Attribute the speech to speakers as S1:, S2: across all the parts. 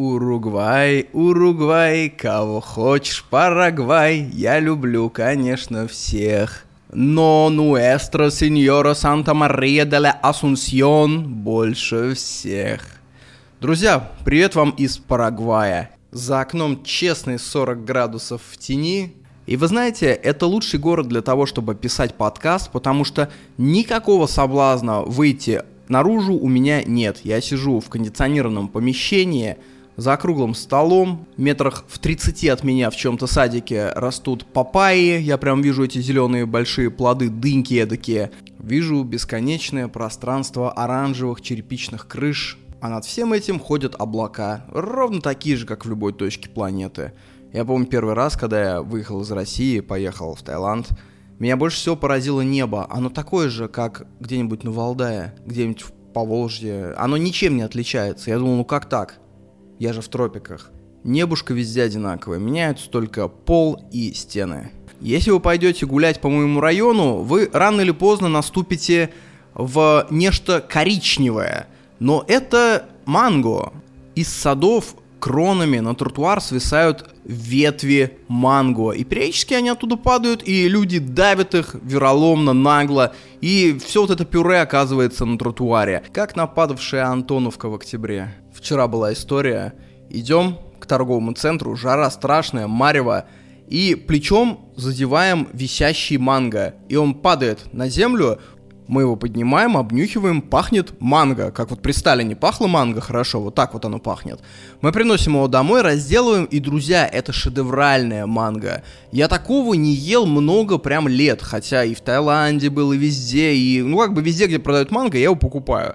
S1: Уругвай, Уругвай, кого хочешь, Парагвай, я люблю, конечно, всех. Но Нуэстро Сеньора Санта Мария де ла Асунсьон больше всех. Друзья, привет вам из Парагвая. За окном честные 40 градусов в тени. И вы знаете, это лучший город для того, чтобы писать подкаст, потому что никакого соблазна выйти наружу у меня нет. Я сижу в кондиционированном помещении – за круглым столом, метрах в 30 от меня в чем-то садике растут папайи, я прям вижу эти зеленые большие плоды, дыньки эдакие. Вижу бесконечное пространство оранжевых черепичных крыш, а над всем этим ходят облака, ровно такие же, как в любой точке планеты. Я помню первый раз, когда я выехал из России, поехал в Таиланд, меня больше всего поразило небо. Оно такое же, как где-нибудь на Валдае, где-нибудь в Поволжье. Оно ничем не отличается. Я думал, ну как так? Я же в тропиках. Небушка везде одинаковое, меняются только пол и стены. Если вы пойдете гулять по моему району, вы рано или поздно наступите в нечто коричневое. Но это манго. Из садов кронами на тротуар свисают ветви манго. И периодически они оттуда падают, и люди давят их вероломно, нагло. И все вот это пюре оказывается на тротуаре. Как нападавшая Антоновка в октябре. Вчера была история. Идем к торговому центру, жара страшная, марево, и плечом задеваем висящий манго. И он падает на землю, мы его поднимаем, обнюхиваем, пахнет манго. Как вот при Сталине пахло манго хорошо, вот так вот оно пахнет. Мы приносим его домой, разделываем, и, друзья, это шедевральная манго. Я такого не ел много прям лет, хотя и в Таиланде был, и везде, и, ну, как бы везде, где продают манго, я его покупаю.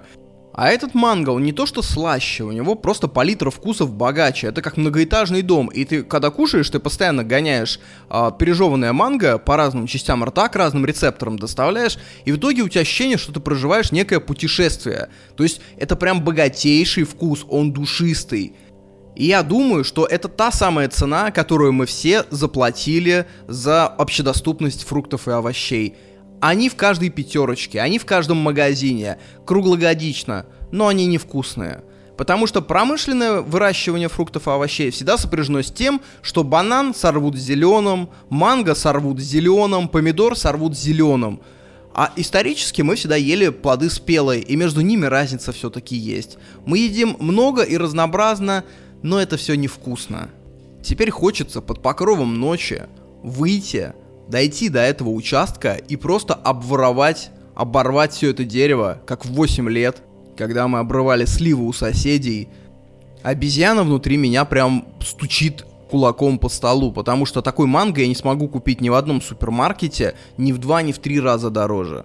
S1: А этот манго, он не то что слаще, у него просто палитра вкусов богаче. Это как многоэтажный дом. И ты, когда кушаешь, ты постоянно гоняешь а, пережеванное манго по разным частям рта, к разным рецепторам доставляешь. И в итоге у тебя ощущение, что ты проживаешь некое путешествие. То есть это прям богатейший вкус, он душистый. И я думаю, что это та самая цена, которую мы все заплатили за общедоступность фруктов и овощей. Они в каждой пятерочке, они в каждом магазине, круглогодично, но они невкусные. Потому что промышленное выращивание фруктов и овощей всегда сопряжено с тем, что банан сорвут зеленым, манго сорвут зеленым, помидор сорвут зеленым. А исторически мы всегда ели плоды спелые, и между ними разница все-таки есть. Мы едим много и разнообразно, но это все невкусно. Теперь хочется под покровом ночи выйти дойти до этого участка и просто обворовать, оборвать все это дерево, как в 8 лет, когда мы обрывали сливы у соседей. Обезьяна внутри меня прям стучит кулаком по столу, потому что такой манго я не смогу купить ни в одном супермаркете, ни в два, ни в три раза дороже.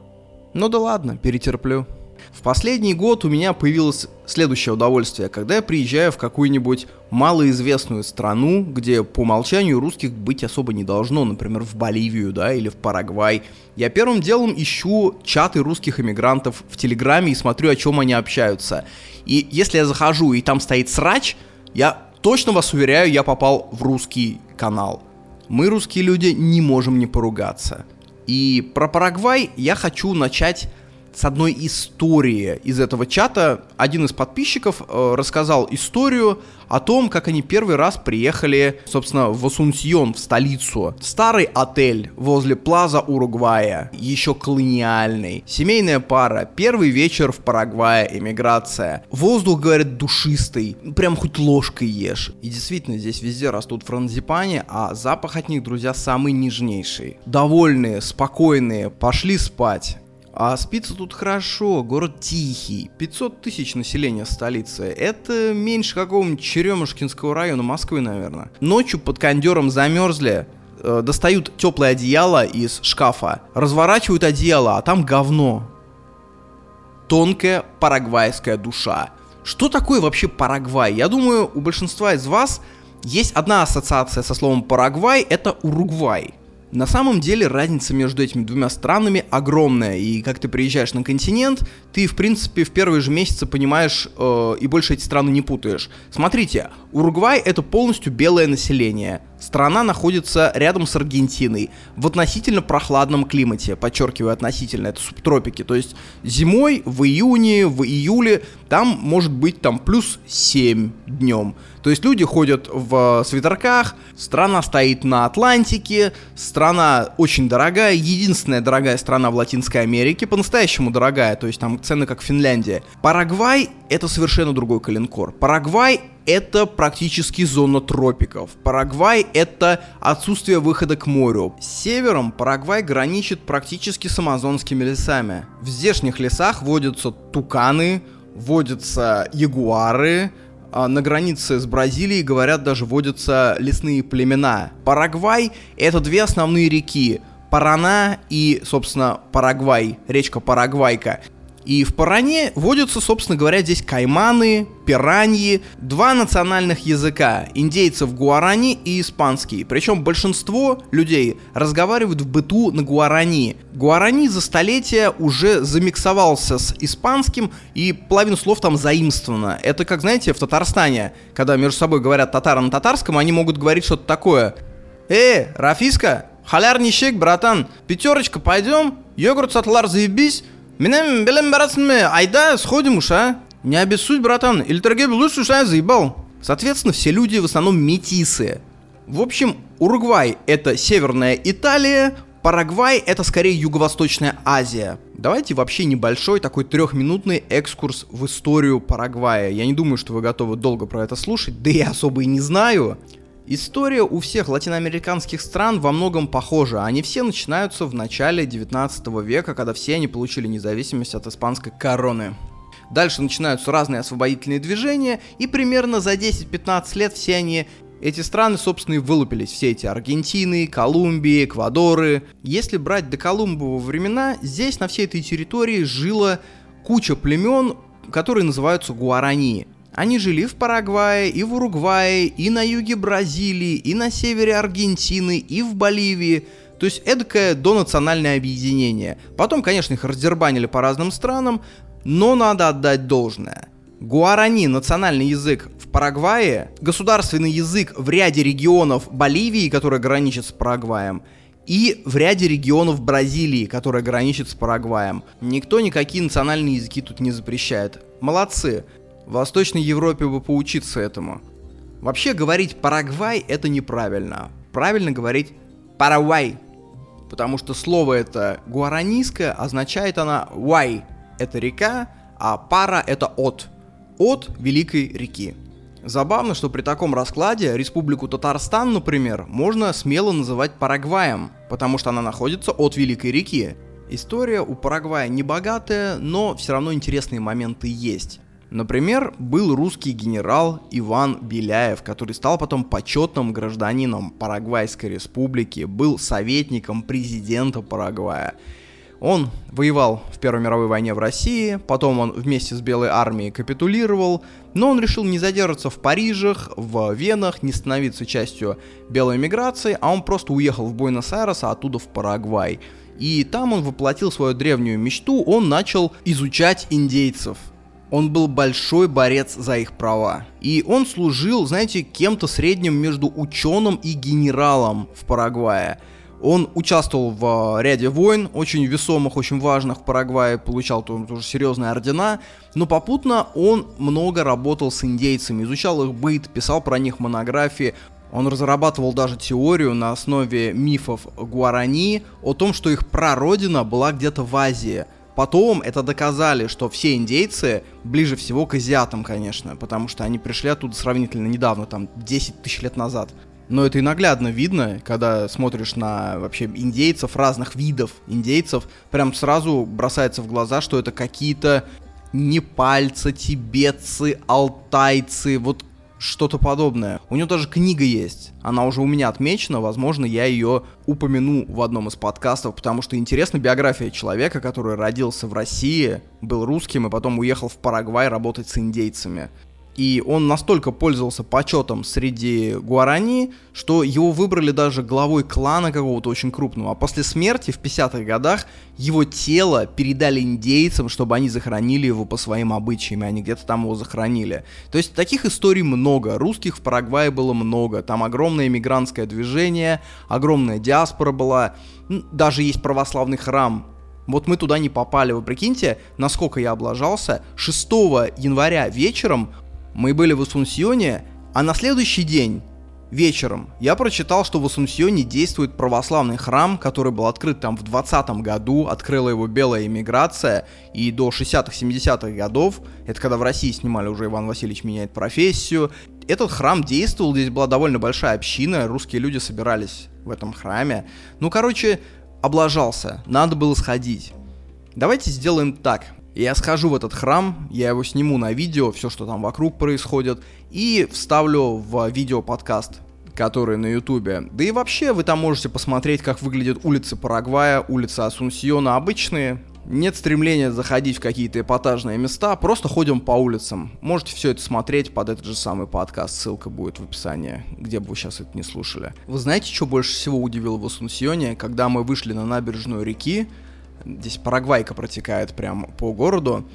S1: Ну да ладно, перетерплю. В последний год у меня появилось следующее удовольствие, когда я приезжаю в какую-нибудь малоизвестную страну, где по умолчанию русских быть особо не должно, например, в Боливию, да, или в Парагвай. Я первым делом ищу чаты русских иммигрантов в Телеграме и смотрю, о чем они общаются. И если я захожу и там стоит срач, я точно вас уверяю, я попал в русский канал. Мы, русские люди, не можем не поругаться. И про Парагвай я хочу начать с одной истории из этого чата. Один из подписчиков э, рассказал историю о том, как они первый раз приехали, собственно, в Асунсьон, в столицу. Старый отель возле Плаза Уругвая, еще колониальный. Семейная пара, первый вечер в Парагвае, эмиграция. Воздух, говорят, душистый, прям хоть ложкой ешь. И действительно, здесь везде растут франзипани, а запах от них, друзья, самый нежнейший. Довольные, спокойные, пошли спать. А спится тут хорошо, город тихий, 500 тысяч населения столицы. Это меньше какого-нибудь Черемушкинского района Москвы, наверное. Ночью под кондером замерзли, э, достают теплое одеяло из шкафа, разворачивают одеяло, а там говно. Тонкая парагвайская душа. Что такое вообще Парагвай? Я думаю, у большинства из вас есть одна ассоциация со словом Парагвай, это Уругвай. На самом деле разница между этими двумя странами огромная, и как ты приезжаешь на континент, ты, в принципе, в первые же месяцы понимаешь э, и больше эти страны не путаешь. Смотрите, Уругвай это полностью белое население, Страна находится рядом с Аргентиной в относительно прохладном климате, подчеркиваю относительно, это субтропики, то есть зимой в июне, в июле там может быть там плюс 7 днем. То есть люди ходят в свитерках, страна стоит на Атлантике, страна очень дорогая, единственная дорогая страна в Латинской Америке, по-настоящему дорогая, то есть там цены как Финляндия. Парагвай это совершенно другой калинкор. Парагвай это практически зона тропиков. Парагвай — это отсутствие выхода к морю. С севером Парагвай граничит практически с амазонскими лесами. В здешних лесах водятся туканы, водятся ягуары, а на границе с Бразилией, говорят, даже водятся лесные племена. Парагвай — это две основные реки. Парана и, собственно, Парагвай, речка Парагвайка. И в Паране водятся, собственно говоря, здесь кайманы, пираньи, два национальных языка, индейцев гуарани и испанский. Причем большинство людей разговаривают в быту на гуарани. Гуарани за столетия уже замиксовался с испанским, и половину слов там заимствовано. Это как, знаете, в Татарстане, когда между собой говорят татары на татарском, они могут говорить что-то такое. «Э, Рафиска, халярничек, братан, пятерочка, пойдем? Йогурт сатлар заебись?» Менем белем барасынмы, айда, сходим уж, а? Не обессудь, братан, или торгей лучше уж, а, заебал. Соответственно, все люди в основном метисы. В общем, Уругвай — это Северная Италия, Парагвай — это скорее Юго-Восточная Азия. Давайте вообще небольшой такой трехминутный экскурс в историю Парагвая. Я не думаю, что вы готовы долго про это слушать, да я особо и не знаю. История у всех латиноамериканских стран во многом похожа. Они все начинаются в начале 19 века, когда все они получили независимость от испанской короны. Дальше начинаются разные освободительные движения, и примерно за 10-15 лет все они эти страны, собственно, и вылупились, все эти Аргентины, Колумбии, Эквадоры. Если брать до Колумбового времена, здесь на всей этой территории жило куча племен, которые называются гуарани. Они жили в Парагвае, и в Уругвае, и на юге Бразилии, и на севере Аргентины, и в Боливии. То есть эдакое донациональное объединение. Потом, конечно, их раздербанили по разным странам, но надо отдать должное. Гуарани – национальный язык в Парагвае, государственный язык в ряде регионов Боливии, которая граничит с Парагваем, и в ряде регионов Бразилии, которая граничит с Парагваем. Никто никакие национальные языки тут не запрещает. Молодцы. В Восточной Европе бы поучиться этому. Вообще говорить Парагвай это неправильно. Правильно говорить Парагвай. Потому что слово это гуаранийское, означает она «вай» — это река, а «пара» — это «от». От великой реки. Забавно, что при таком раскладе республику Татарстан, например, можно смело называть Парагваем, потому что она находится от Великой реки. История у Парагвая не богатая, но все равно интересные моменты есть. Например, был русский генерал Иван Беляев, который стал потом почетным гражданином Парагвайской республики, был советником президента Парагвая. Он воевал в Первой мировой войне в России, потом он вместе с Белой армией капитулировал, но он решил не задерживаться в Парижах, в Венах, не становиться частью белой миграции, а он просто уехал в Буэнос-Айрес, а оттуда в Парагвай. И там он воплотил свою древнюю мечту, он начал изучать индейцев, он был большой борец за их права. И он служил, знаете, кем-то средним между ученым и генералом в Парагвае. Он участвовал в э, ряде войн, очень весомых, очень важных в Парагвае, получал тоже серьезные ордена, но попутно он много работал с индейцами, изучал их быт, писал про них монографии, он разрабатывал даже теорию на основе мифов Гуарани о том, что их прародина была где-то в Азии – Потом это доказали, что все индейцы ближе всего к азиатам, конечно, потому что они пришли оттуда сравнительно недавно, там 10 тысяч лет назад. Но это и наглядно видно, когда смотришь на вообще индейцев, разных видов индейцев, прям сразу бросается в глаза, что это какие-то непальцы, тибетцы, алтайцы, вот что-то подобное. У него даже книга есть. Она уже у меня отмечена, возможно, я ее упомяну в одном из подкастов, потому что интересна биография человека, который родился в России, был русским и потом уехал в Парагвай работать с индейцами. И он настолько пользовался почетом среди гуарани, что его выбрали даже главой клана какого-то очень крупного. А после смерти в 50-х годах его тело передали индейцам, чтобы они захоронили его по своим обычаям, и они где-то там его захоронили. То есть таких историй много. Русских в Парагвае было много. Там огромное мигрантское движение, огромная диаспора была. Даже есть православный храм вот мы туда не попали, вы прикиньте, насколько я облажался. 6 января вечером мы были в Асунсьоне, а на следующий день вечером я прочитал, что в Асунсьоне действует православный храм, который был открыт там в 20 году, открыла его белая иммиграция, и до 60-70-х годов, это когда в России снимали уже Иван Васильевич меняет профессию, этот храм действовал, здесь была довольно большая община, русские люди собирались в этом храме. Ну, короче, облажался, надо было сходить. Давайте сделаем так. Я схожу в этот храм, я его сниму на видео, все, что там вокруг происходит, и вставлю в видео подкаст, который на ютубе. Да и вообще вы там можете посмотреть, как выглядят улицы Парагвая, улицы Асунсьона обычные. Нет стремления заходить в какие-то эпатажные места, просто ходим по улицам. Можете все это смотреть под этот же самый подкаст, ссылка будет в описании, где бы вы сейчас это не слушали. Вы знаете, что больше всего удивило в Асунсьоне, когда мы вышли на набережную реки, здесь Парагвайка протекает прямо по городу.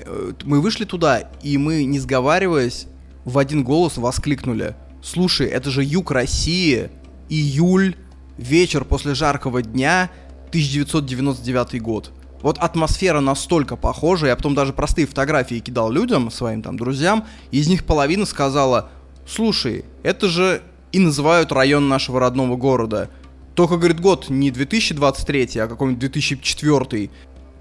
S1: Э, мы вышли туда, и мы, не сговариваясь, в один голос воскликнули. Слушай, это же юг России, июль, вечер после жаркого дня, 1999 год. Вот атмосфера настолько похожа, я потом даже простые фотографии кидал людям, своим там друзьям, из них половина сказала, слушай, это же и называют район нашего родного города. Только, говорит, год не 2023, а какой-нибудь 2004.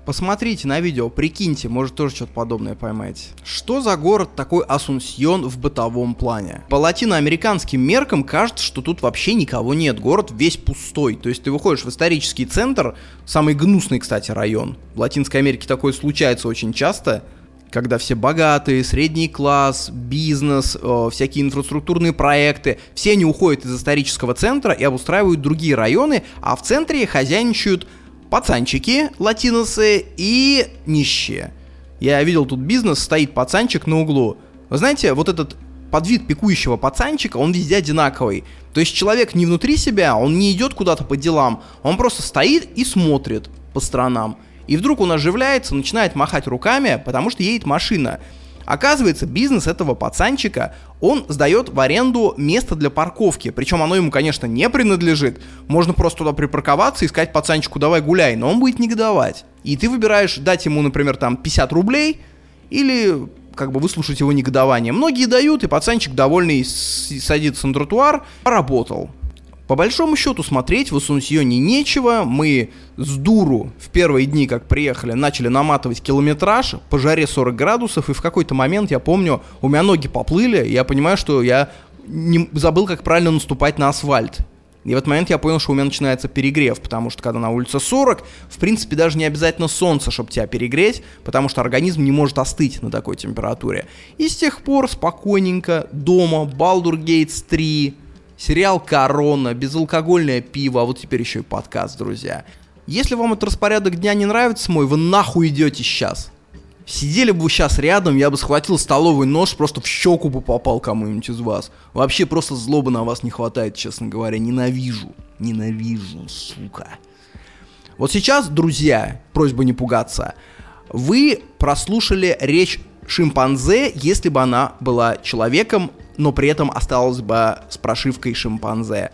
S1: Посмотрите на видео, прикиньте, может тоже что-то подобное поймаете. Что за город такой Асунсьон в бытовом плане? По латиноамериканским меркам кажется, что тут вообще никого нет, город весь пустой. То есть ты выходишь в исторический центр, самый гнусный, кстати, район. В Латинской Америке такое случается очень часто, когда все богатые, средний класс, бизнес, э, всякие инфраструктурные проекты, все они уходят из исторического центра и обустраивают другие районы, а в центре хозяйничают пацанчики, латиносы и нищие. Я видел тут бизнес, стоит пацанчик на углу. Вы знаете, вот этот подвид пикующего пацанчика, он везде одинаковый. То есть человек не внутри себя, он не идет куда-то по делам, он просто стоит и смотрит по сторонам. И вдруг он оживляется, начинает махать руками, потому что едет машина. Оказывается, бизнес этого пацанчика, он сдает в аренду место для парковки. Причем оно ему, конечно, не принадлежит. Можно просто туда припарковаться и сказать пацанчику давай гуляй, но он будет негодовать. И ты выбираешь дать ему, например, там 50 рублей или как бы выслушать его негодование. Многие дают, и пацанчик довольный садится на тротуар, поработал. По большому счету смотреть в Асунсьоне нечего. Мы с дуру в первые дни, как приехали, начали наматывать километраж по жаре 40 градусов, и в какой-то момент, я помню, у меня ноги поплыли, я понимаю, что я не забыл, как правильно наступать на асфальт. И в этот момент я понял, что у меня начинается перегрев, потому что когда на улице 40, в принципе, даже не обязательно солнце, чтобы тебя перегреть, потому что организм не может остыть на такой температуре. И с тех пор спокойненько дома Baldur Gates 3, сериал «Корона», безалкогольное пиво, а вот теперь еще и подкаст, друзья. Если вам этот распорядок дня не нравится мой, вы нахуй идете сейчас. Сидели бы вы сейчас рядом, я бы схватил столовый нож, просто в щеку бы попал кому-нибудь из вас. Вообще просто злобы на вас не хватает, честно говоря. Ненавижу. Ненавижу, сука. Вот сейчас, друзья, просьба не пугаться. Вы прослушали речь шимпанзе, если бы она была человеком, но при этом осталась бы с прошивкой шимпанзе.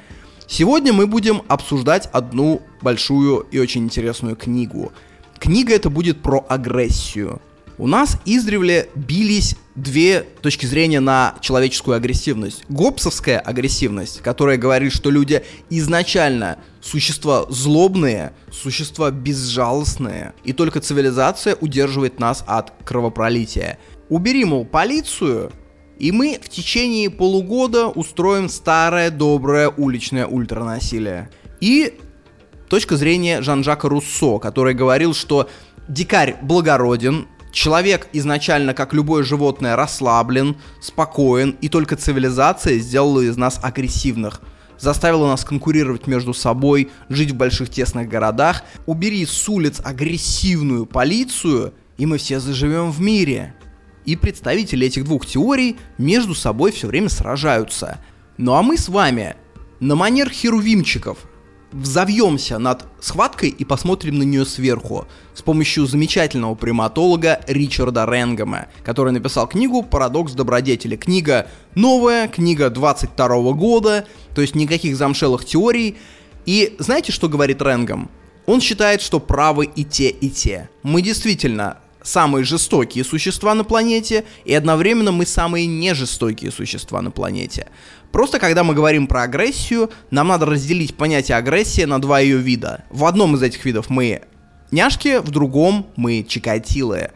S1: Сегодня мы будем обсуждать одну большую и очень интересную книгу. Книга это будет про агрессию. У нас издревле бились две точки зрения на человеческую агрессивность. Гоббсовская агрессивность, которая говорит, что люди изначально существа злобные, существа безжалостные, и только цивилизация удерживает нас от кровопролития. Убери, мол, полицию, и мы в течение полугода устроим старое доброе уличное ультранасилие. И точка зрения Жан-Жака Руссо, который говорил, что дикарь благороден, человек изначально, как любое животное, расслаблен, спокоен, и только цивилизация сделала из нас агрессивных заставила нас конкурировать между собой, жить в больших тесных городах. Убери с улиц агрессивную полицию, и мы все заживем в мире. И представители этих двух теорий между собой все время сражаются. Ну а мы с вами на манер херувимчиков взовьемся над схваткой и посмотрим на нее сверху с помощью замечательного приматолога Ричарда Ренгема, который написал книгу «Парадокс добродетели». Книга новая, книга 22 года, то есть никаких замшелых теорий. И знаете, что говорит Ренгем? Он считает, что правы и те, и те. Мы действительно самые жестокие существа на планете, и одновременно мы самые нежестокие существа на планете. Просто когда мы говорим про агрессию, нам надо разделить понятие агрессии на два ее вида. В одном из этих видов мы няшки, в другом мы чикатилы.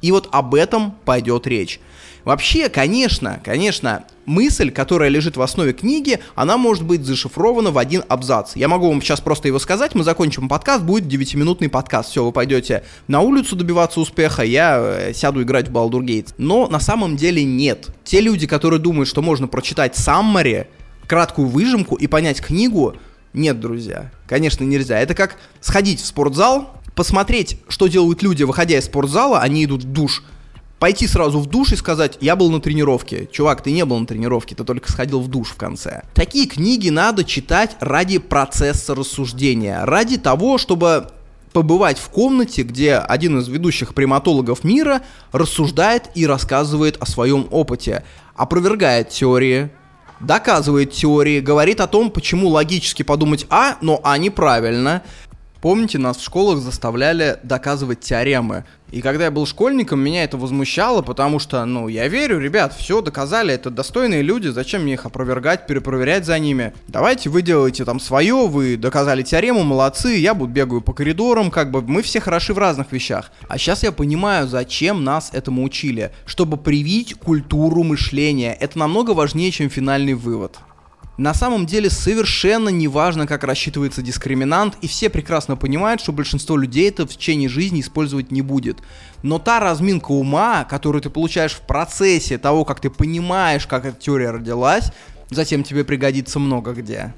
S1: И вот об этом пойдет речь. Вообще, конечно, конечно, мысль, которая лежит в основе книги, она может быть зашифрована в один абзац. Я могу вам сейчас просто его сказать, мы закончим подкаст, будет 9-минутный подкаст. Все, вы пойдете на улицу добиваться успеха, я э, сяду играть в Baldur Gates. Но на самом деле нет. Те люди, которые думают, что можно прочитать саммари, краткую выжимку и понять книгу, нет, друзья, конечно, нельзя. Это как сходить в спортзал, посмотреть, что делают люди, выходя из спортзала, они идут в душ – пойти сразу в душ и сказать, я был на тренировке. Чувак, ты не был на тренировке, ты только сходил в душ в конце. Такие книги надо читать ради процесса рассуждения, ради того, чтобы побывать в комнате, где один из ведущих приматологов мира рассуждает и рассказывает о своем опыте, опровергает теории, доказывает теории, говорит о том, почему логически подумать А, но А неправильно, Помните, нас в школах заставляли доказывать теоремы. И когда я был школьником, меня это возмущало, потому что, ну, я верю, ребят, все доказали, это достойные люди, зачем мне их опровергать, перепроверять за ними? Давайте вы делаете там свое, вы доказали теорему, молодцы, я буду бегаю по коридорам, как бы мы все хороши в разных вещах. А сейчас я понимаю, зачем нас этому учили, чтобы привить культуру мышления. Это намного важнее, чем финальный вывод. На самом деле совершенно не важно, как рассчитывается дискриминант, и все прекрасно понимают, что большинство людей это в течение жизни использовать не будет. Но та разминка ума, которую ты получаешь в процессе того, как ты понимаешь, как эта теория родилась, затем тебе пригодится много где.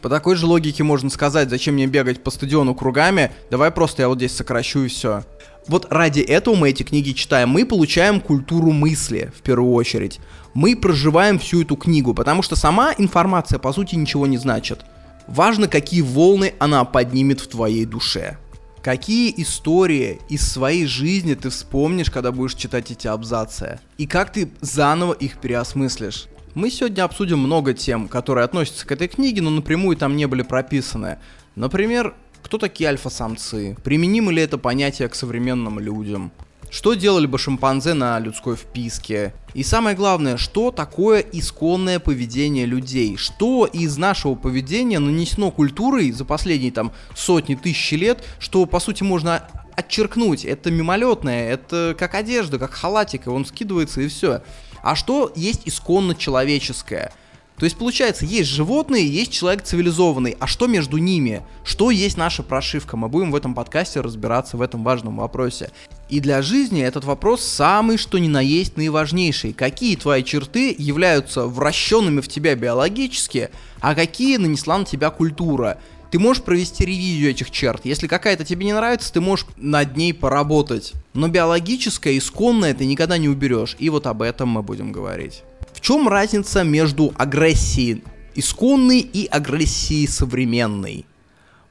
S1: По такой же логике можно сказать, зачем мне бегать по стадиону кругами, давай просто я вот здесь сокращу и все. Вот ради этого мы эти книги читаем. Мы получаем культуру мысли, в первую очередь. Мы проживаем всю эту книгу, потому что сама информация, по сути, ничего не значит. Важно, какие волны она поднимет в твоей душе. Какие истории из своей жизни ты вспомнишь, когда будешь читать эти абзацы? И как ты заново их переосмыслишь? Мы сегодня обсудим много тем, которые относятся к этой книге, но напрямую там не были прописаны. Например, кто такие альфа-самцы? Применимо ли это понятие к современным людям? Что делали бы шимпанзе на людской вписке? И самое главное, что такое исконное поведение людей? Что из нашего поведения нанесено культурой за последние там сотни тысяч лет, что по сути можно отчеркнуть? Это мимолетное, это как одежда, как халатик, и он скидывается и все. А что есть исконно человеческое? То есть, получается, есть животные, есть человек цивилизованный. А что между ними? Что есть наша прошивка? Мы будем в этом подкасте разбираться в этом важном вопросе. И для жизни этот вопрос самый что ни на есть наиважнейший. Какие твои черты являются вращенными в тебя биологически, а какие нанесла на тебя культура? Ты можешь провести ревизию этих черт. Если какая-то тебе не нравится, ты можешь над ней поработать. Но биологическое, исконное ты никогда не уберешь. И вот об этом мы будем говорить чем разница между агрессией исконной и агрессией современной?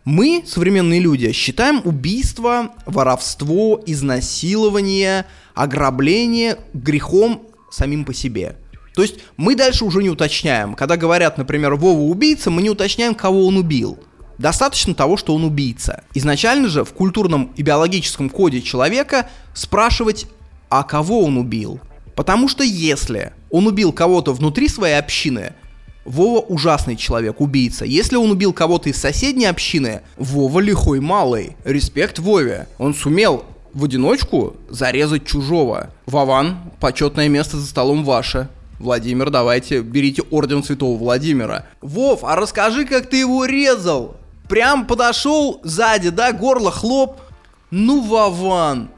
S1: Мы, современные люди, считаем убийство, воровство, изнасилование, ограбление грехом самим по себе. То есть мы дальше уже не уточняем. Когда говорят, например, Вова убийца, мы не уточняем, кого он убил. Достаточно того, что он убийца. Изначально же в культурном и биологическом коде человека спрашивать, а кого он убил. Потому что если он убил кого-то внутри своей общины, Вова ужасный человек, убийца. Если он убил кого-то из соседней общины, Вова лихой малый. Респект Вове. Он сумел в одиночку зарезать чужого. Вован, почетное место за столом ваше. Владимир, давайте, берите орден Святого Владимира. Вов, а расскажи, как ты его резал. Прям подошел сзади, да, горло хлоп. Ну, Вован,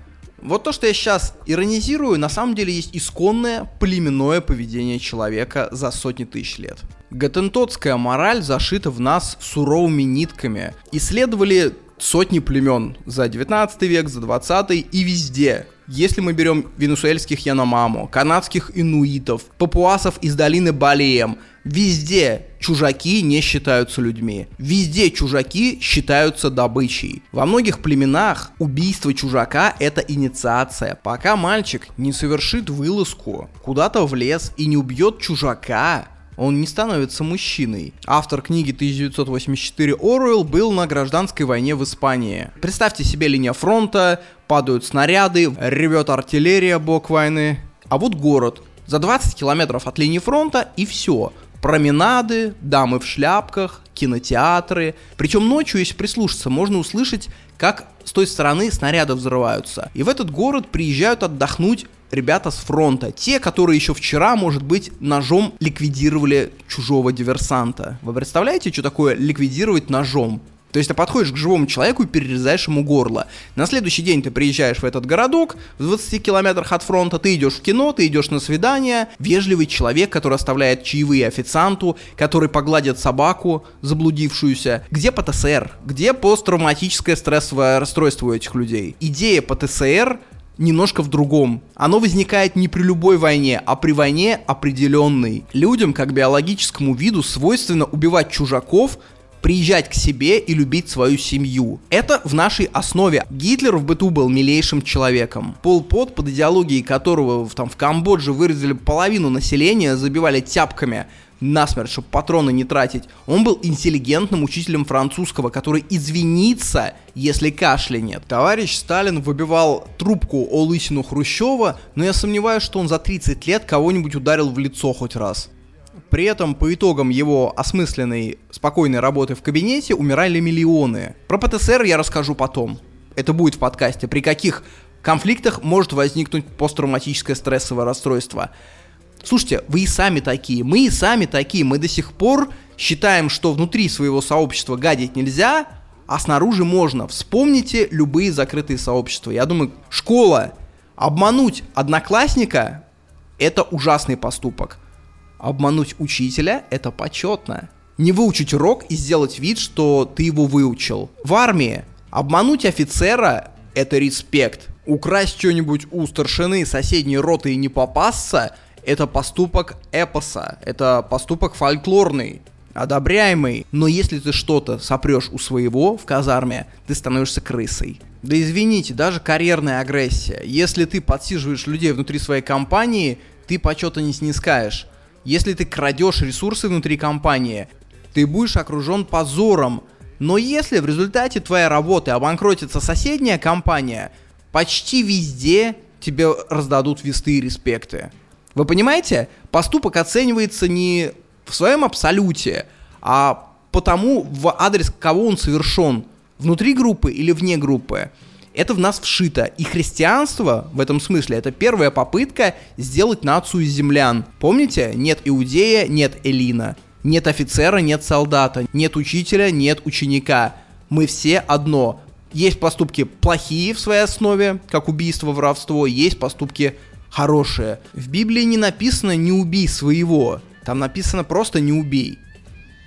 S1: вот то, что я сейчас иронизирую, на самом деле есть исконное племенное поведение человека за сотни тысяч лет. Гатентотская мораль зашита в нас суровыми нитками. Исследовали сотни племен за 19 век, за 20 и везде. Если мы берем венесуэльских Яномамо, канадских инуитов, папуасов из долины Балием, везде чужаки не считаются людьми. Везде чужаки считаются добычей. Во многих племенах убийство чужака это инициация. Пока мальчик не совершит вылазку куда-то в лес и не убьет чужака, он не становится мужчиной. Автор книги 1984 Оруэлл был на гражданской войне в Испании. Представьте себе линия фронта, падают снаряды, ревет артиллерия, бок войны. А вот город. За 20 километров от линии фронта и все. Променады, дамы в шляпках, кинотеатры. Причем ночью, если прислушаться, можно услышать, как с той стороны снаряды взрываются. И в этот город приезжают отдохнуть ребята с фронта. Те, которые еще вчера, может быть, ножом ликвидировали чужого диверсанта. Вы представляете, что такое ликвидировать ножом? То есть ты подходишь к живому человеку и перерезаешь ему горло. На следующий день ты приезжаешь в этот городок, в 20 километрах от фронта, ты идешь в кино, ты идешь на свидание. Вежливый человек, который оставляет чаевые официанту, который погладит собаку, заблудившуюся. Где ПТСР? Где посттравматическое стрессовое расстройство у этих людей? Идея ПТСР немножко в другом. Оно возникает не при любой войне, а при войне определенной. Людям, как биологическому виду, свойственно убивать чужаков, приезжать к себе и любить свою семью. Это в нашей основе. Гитлер в быту был милейшим человеком. Пол Пот, под идеологией которого там, в Камбодже вырезали половину населения, забивали тяпками – насмерть, чтобы патроны не тратить. Он был интеллигентным учителем французского, который извинится, если кашлянет. Товарищ Сталин выбивал трубку о лысину Хрущева, но я сомневаюсь, что он за 30 лет кого-нибудь ударил в лицо хоть раз. При этом по итогам его осмысленной, спокойной работы в кабинете умирали миллионы. Про ПТСР я расскажу потом. Это будет в подкасте. При каких конфликтах может возникнуть посттравматическое стрессовое расстройство. Слушайте, вы и сами такие, мы и сами такие, мы до сих пор считаем, что внутри своего сообщества гадить нельзя, а снаружи можно. Вспомните любые закрытые сообщества. Я думаю, школа, обмануть одноклассника – это ужасный поступок. Обмануть учителя – это почетно. Не выучить урок и сделать вид, что ты его выучил. В армии обмануть офицера – это респект. Украсть что-нибудь у старшины соседней роты и не попасться – это поступок эпоса, это поступок фольклорный, одобряемый. Но если ты что-то сопрешь у своего в казарме, ты становишься крысой. Да извините, даже карьерная агрессия. Если ты подсиживаешь людей внутри своей компании, ты почета не снискаешь. Если ты крадешь ресурсы внутри компании, ты будешь окружен позором. Но если в результате твоей работы обанкротится соседняя компания, почти везде тебе раздадут весты и респекты. Вы понимаете? Поступок оценивается не в своем абсолюте, а потому, в адрес кого он совершен. Внутри группы или вне группы. Это в нас вшито. И христианство в этом смысле это первая попытка сделать нацию из землян. Помните? Нет иудея, нет Элина. Нет офицера, нет солдата. Нет учителя, нет ученика. Мы все одно. Есть поступки плохие в своей основе, как убийство, воровство, есть поступки хорошее. В Библии не написано «не убей своего», там написано просто «не убей».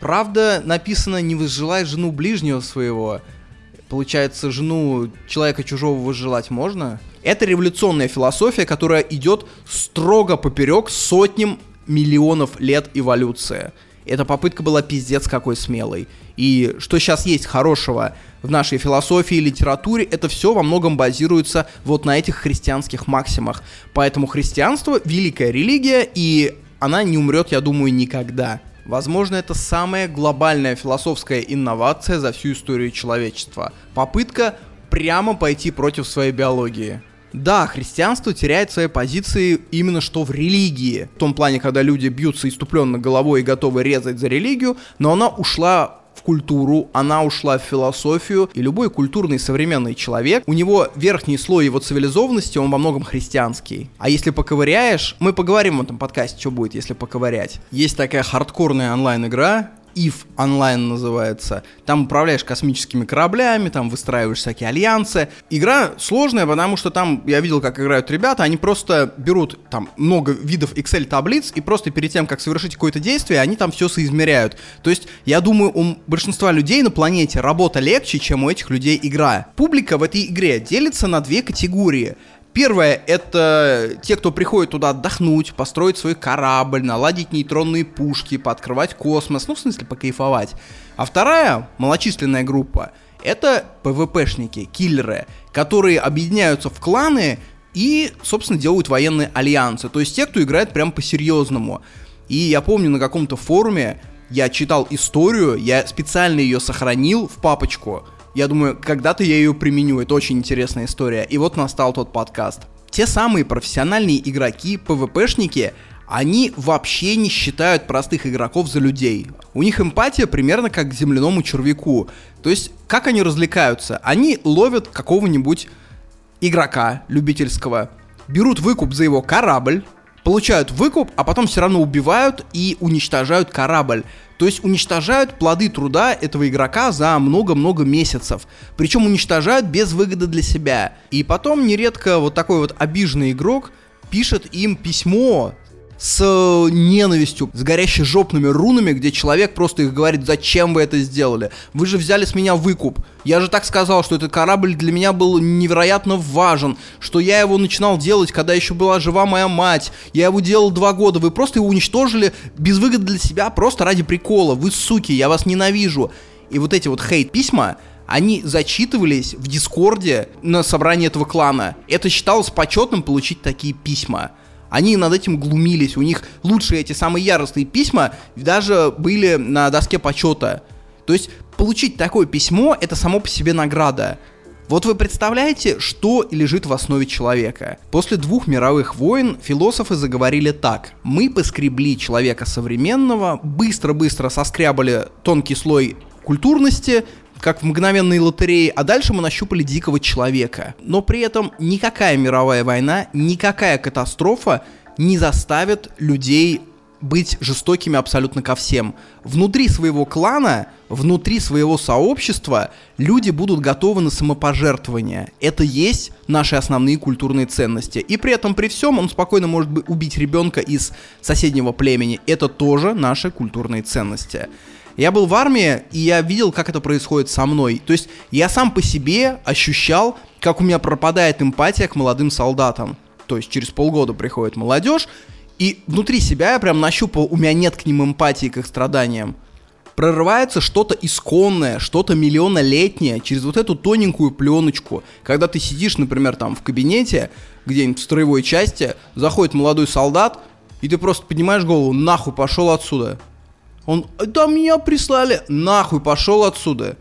S1: Правда, написано «не возжелай жену ближнего своего». Получается, жену человека чужого возжелать можно? Это революционная философия, которая идет строго поперек сотням миллионов лет эволюции. Эта попытка была пиздец какой смелой. И что сейчас есть хорошего в нашей философии и литературе, это все во многом базируется вот на этих христианских максимах. Поэтому христианство — великая религия, и она не умрет, я думаю, никогда. Возможно, это самая глобальная философская инновация за всю историю человечества. Попытка прямо пойти против своей биологии. Да, христианство теряет свои позиции именно что в религии. В том плане, когда люди бьются иступленно головой и готовы резать за религию, но она ушла культуру, она ушла в философию, и любой культурный современный человек, у него верхний слой его цивилизованности, он во многом христианский. А если поковыряешь, мы поговорим в этом подкасте, что будет, если поковырять. Есть такая хардкорная онлайн-игра, EVE Online называется. Там управляешь космическими кораблями, там выстраиваешь всякие альянсы. Игра сложная, потому что там я видел, как играют ребята, они просто берут там много видов Excel-таблиц и просто перед тем, как совершить какое-то действие, они там все соизмеряют. То есть, я думаю, у большинства людей на планете работа легче, чем у этих людей игра. Публика в этой игре делится на две категории. Первое — это те, кто приходит туда отдохнуть, построить свой корабль, наладить нейтронные пушки, пооткрывать космос, ну, в смысле, покайфовать. А вторая, малочисленная группа, это ПВПшники, киллеры, которые объединяются в кланы и, собственно, делают военные альянсы. То есть те, кто играет прям по-серьезному. И я помню на каком-то форуме я читал историю, я специально ее сохранил в папочку — я думаю, когда-то я ее применю. Это очень интересная история. И вот настал тот подкаст. Те самые профессиональные игроки, ПВПшники, они вообще не считают простых игроков за людей. У них эмпатия примерно как к земляному червяку. То есть, как они развлекаются? Они ловят какого-нибудь игрока любительского, берут выкуп за его корабль, получают выкуп, а потом все равно убивают и уничтожают корабль. То есть уничтожают плоды труда этого игрока за много-много месяцев. Причем уничтожают без выгоды для себя. И потом нередко вот такой вот обиженный игрок пишет им письмо с ненавистью, с горящими жопными рунами, где человек просто их говорит, зачем вы это сделали? Вы же взяли с меня выкуп. Я же так сказал, что этот корабль для меня был невероятно важен, что я его начинал делать, когда еще была жива моя мать. Я его делал два года. Вы просто его уничтожили без выгоды для себя, просто ради прикола. Вы суки, я вас ненавижу. И вот эти вот хейт-письма, они зачитывались в Дискорде на собрании этого клана. Это считалось почетным получить такие письма. Они над этим глумились, у них лучшие эти самые яростные письма даже были на доске почета. То есть получить такое письмо это само по себе награда. Вот вы представляете, что лежит в основе человека? После двух мировых войн философы заговорили так. Мы поскребли человека современного, быстро-быстро соскрябали тонкий слой культурности, как в мгновенной лотерее, а дальше мы нащупали дикого человека. Но при этом никакая мировая война, никакая катастрофа не заставит людей быть жестокими абсолютно ко всем. Внутри своего клана, внутри своего сообщества люди будут готовы на самопожертвование. Это есть наши основные культурные ценности. И при этом при всем он спокойно может убить ребенка из соседнего племени. Это тоже наши культурные ценности. Я был в армии, и я видел, как это происходит со мной. То есть я сам по себе ощущал, как у меня пропадает эмпатия к молодым солдатам. То есть через полгода приходит молодежь, и внутри себя я прям нащупал, у меня нет к ним эмпатии, к их страданиям. Прорывается что-то исконное, что-то миллионолетнее через вот эту тоненькую пленочку. Когда ты сидишь, например, там в кабинете, где-нибудь в строевой части, заходит молодой солдат, и ты просто поднимаешь голову, нахуй пошел отсюда. Он, да меня прислали, нахуй пошел отсюда.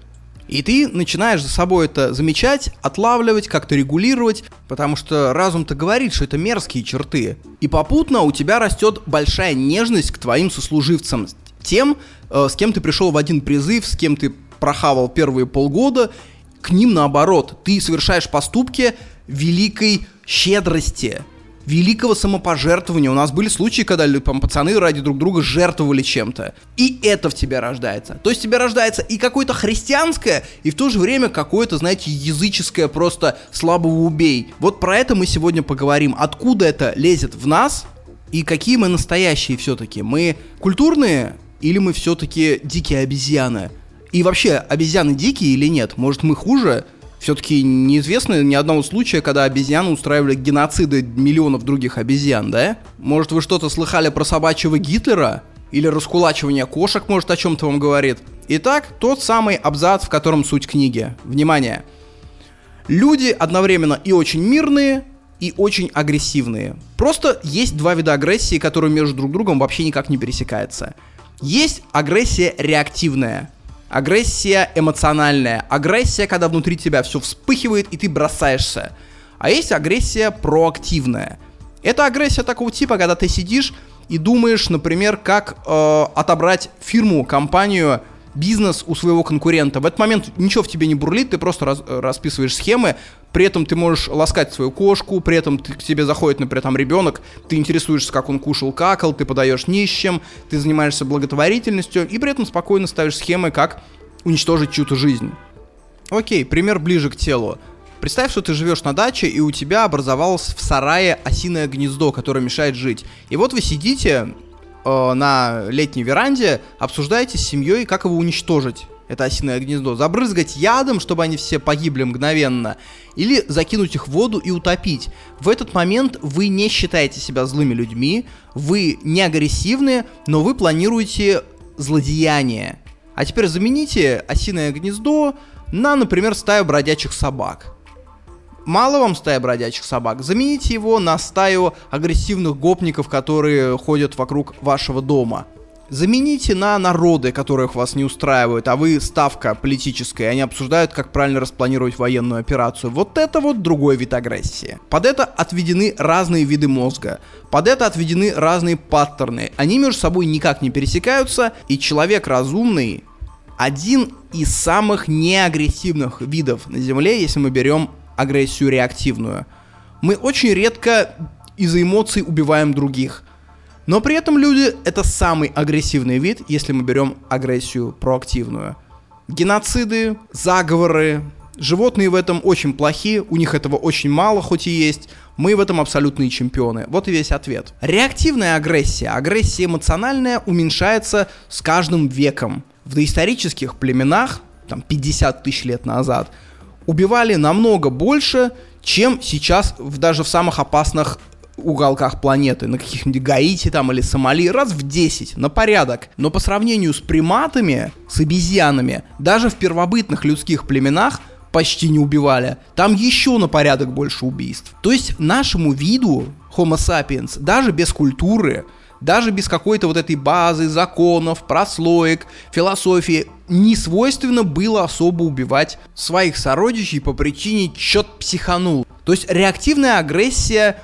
S1: И ты начинаешь за собой это замечать, отлавливать, как-то регулировать, потому что разум-то говорит, что это мерзкие черты. И попутно у тебя растет большая нежность к твоим сослуживцам, тем, э, с кем ты пришел в один призыв, с кем ты прохавал первые полгода, к ним наоборот, ты совершаешь поступки великой щедрости, великого самопожертвования. У нас были случаи, когда пацаны ради друг друга жертвовали чем-то. И это в тебе рождается. То есть в тебе рождается и какое-то христианское, и в то же время какое-то, знаете, языческое просто слабого убей. Вот про это мы сегодня поговорим. Откуда это лезет в нас, и какие мы настоящие все-таки. Мы культурные или мы все-таки дикие обезьяны? И вообще, обезьяны дикие или нет? Может, мы хуже? Все-таки неизвестно ни одного случая, когда обезьяны устраивали геноциды миллионов других обезьян, да? Может, вы что-то слыхали про собачьего Гитлера? Или раскулачивание кошек, может, о чем-то вам говорит? Итак, тот самый абзац, в котором суть книги. Внимание! Люди одновременно и очень мирные, и очень агрессивные. Просто есть два вида агрессии, которые между друг другом вообще никак не пересекаются. Есть агрессия реактивная – Агрессия эмоциональная. Агрессия, когда внутри тебя все вспыхивает и ты бросаешься. А есть агрессия проактивная. Это агрессия такого типа, когда ты сидишь и думаешь, например, как э, отобрать фирму, компанию бизнес у своего конкурента. В этот момент ничего в тебе не бурлит, ты просто раз, расписываешь схемы, при этом ты можешь ласкать свою кошку, при этом ты, к тебе заходит, например, там ребенок, ты интересуешься, как он кушал, какал, ты подаешь нищим, ты занимаешься благотворительностью, и при этом спокойно ставишь схемы, как уничтожить чью-то жизнь. Окей, пример ближе к телу. Представь, что ты живешь на даче, и у тебя образовалось в сарае осиное гнездо, которое мешает жить. И вот вы сидите э, на летней веранде, обсуждаете с семьей, как его уничтожить. Это осиное гнездо. Забрызгать ядом, чтобы они все погибли мгновенно. Или закинуть их в воду и утопить. В этот момент вы не считаете себя злыми людьми, вы не агрессивны, но вы планируете злодеяние. А теперь замените осиное гнездо на, например, стаю бродячих собак. Мало вам стая бродячих собак? Замените его на стаю агрессивных гопников, которые ходят вокруг вашего дома. Замените на народы, которых вас не устраивают, а вы ставка политическая, они обсуждают, как правильно распланировать военную операцию. Вот это вот другой вид агрессии. Под это отведены разные виды мозга. Под это отведены разные паттерны. Они между собой никак не пересекаются, и человек разумный один из самых неагрессивных видов на Земле, если мы берем агрессию реактивную. Мы очень редко из-за эмоций убиваем других. Но при этом люди — это самый агрессивный вид, если мы берем агрессию проактивную. Геноциды, заговоры, животные в этом очень плохи, у них этого очень мало, хоть и есть. Мы в этом абсолютные чемпионы. Вот и весь ответ. Реактивная агрессия, агрессия эмоциональная уменьшается с каждым веком. В доисторических племенах, там 50 тысяч лет назад, убивали намного больше, чем сейчас в, даже в самых опасных уголках планеты, на каких-нибудь Гаити там или Сомали, раз в 10, на порядок. Но по сравнению с приматами, с обезьянами, даже в первобытных людских племенах почти не убивали. Там еще на порядок больше убийств. То есть нашему виду Homo sapiens, даже без культуры, даже без какой-то вот этой базы, законов, прослоек, философии, не свойственно было особо убивать своих сородичей по причине чет психанул. То есть реактивная агрессия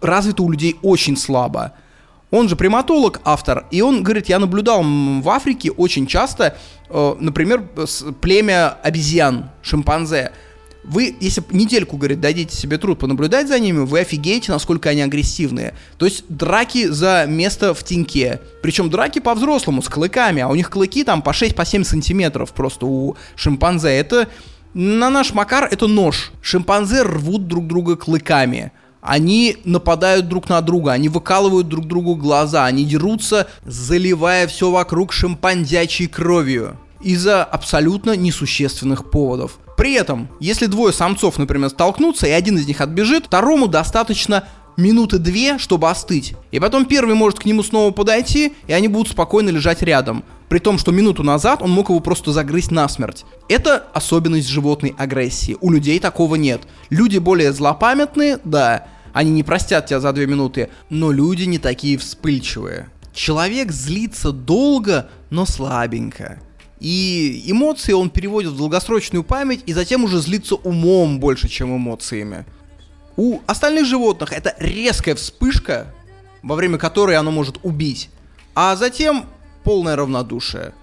S1: развита у людей очень слабо. Он же приматолог, автор, и он говорит, я наблюдал в Африке очень часто, э, например, племя обезьян, шимпанзе, вы, если недельку, говорит, дадите себе труд понаблюдать за ними, вы офигеете, насколько они агрессивные. То есть драки за место в теньке. Причем драки по-взрослому, с клыками, а у них клыки там по 6-7 по сантиметров просто у шимпанзе. Это на наш Макар это нож. Шимпанзе рвут друг друга клыками. Они нападают друг на друга, они выкалывают друг другу глаза, они дерутся, заливая все вокруг шимпанзячей кровью из-за абсолютно несущественных поводов. При этом, если двое самцов, например, столкнутся, и один из них отбежит, второму достаточно минуты две, чтобы остыть. И потом первый может к нему снова подойти, и они будут спокойно лежать рядом. При том, что минуту назад он мог его просто загрызть насмерть. Это особенность животной агрессии. У людей такого нет. Люди более злопамятные, да, они не простят тебя за две минуты, но люди не такие вспыльчивые. Человек злится долго, но слабенько. И эмоции он переводит в долгосрочную память и затем уже злится умом больше, чем эмоциями. У остальных животных это резкая вспышка, во время которой оно может убить, а затем полное равнодушие.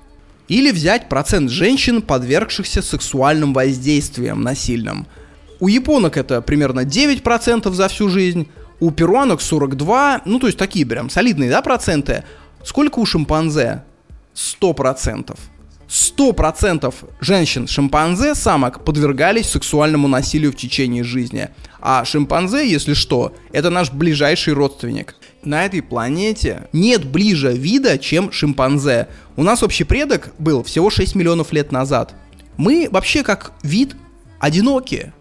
S1: Или взять процент женщин, подвергшихся сексуальным воздействиям насильным. У японок это примерно 9% за всю жизнь, у перуанок 42, ну то есть такие прям солидные, да, проценты. Сколько у шимпанзе? 100%. 100% женщин-шимпанзе самок подвергались сексуальному насилию в течение жизни. А шимпанзе, если что, это наш ближайший родственник. На этой планете нет ближе вида, чем шимпанзе. У нас общий предок был всего 6 миллионов лет назад. Мы вообще как вид одинокие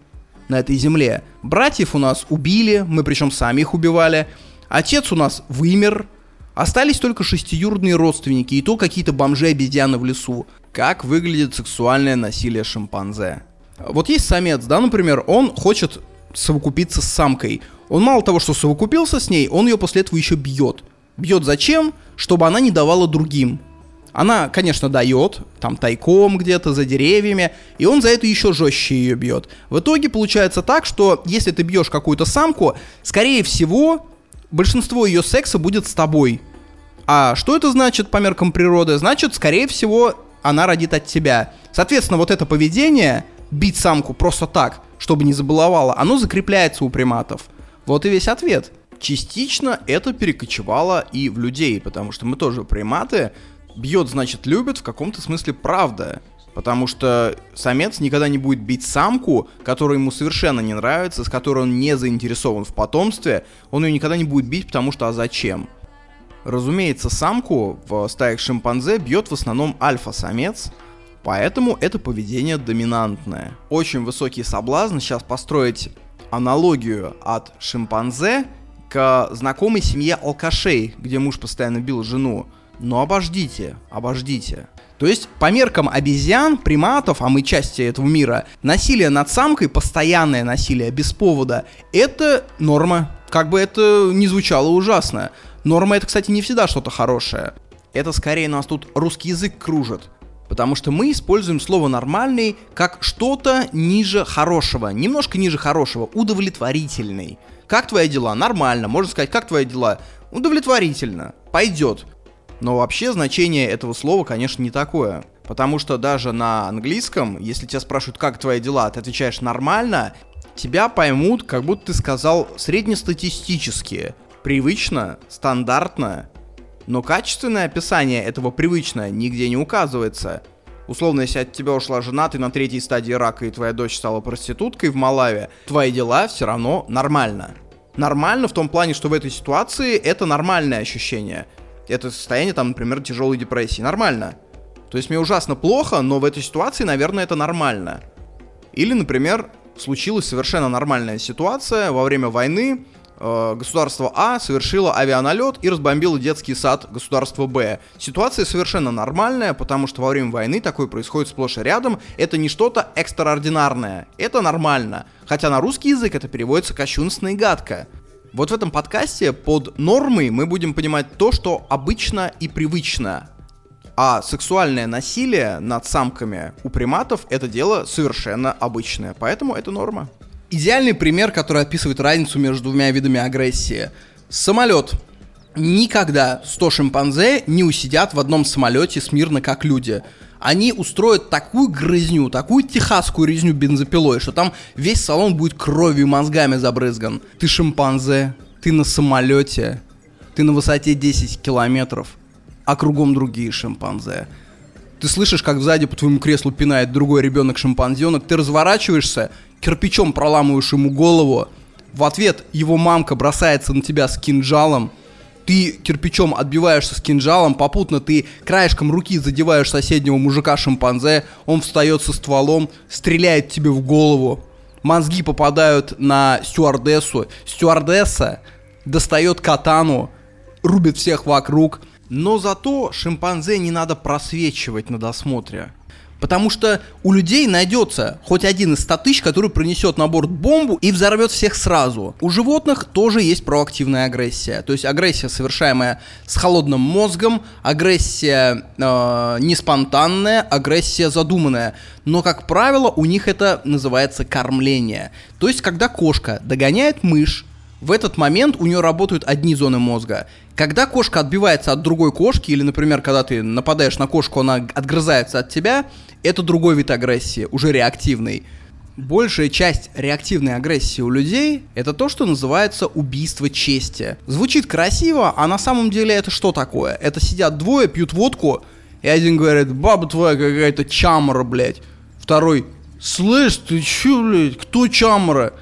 S1: на этой земле. Братьев у нас убили, мы причем сами их убивали. Отец у нас вымер, Остались только шестиюродные родственники, и то какие-то бомжи-обезьяны в лесу. Как выглядит сексуальное насилие шимпанзе? Вот есть самец, да, например, он хочет совокупиться с самкой. Он мало того, что совокупился с ней, он ее после этого еще бьет. Бьет зачем? Чтобы она не давала другим. Она, конечно, дает, там тайком где-то, за деревьями, и он за это еще жестче ее бьет. В итоге получается так, что если ты бьешь какую-то самку, скорее всего, большинство ее секса будет с тобой. А что это значит по меркам природы? Значит, скорее всего, она родит от тебя. Соответственно, вот это поведение, бить самку просто так, чтобы не забаловала, оно закрепляется у приматов. Вот и весь ответ. Частично это перекочевало и в людей, потому что мы тоже приматы. Бьет, значит, любит, в каком-то смысле правда. Потому что самец никогда не будет бить самку, которая ему совершенно не нравится, с которой он не заинтересован в потомстве. Он ее никогда не будет бить, потому что а зачем? Разумеется, самку в стаях шимпанзе бьет в основном альфа-самец, поэтому это поведение доминантное. Очень высокий соблазн сейчас построить аналогию от шимпанзе к знакомой семье алкашей, где муж постоянно бил жену. Но обождите, обождите. То есть, по меркам обезьян, приматов, а мы части этого мира, насилие над самкой, постоянное насилие без повода, это норма. Как бы это ни звучало ужасно. Норма это, кстати, не всегда что-то хорошее. Это скорее нас тут русский язык кружит. Потому что мы используем слово «нормальный» как что-то ниже хорошего, немножко ниже хорошего, удовлетворительный. Как твои дела? Нормально. Можно сказать, как твои дела? Удовлетворительно. Пойдет. Но вообще значение этого слова, конечно, не такое. Потому что даже на английском, если тебя спрашивают, как твои дела, ты отвечаешь нормально, тебя поймут, как будто ты сказал среднестатистически привычно, стандартно, но качественное описание этого привычно нигде не указывается. Условно, если от тебя ушла жена, ты на третьей стадии рака и твоя дочь стала проституткой в Малаве, твои дела все равно нормально. Нормально в том плане, что в этой ситуации это нормальное ощущение. Это состояние, там, например, тяжелой депрессии. Нормально. То есть мне ужасно плохо, но в этой ситуации, наверное, это нормально. Или, например, случилась совершенно нормальная ситуация во время войны, Э, государство А совершило авианалет и разбомбило детский сад государства Б. Ситуация совершенно нормальная, потому что во время войны такое происходит сплошь и рядом. Это не что-то экстраординарное. Это нормально. Хотя на русский язык это переводится кощунственно и гадко. Вот в этом подкасте под нормой мы будем понимать то, что обычно и привычно. А сексуальное насилие над самками у приматов это дело совершенно обычное, поэтому это норма. Идеальный пример, который описывает разницу между двумя видами агрессии. Самолет. Никогда 100 шимпанзе не усидят в одном самолете смирно, как люди. Они устроят такую грызню, такую техасскую резню бензопилой, что там весь салон будет кровью и мозгами забрызган. Ты шимпанзе, ты на самолете, ты на высоте 10 километров, а кругом другие шимпанзе. Ты слышишь, как сзади по твоему креслу пинает другой ребенок-шимпанзенок, ты разворачиваешься кирпичом проламываешь ему голову, в ответ его мамка бросается на тебя с кинжалом, ты кирпичом отбиваешься с кинжалом, попутно ты краешком руки задеваешь соседнего мужика-шимпанзе, он встает со стволом, стреляет тебе в голову, мозги попадают на стюардессу, стюардесса достает катану, рубит всех вокруг, но зато шимпанзе не надо просвечивать на досмотре. Потому что у людей найдется хоть один из 100 тысяч, который принесет на борт бомбу и взорвет всех сразу. У животных тоже есть проактивная агрессия. То есть агрессия, совершаемая с холодным мозгом, агрессия э, не спонтанная, агрессия задуманная. Но, как правило, у них это называется кормление. То есть, когда кошка догоняет мышь, в этот момент у нее работают одни зоны мозга. Когда кошка отбивается от другой кошки, или, например, когда ты нападаешь на кошку, она отгрызается от тебя, это другой вид агрессии, уже реактивный. Большая часть реактивной агрессии у людей это то, что называется убийство чести. Звучит красиво, а на самом деле это что такое? Это сидят двое, пьют водку, и один говорит, баба твоя какая-то чамора, блядь. Второй, слышь, ты чё, блядь, кто чамора?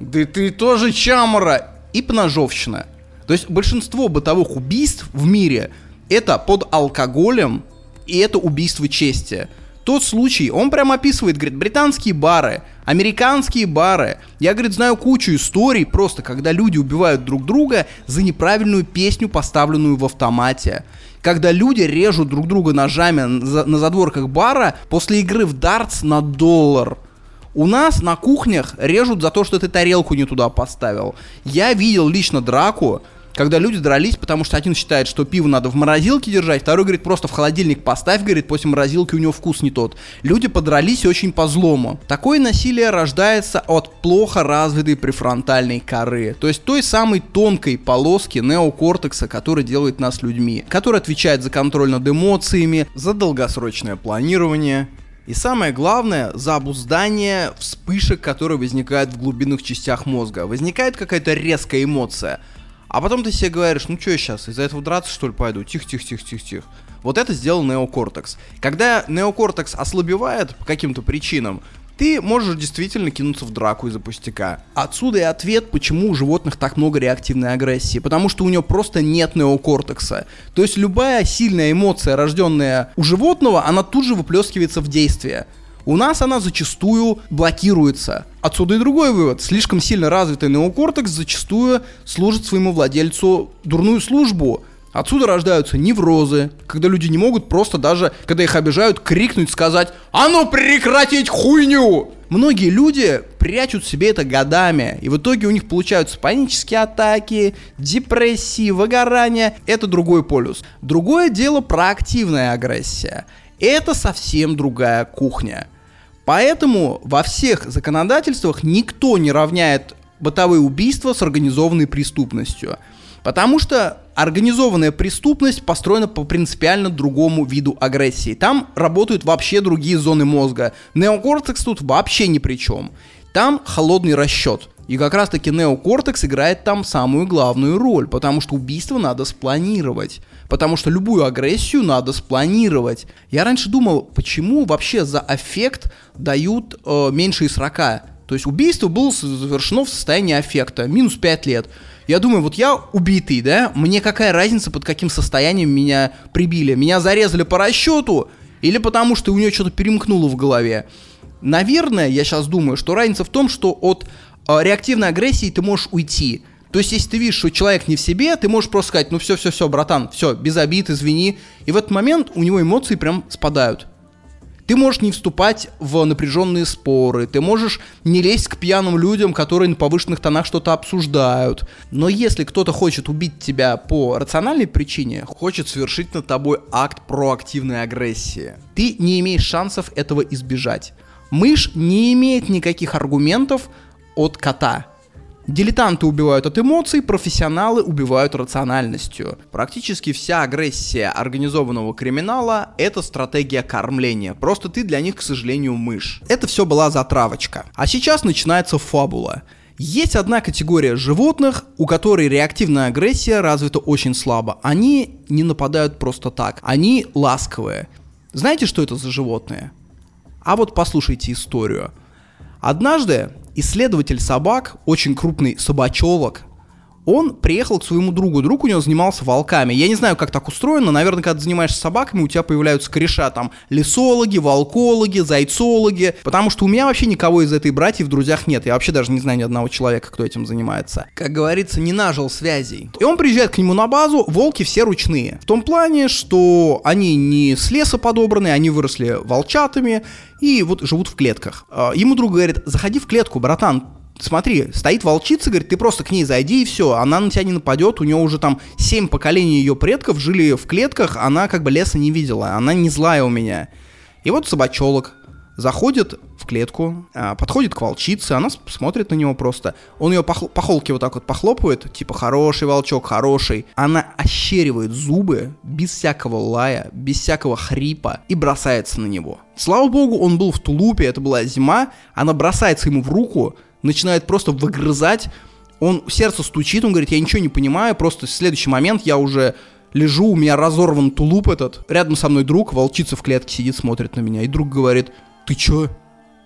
S1: Да ты тоже чамора. И поножовщина. То есть большинство бытовых убийств в мире это под алкоголем, и это убийство чести. Тот случай, он прям описывает, говорит, британские бары, американские бары. Я, говорит, знаю кучу историй просто, когда люди убивают друг друга за неправильную песню, поставленную в автомате. Когда люди режут друг друга ножами на задворках бара после игры в дартс на доллар. У нас на кухнях режут за то, что ты тарелку не туда поставил. Я видел лично драку, когда люди дрались, потому что один считает, что пиво надо в морозилке держать, второй говорит, просто в холодильник поставь, говорит, после морозилки у него вкус не тот. Люди подрались очень по злому. Такое насилие рождается от плохо развитой префронтальной коры, то есть той самой тонкой полоски неокортекса, которая делает нас людьми, которая отвечает за контроль над эмоциями, за долгосрочное планирование, и самое главное, за обуздание вспышек, которые возникают в глубинных частях мозга. Возникает какая-то резкая эмоция. А потом ты себе говоришь, ну что я сейчас, из-за этого драться что ли пойду? Тихо-тихо-тихо-тихо-тихо. Вот это сделал неокортекс. Когда неокортекс ослабевает по каким-то причинам, ты можешь действительно кинуться в драку из-за пустяка. Отсюда и ответ, почему у животных так много реактивной агрессии. Потому что у него просто нет неокортекса. То есть любая сильная эмоция, рожденная у животного, она тут же выплескивается в действие. У нас она зачастую блокируется. Отсюда и другой вывод. Слишком сильно развитый неокортекс зачастую служит своему владельцу дурную службу. Отсюда рождаются неврозы, когда люди не могут просто даже, когда их обижают, крикнуть, сказать «А ну прекратить хуйню!» Многие люди прячут себе это годами, и в итоге у них получаются панические атаки, депрессии, выгорание. Это другой полюс. Другое дело проактивная агрессия. Это совсем другая кухня. Поэтому во всех законодательствах никто не равняет бытовые убийства с организованной преступностью. Потому что организованная преступность построена по принципиально другому виду агрессии. Там работают вообще другие зоны мозга. Неокортекс тут вообще ни при чем. Там холодный расчет. И как раз таки неокортекс играет там самую главную роль, потому что убийство надо спланировать. Потому что любую агрессию надо спланировать. Я раньше думал, почему вообще за аффект дают э, меньше из 40. То есть убийство было совершено в состоянии аффекта, минус 5 лет. Я думаю, вот я убитый, да, мне какая разница, под каким состоянием меня прибили? Меня зарезали по расчету или потому что у нее что-то перемкнуло в голове? Наверное, я сейчас думаю, что разница в том, что от э, реактивной агрессии ты можешь уйти. То есть, если ты видишь, что человек не в себе, ты можешь просто сказать, ну все, все, все, братан, все, без обид, извини. И в этот момент у него эмоции прям спадают. Ты можешь не вступать в напряженные споры, ты можешь не лезть к пьяным людям, которые на повышенных тонах что-то обсуждают. Но если кто-то хочет убить тебя по рациональной причине, хочет совершить над тобой акт проактивной агрессии, ты не имеешь шансов этого избежать. Мышь не имеет никаких аргументов от кота. Дилетанты убивают от эмоций, профессионалы убивают рациональностью. Практически вся агрессия организованного криминала — это стратегия кормления. Просто ты для них, к сожалению, мышь. Это все была затравочка. А сейчас начинается фабула. Есть одна категория животных, у которой реактивная агрессия развита очень слабо. Они не нападают просто так. Они ласковые. Знаете, что это за животные? А вот послушайте историю. Однажды исследователь собак, очень крупный собачелок, он приехал к своему другу. Друг у него занимался волками. Я не знаю, как так устроено. Наверное, когда ты занимаешься собаками, у тебя появляются кореша там лесологи, волкологи, зайцологи. Потому что у меня вообще никого из этой братьев в друзьях нет. Я вообще даже не знаю ни одного человека, кто этим занимается. Как говорится, не нажил связей. И он приезжает к нему на базу. Волки все ручные. В том плане, что они не с леса подобраны, они выросли волчатами и вот живут в клетках. А, ему друг говорит, заходи в клетку, братан, смотри, стоит волчица, говорит, ты просто к ней зайди и все, она на тебя не нападет, у нее уже там семь поколений ее предков жили в клетках, она как бы леса не видела, она не злая у меня. И вот собачелок заходит в клетку, а, подходит к волчице, она смотрит на него просто. Он ее по, по холке вот так вот похлопывает, типа хороший волчок, хороший. Она ощеривает зубы без всякого лая, без всякого хрипа и бросается на него. Слава богу, он был в тулупе, это была зима, она бросается ему в руку, начинает просто выгрызать, он сердце стучит, он говорит, я ничего не понимаю, просто в следующий момент я уже лежу, у меня разорван тулуп этот, рядом со мной друг, волчица в клетке сидит, смотрит на меня, и друг говорит, ты чё?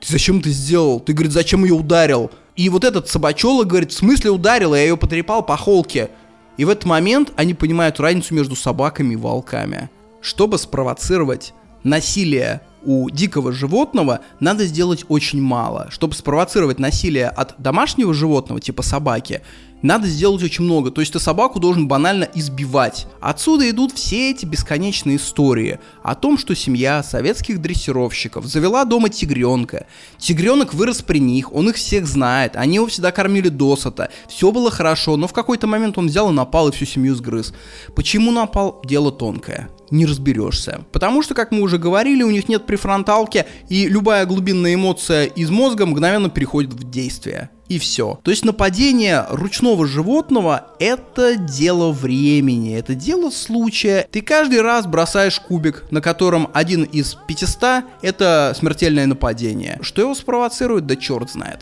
S1: Ты зачем ты сделал? Ты, говорит, зачем ее ударил? И вот этот собачонок говорит, в смысле ударил? Я ее потрепал по холке. И в этот момент они понимают разницу между собаками и волками. Чтобы спровоцировать насилие у дикого животного надо сделать очень мало. Чтобы спровоцировать насилие от домашнего животного, типа собаки, надо сделать очень много. То есть ты собаку должен банально избивать. Отсюда идут все эти бесконечные истории о том, что семья советских дрессировщиков завела дома тигренка. Тигренок вырос при них, он их всех знает, они его всегда кормили досыта, все было хорошо, но в какой-то момент он взял и напал и всю семью сгрыз. Почему напал? Дело тонкое не разберешься. Потому что, как мы уже говорили, у них нет префронталки, и любая глубинная эмоция из мозга мгновенно переходит в действие и все. То есть нападение ручного животного это дело времени, это дело случая. Ты каждый раз бросаешь кубик, на котором один из 500 это смертельное нападение. Что его спровоцирует, да черт знает.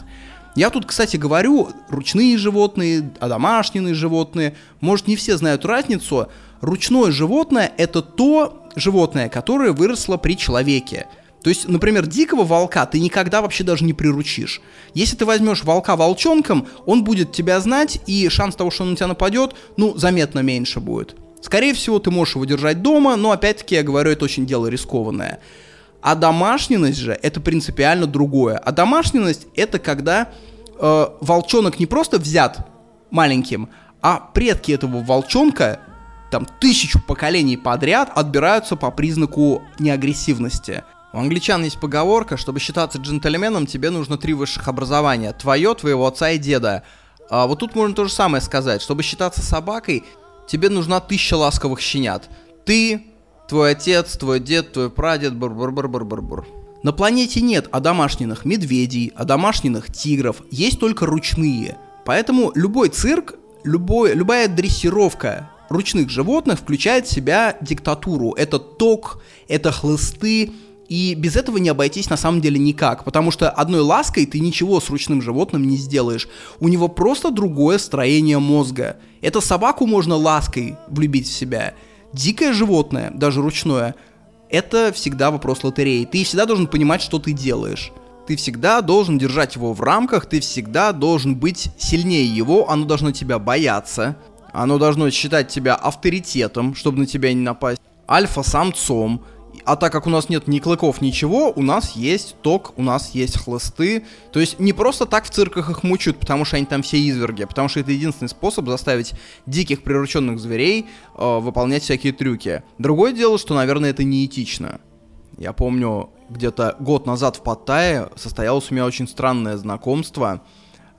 S1: Я тут, кстати, говорю, ручные животные, а домашние животные. Может, не все знают разницу. Ручное животное это то животное, которое выросло при человеке. То есть, например, дикого волка ты никогда вообще даже не приручишь. Если ты возьмешь волка волчонком, он будет тебя знать, и шанс того, что он на тебя нападет, ну, заметно меньше будет. Скорее всего, ты можешь его держать дома, но опять-таки, я говорю, это очень дело рискованное. А домашненность же это принципиально другое. А домашненность это когда э, волчонок не просто взят маленьким, а предки этого волчонка там тысячу поколений подряд отбираются по признаку неагрессивности. У англичан есть поговорка, чтобы считаться джентльменом, тебе нужно три высших образования. Твое, твоего отца и деда. А вот тут можно то же самое сказать. Чтобы считаться собакой, тебе нужна тысяча ласковых щенят. Ты, твой отец, твой дед, твой прадед, бур-бур-бур-бур-бур-бур. На планете нет одомашненных медведей, одомашненных тигров, есть только ручные. Поэтому любой цирк, любой, любая дрессировка ручных животных включает в себя диктатуру. Это ток, это хлысты, и без этого не обойтись на самом деле никак, потому что одной лаской ты ничего с ручным животным не сделаешь. У него просто другое строение мозга. Это собаку можно лаской влюбить в себя. Дикое животное, даже ручное, это всегда вопрос лотереи. Ты всегда должен понимать, что ты делаешь. Ты всегда должен держать его в рамках, ты всегда должен быть сильнее его, оно должно тебя бояться, оно должно считать тебя авторитетом, чтобы на тебя не напасть, альфа-самцом, а так как у нас нет ни клыков, ничего, у нас есть ток, у нас есть хлысты. То есть не просто так в цирках их мучают, потому что они там все изверги, а потому что это единственный способ заставить диких прирученных зверей э, выполнять всякие трюки. Другое дело, что, наверное, это неэтично. Я помню, где-то год назад в Паттайе состоялось у меня очень странное знакомство.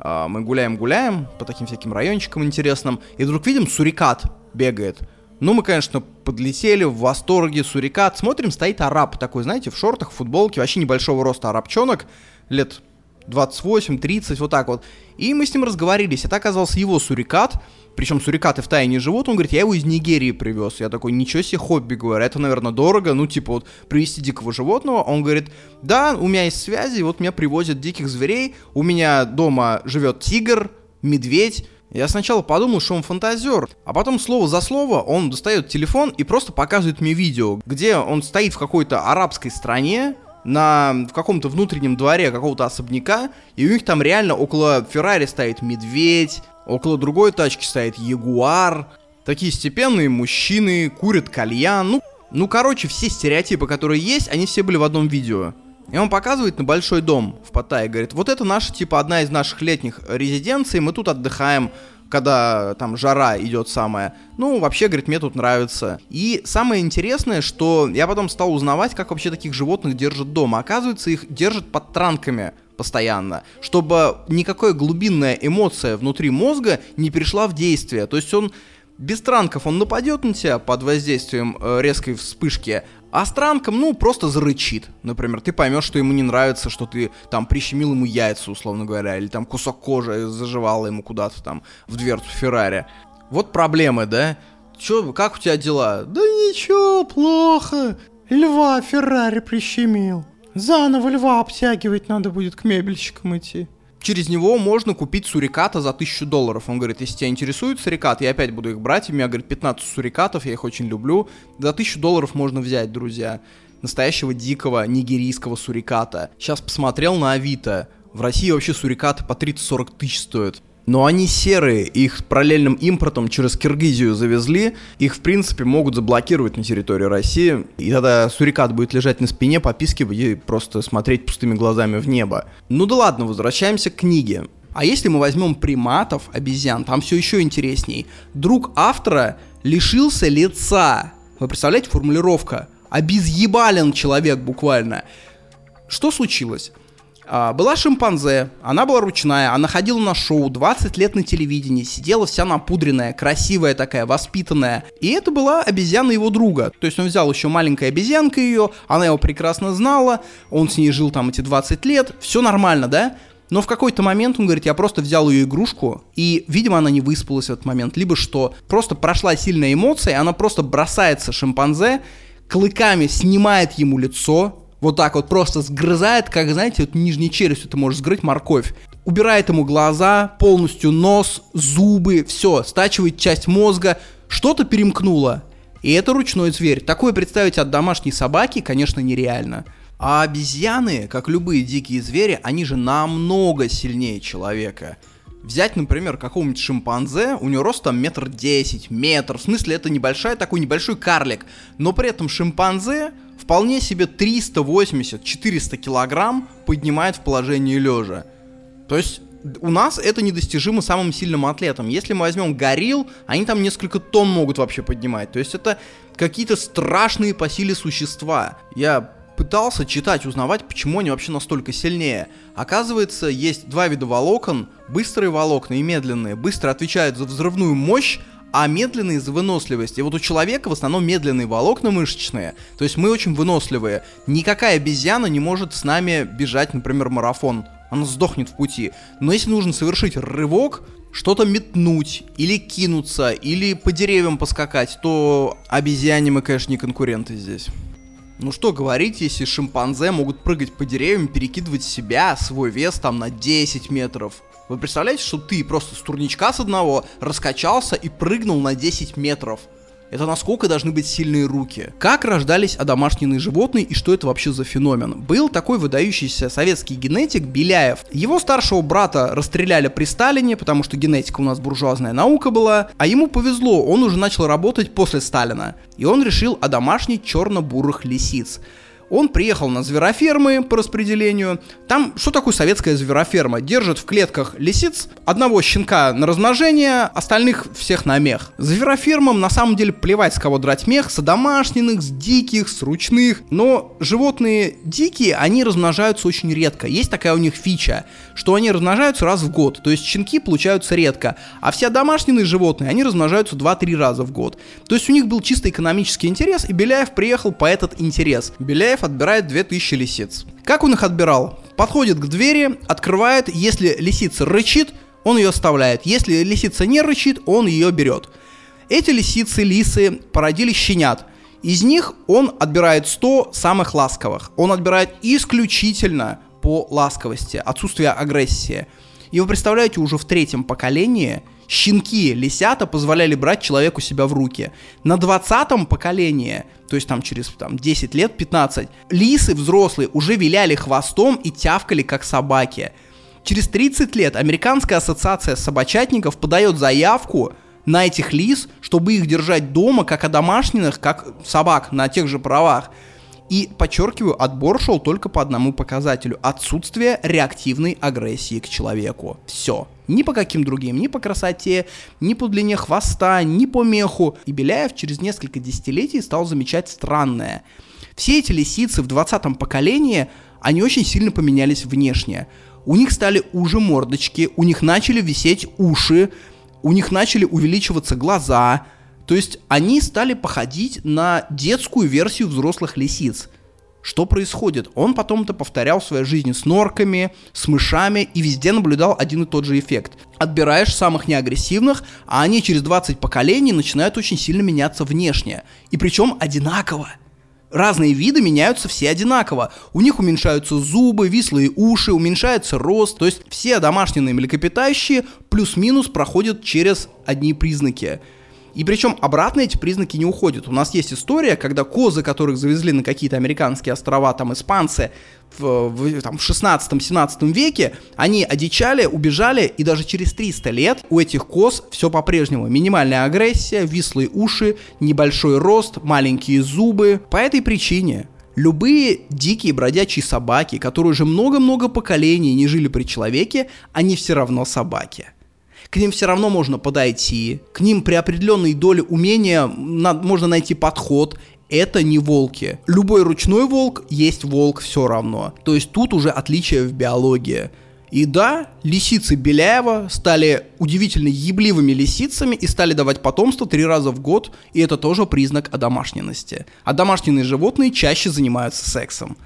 S1: Э, мы гуляем-гуляем по таким всяким райончикам интересным, и вдруг видим, сурикат бегает. Ну, мы, конечно, подлетели в восторге, сурикат. Смотрим, стоит араб такой, знаете, в шортах, в футболке, вообще небольшого роста арабчонок, лет 28-30, вот так вот. И мы с ним разговорились. Это оказался его сурикат, причем сурикаты в Тае не живут. Он говорит, я его из Нигерии привез. Я такой, ничего себе хобби, говорю, это, наверное, дорого. Ну, типа, вот, привезти дикого животного. Он говорит, да, у меня есть связи, вот меня привозят диких зверей. У меня дома живет тигр, медведь, я сначала подумал, что он фантазер, а потом слово за слово он достает телефон и просто показывает мне видео, где он стоит в какой-то арабской стране, на, в каком-то внутреннем дворе какого-то особняка, и у них там реально около Феррари стоит медведь, около другой тачки стоит Ягуар, такие степенные мужчины, курят кальян, ну, ну, короче, все стереотипы, которые есть, они все были в одном видео. И он показывает на большой дом в Паттайе, говорит, вот это наша, типа, одна из наших летних резиденций, мы тут отдыхаем, когда там жара идет самая. Ну, вообще, говорит, мне тут нравится. И самое интересное, что я потом стал узнавать, как вообще таких животных держат дома. Оказывается, их держат под транками постоянно, чтобы никакая глубинная эмоция внутри мозга не перешла в действие. То есть он без транков он нападет на тебя под воздействием э, резкой вспышки, а странком, ну, просто зарычит. Например, ты поймешь, что ему не нравится, что ты там прищемил ему яйца, условно говоря, или там кусок кожи заживала ему куда-то там в дверцу Феррари. Вот проблемы, да? Чё, как у тебя дела? Да ничего, плохо. Льва Феррари прищемил. Заново льва обтягивать надо будет к мебельщикам идти через него можно купить суриката за 1000 долларов. Он говорит, если тебя интересует сурикат, я опять буду их брать. У меня, говорит, 15 сурикатов, я их очень люблю. За 1000 долларов можно взять, друзья. Настоящего дикого нигерийского суриката. Сейчас посмотрел на Авито. В России вообще сурикаты по 30-40 тысяч стоят. Но они серые, их параллельным импортом через Киргизию завезли, их в принципе могут заблокировать на территории России, и тогда сурикат будет лежать на спине, попискивать и просто смотреть пустыми глазами в небо. Ну да ладно, возвращаемся к книге. А если мы возьмем приматов, обезьян, там все еще интересней. Друг автора лишился лица. Вы представляете, формулировка? Обезъебален человек буквально. Что случилось? А, была шимпанзе, она была ручная, она ходила на шоу 20 лет на телевидении, сидела вся напудренная, красивая такая, воспитанная. И это была обезьяна его друга. То есть он взял еще маленькая обезьянка ее, она его прекрасно знала, он с ней жил там эти 20 лет, все нормально, да? Но в какой-то момент он говорит, я просто взял ее игрушку, и, видимо, она не выспалась в этот момент, либо что, просто прошла сильная эмоция, она просто бросается шимпанзе, клыками снимает ему лицо, вот так вот просто сгрызает, как, знаете, вот нижней челюстью ты можешь сгрызть морковь. Убирает ему глаза, полностью нос, зубы, все, стачивает часть мозга, что-то перемкнуло. И это ручной зверь. Такое представить от домашней собаки, конечно, нереально. А обезьяны, как любые дикие звери, они же намного сильнее человека. Взять, например, какого-нибудь шимпанзе, у него рост там метр десять, метр, в смысле это небольшой такой небольшой карлик, но при этом шимпанзе вполне себе 380-400 килограмм поднимает в положении лежа. То есть у нас это недостижимо самым сильным атлетам. Если мы возьмем горилл, они там несколько тонн могут вообще поднимать. То есть это какие-то страшные по силе существа. Я пытался читать, узнавать, почему они вообще настолько сильнее. Оказывается, есть два вида волокон, быстрые волокна и медленные. Быстро отвечают за взрывную мощь, а медленные за выносливость. И вот у человека в основном медленные волокна мышечные, то есть мы очень выносливые. Никакая обезьяна не может с нами бежать, например, марафон. Она сдохнет в пути. Но если нужно совершить рывок, что-то метнуть, или кинуться, или по деревьям поскакать, то обезьяне мы, конечно, не конкуренты здесь. Ну что говорить, если шимпанзе могут прыгать по деревьям, перекидывать себя, свой вес там на 10 метров. Вы представляете, что ты просто с турничка с одного раскачался и прыгнул на 10 метров? Это насколько должны быть сильные руки. Как рождались одомашненные животные и что это вообще за феномен? Был такой выдающийся советский генетик Беляев. Его старшего брата расстреляли при Сталине, потому что генетика у нас буржуазная наука была. А ему повезло, он уже начал работать после Сталина. И он решил одомашнить черно-бурых лисиц. Он приехал на зверофермы по распределению. Там что такое советская звероферма? Держат в клетках лисиц, одного щенка на размножение, остальных всех на мех. Зверофермам на самом деле плевать, с кого драть мех, с домашних, с диких, с ручных. Но животные дикие, они размножаются очень редко. Есть такая у них фича, что они размножаются раз в год. То есть щенки получаются редко. А все домашние животные, они размножаются 2-3 раза в год. То есть у них был чисто экономический интерес, и Беляев приехал по этот интерес. Беляев отбирает 2000 лисиц. Как он их отбирал? Подходит к двери, открывает, если лисица рычит, он ее оставляет. Если лисица не рычит, он ее берет. Эти лисицы, лисы породили щенят. Из них он отбирает 100 самых ласковых. Он отбирает исключительно по ласковости, отсутствие агрессии. И вы представляете, уже в третьем поколении щенки, лисята позволяли брать человеку себя в руки. На 20-м поколении, то есть там через там, 10 лет, 15, лисы взрослые уже виляли хвостом и тявкали как собаки. Через 30 лет Американская ассоциация собачатников подает заявку на этих лис, чтобы их держать дома как одомашненных, как собак на тех же правах. И, подчеркиваю, отбор шел только по одному показателю – отсутствие реактивной агрессии к человеку. Все. Ни по каким другим, ни по красоте, ни по длине хвоста, ни по меху. И Беляев через несколько десятилетий стал замечать странное. Все эти лисицы в 20-м поколении, они очень сильно поменялись внешне. У них стали уже мордочки, у них начали висеть уши, у них начали увеличиваться глаза, то есть они стали походить на детскую версию взрослых лисиц. Что происходит? Он потом это повторял в своей жизни с норками, с мышами и везде наблюдал один и тот же эффект. Отбираешь самых неагрессивных, а они через 20 поколений начинают очень сильно меняться внешне. И причем одинаково. Разные виды меняются все одинаково. У них уменьшаются зубы, вислые уши, уменьшается рост. То есть все домашние млекопитающие плюс-минус проходят через одни признаки. И причем обратно эти признаки не уходят. У нас есть история, когда козы, которых завезли на какие-то американские острова, там испанцы, в, в, там, в 16-17 веке, они одичали, убежали, и даже через 300 лет у этих коз все по-прежнему. Минимальная агрессия, вислые уши, небольшой рост, маленькие зубы. По этой причине Любые дикие бродячие собаки, которые уже много-много поколений не жили при человеке, они все равно собаки. К ним все равно можно подойти, к ним при определенной доле умения на, можно найти подход. Это не волки. Любой ручной волк есть волк все равно. То есть тут уже отличие в биологии. И да, лисицы Беляева стали удивительно ебливыми лисицами и стали давать потомство три раза в год, и это тоже признак одомашненности. А домашние животные чаще занимаются сексом.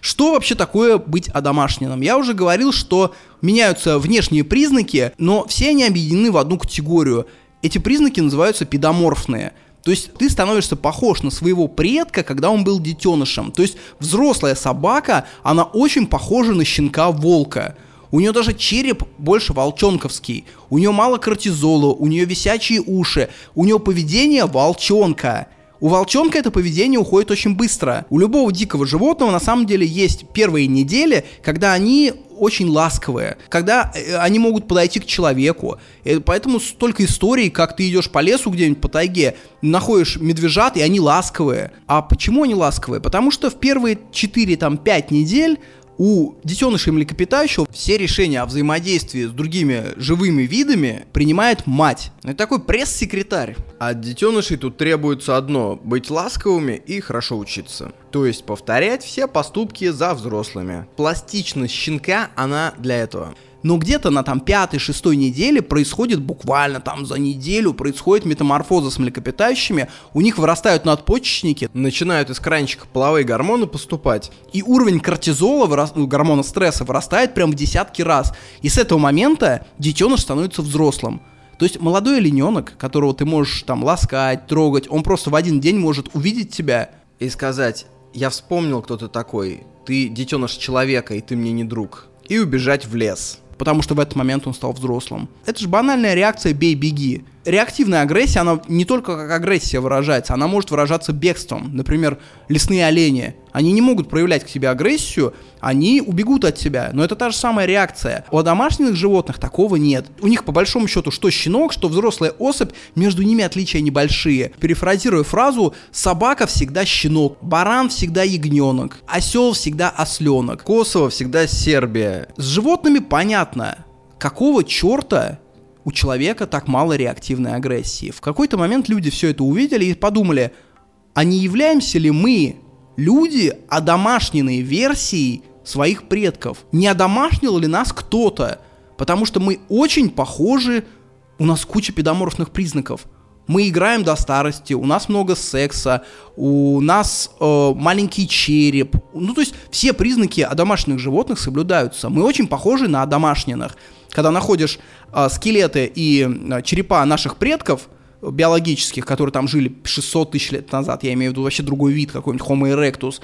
S1: Что вообще такое быть одомашненным? Я уже говорил, что меняются внешние признаки, но все они объединены в одну категорию. Эти признаки называются педоморфные. То есть ты становишься похож на своего предка, когда он был детенышем. То есть взрослая собака, она очень похожа на щенка волка. У нее даже череп больше волчонковский. У нее мало кортизола, у нее висячие уши, у нее поведение волчонка. У волчонка это поведение уходит очень быстро. У любого дикого животного на самом деле есть первые недели, когда они очень ласковые, когда э, они могут подойти к человеку. И поэтому столько историй, как ты идешь по лесу где-нибудь по тайге, находишь медвежат, и они ласковые. А почему они ласковые? Потому что в первые 4-5 недель у детенышей млекопитающего все решения о взаимодействии с другими живыми видами принимает мать. Это такой пресс-секретарь.
S2: От детенышей тут требуется одно – быть ласковыми и хорошо учиться. То есть повторять все поступки за взрослыми. Пластичность щенка, она для этого
S1: но где-то на там пятой-шестой неделе происходит буквально там за неделю происходит метаморфоза с млекопитающими, у них вырастают надпочечники,
S2: начинают из кранчика половые гормоны поступать,
S1: и уровень кортизола. Ну, гормона стресса, вырастает прям в десятки раз. И с этого момента детеныш становится взрослым. То есть молодой олененок, которого ты можешь там ласкать, трогать, он просто в один день может увидеть тебя
S2: и сказать, я вспомнил, кто ты такой, ты детеныш человека, и ты мне не друг, и убежать в лес
S1: потому что в этот момент он стал взрослым. Это же банальная реакция «бей-беги» реактивная агрессия, она не только как агрессия выражается, она может выражаться бегством. Например, лесные олени. Они не могут проявлять к себе агрессию, они убегут от себя. Но это та же самая реакция. У домашних животных такого нет. У них по большому счету что щенок, что взрослая особь, между ними отличия небольшие. Перефразируя фразу, собака всегда щенок, баран всегда ягненок, осел всегда осленок.
S2: Косово всегда Сербия.
S1: С животными понятно. Какого черта у человека так мало реактивной агрессии. В какой-то момент люди все это увидели и подумали, а не являемся ли мы, люди, одомашненные версией своих предков? Не одомашнил ли нас кто-то? Потому что мы очень похожи, у нас куча педоморфных признаков. Мы играем до старости, у нас много секса, у нас э, маленький череп. Ну, то есть все признаки домашних животных соблюдаются. Мы очень похожи на домашних когда находишь э, скелеты и э, черепа наших предков, биологических, которые там жили 600 тысяч лет назад, я имею в виду вообще другой вид, какой-нибудь Homo erectus,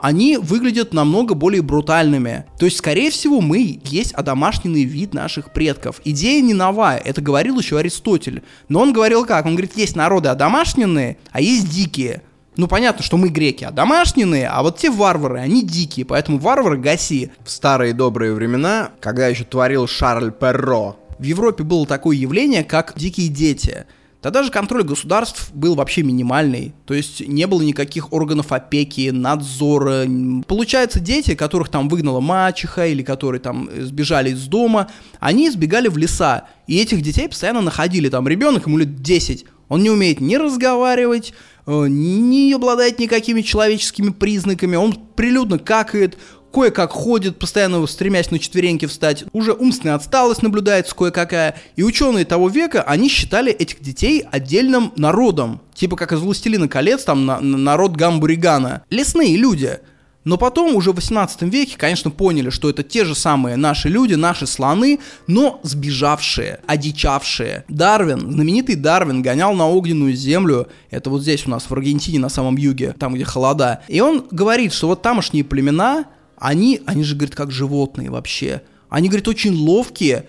S1: они выглядят намного более брутальными. То есть, скорее всего, мы есть одомашненный вид наших предков. Идея не новая, это говорил еще Аристотель. Но он говорил как? Он говорит, есть народы одомашненные, а есть дикие. Ну, понятно, что мы греки, а домашние, а вот те варвары, они дикие, поэтому варвары гаси.
S2: В старые добрые времена, когда еще творил Шарль Перро,
S1: в Европе было такое явление, как дикие дети. Тогда же контроль государств был вообще минимальный, то есть не было никаких органов опеки, надзора. Получается, дети, которых там выгнала мачеха или которые там сбежали из дома, они сбегали в леса, и этих детей постоянно находили. Там ребенок, ему лет 10, он не умеет ни разговаривать, не обладает никакими человеческими признаками, он прилюдно какает, кое-как ходит, постоянно стремясь на четвереньки встать. Уже умственная отсталость наблюдается кое-какая. И ученые того века, они считали этих детей отдельным народом. Типа как из «Властелина колец», там на, на народ Гамбуригана. Лесные люди – но потом, уже в 18 веке, конечно, поняли, что это те же самые наши люди, наши слоны, но сбежавшие, одичавшие. Дарвин, знаменитый Дарвин, гонял на огненную землю, это вот здесь у нас в Аргентине, на самом юге, там, где холода. И он говорит, что вот тамошние племена, они, они же, говорит, как животные вообще. Они, говорит, очень ловкие,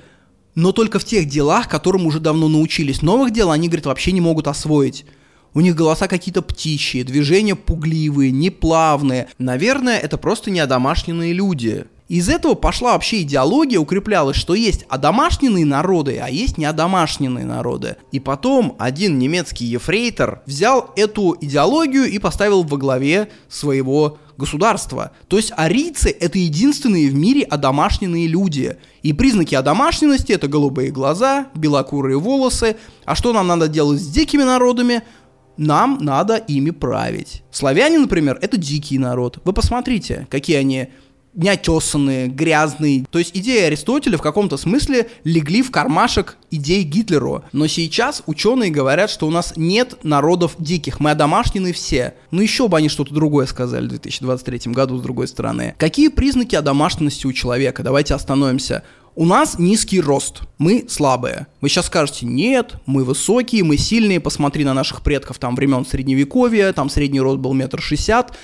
S1: но только в тех делах, которым уже давно научились. Новых дел они, говорят, вообще не могут освоить. У них голоса какие-то птичьи, движения пугливые, неплавные.
S2: Наверное, это просто неодомашненные люди.
S1: Из этого пошла вообще идеология, укреплялась, что есть одомашненные народы, а есть неодомашненные народы.
S2: И потом один немецкий ефрейтор взял эту идеологию и поставил во главе своего государства. То есть арийцы это единственные в мире одомашненные люди. И признаки одомашненности это голубые глаза, белокурые волосы. А что нам надо делать с дикими народами? Нам надо ими править. Славяне, например, это дикий народ. Вы посмотрите, какие они неотесанные, грязные. То есть идеи Аристотеля в каком-то смысле легли в кармашек идей Гитлеру. Но сейчас ученые говорят, что у нас нет народов диких, мы одомашнены все. Ну еще бы они что-то другое сказали в 2023 году, с другой стороны. Какие признаки одомашненности у человека? Давайте остановимся. У нас низкий рост, мы слабые. Вы сейчас скажете, нет, мы высокие, мы сильные, посмотри на наших предков там времен средневековья, там средний рост был метр шестьдесят.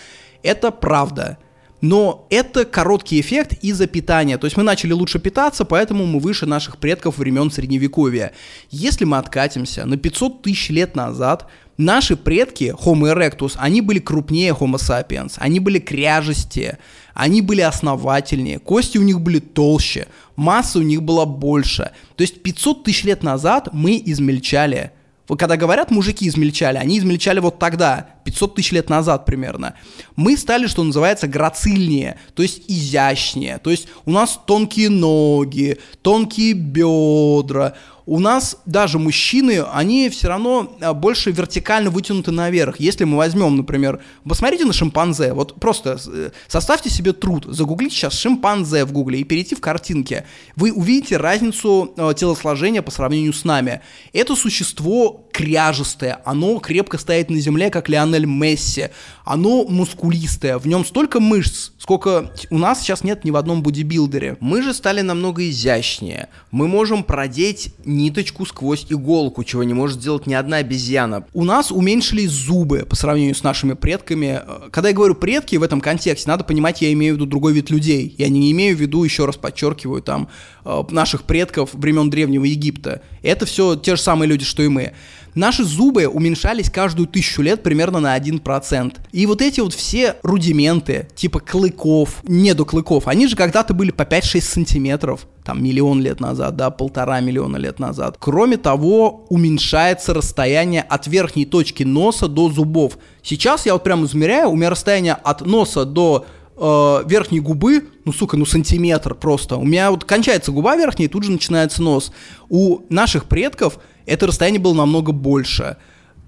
S2: Это правда. Но это короткий эффект из-за питания. То есть мы начали лучше питаться, поэтому мы выше наших предков времен Средневековья. Если мы откатимся на 500 тысяч лет назад, наши предки, Homo erectus, они были крупнее Homo sapiens, они были кряжестее, они были основательнее, кости у них были толще, масса у них была больше. То есть 500 тысяч лет назад мы измельчали вот когда говорят, мужики измельчали, они измельчали вот тогда, 500 тысяч лет назад примерно. Мы стали, что называется, грацильнее, то есть изящнее. То есть у нас тонкие ноги, тонкие бедра, у нас даже мужчины, они все равно а, больше вертикально вытянуты наверх. Если мы возьмем, например, посмотрите на шимпанзе, вот просто э, составьте себе труд, загуглите сейчас шимпанзе в гугле и перейти в картинки. Вы увидите разницу э, телосложения по сравнению с нами. Это существо кряжестое, оно крепко стоит на земле, как Лионель Месси, оно мускулистое, в нем столько мышц, сколько у нас сейчас нет ни в одном бодибилдере. Мы же стали намного изящнее. Мы можем продеть ниточку сквозь иголку, чего не может сделать ни одна обезьяна.
S1: У нас уменьшились зубы по сравнению с нашими предками. Когда я говорю предки в этом контексте, надо понимать, я имею в виду другой вид людей. Я не имею в виду, еще раз подчеркиваю, там, э, наших предков времен Древнего Египта. Это все те же самые люди, что и мы. Наши зубы уменьшались каждую тысячу лет примерно на 1%. И вот эти вот все рудименты, типа клыков, не до клыков, они же когда-то были по 5-6 сантиметров там миллион лет назад, да, полтора миллиона лет назад. Кроме того, уменьшается расстояние от верхней точки носа до зубов. Сейчас я вот прям измеряю, у меня расстояние от носа до э, верхней губы, ну, сука, ну, сантиметр просто. У меня вот кончается губа верхняя, и тут же начинается нос. У наших предков это расстояние было намного больше.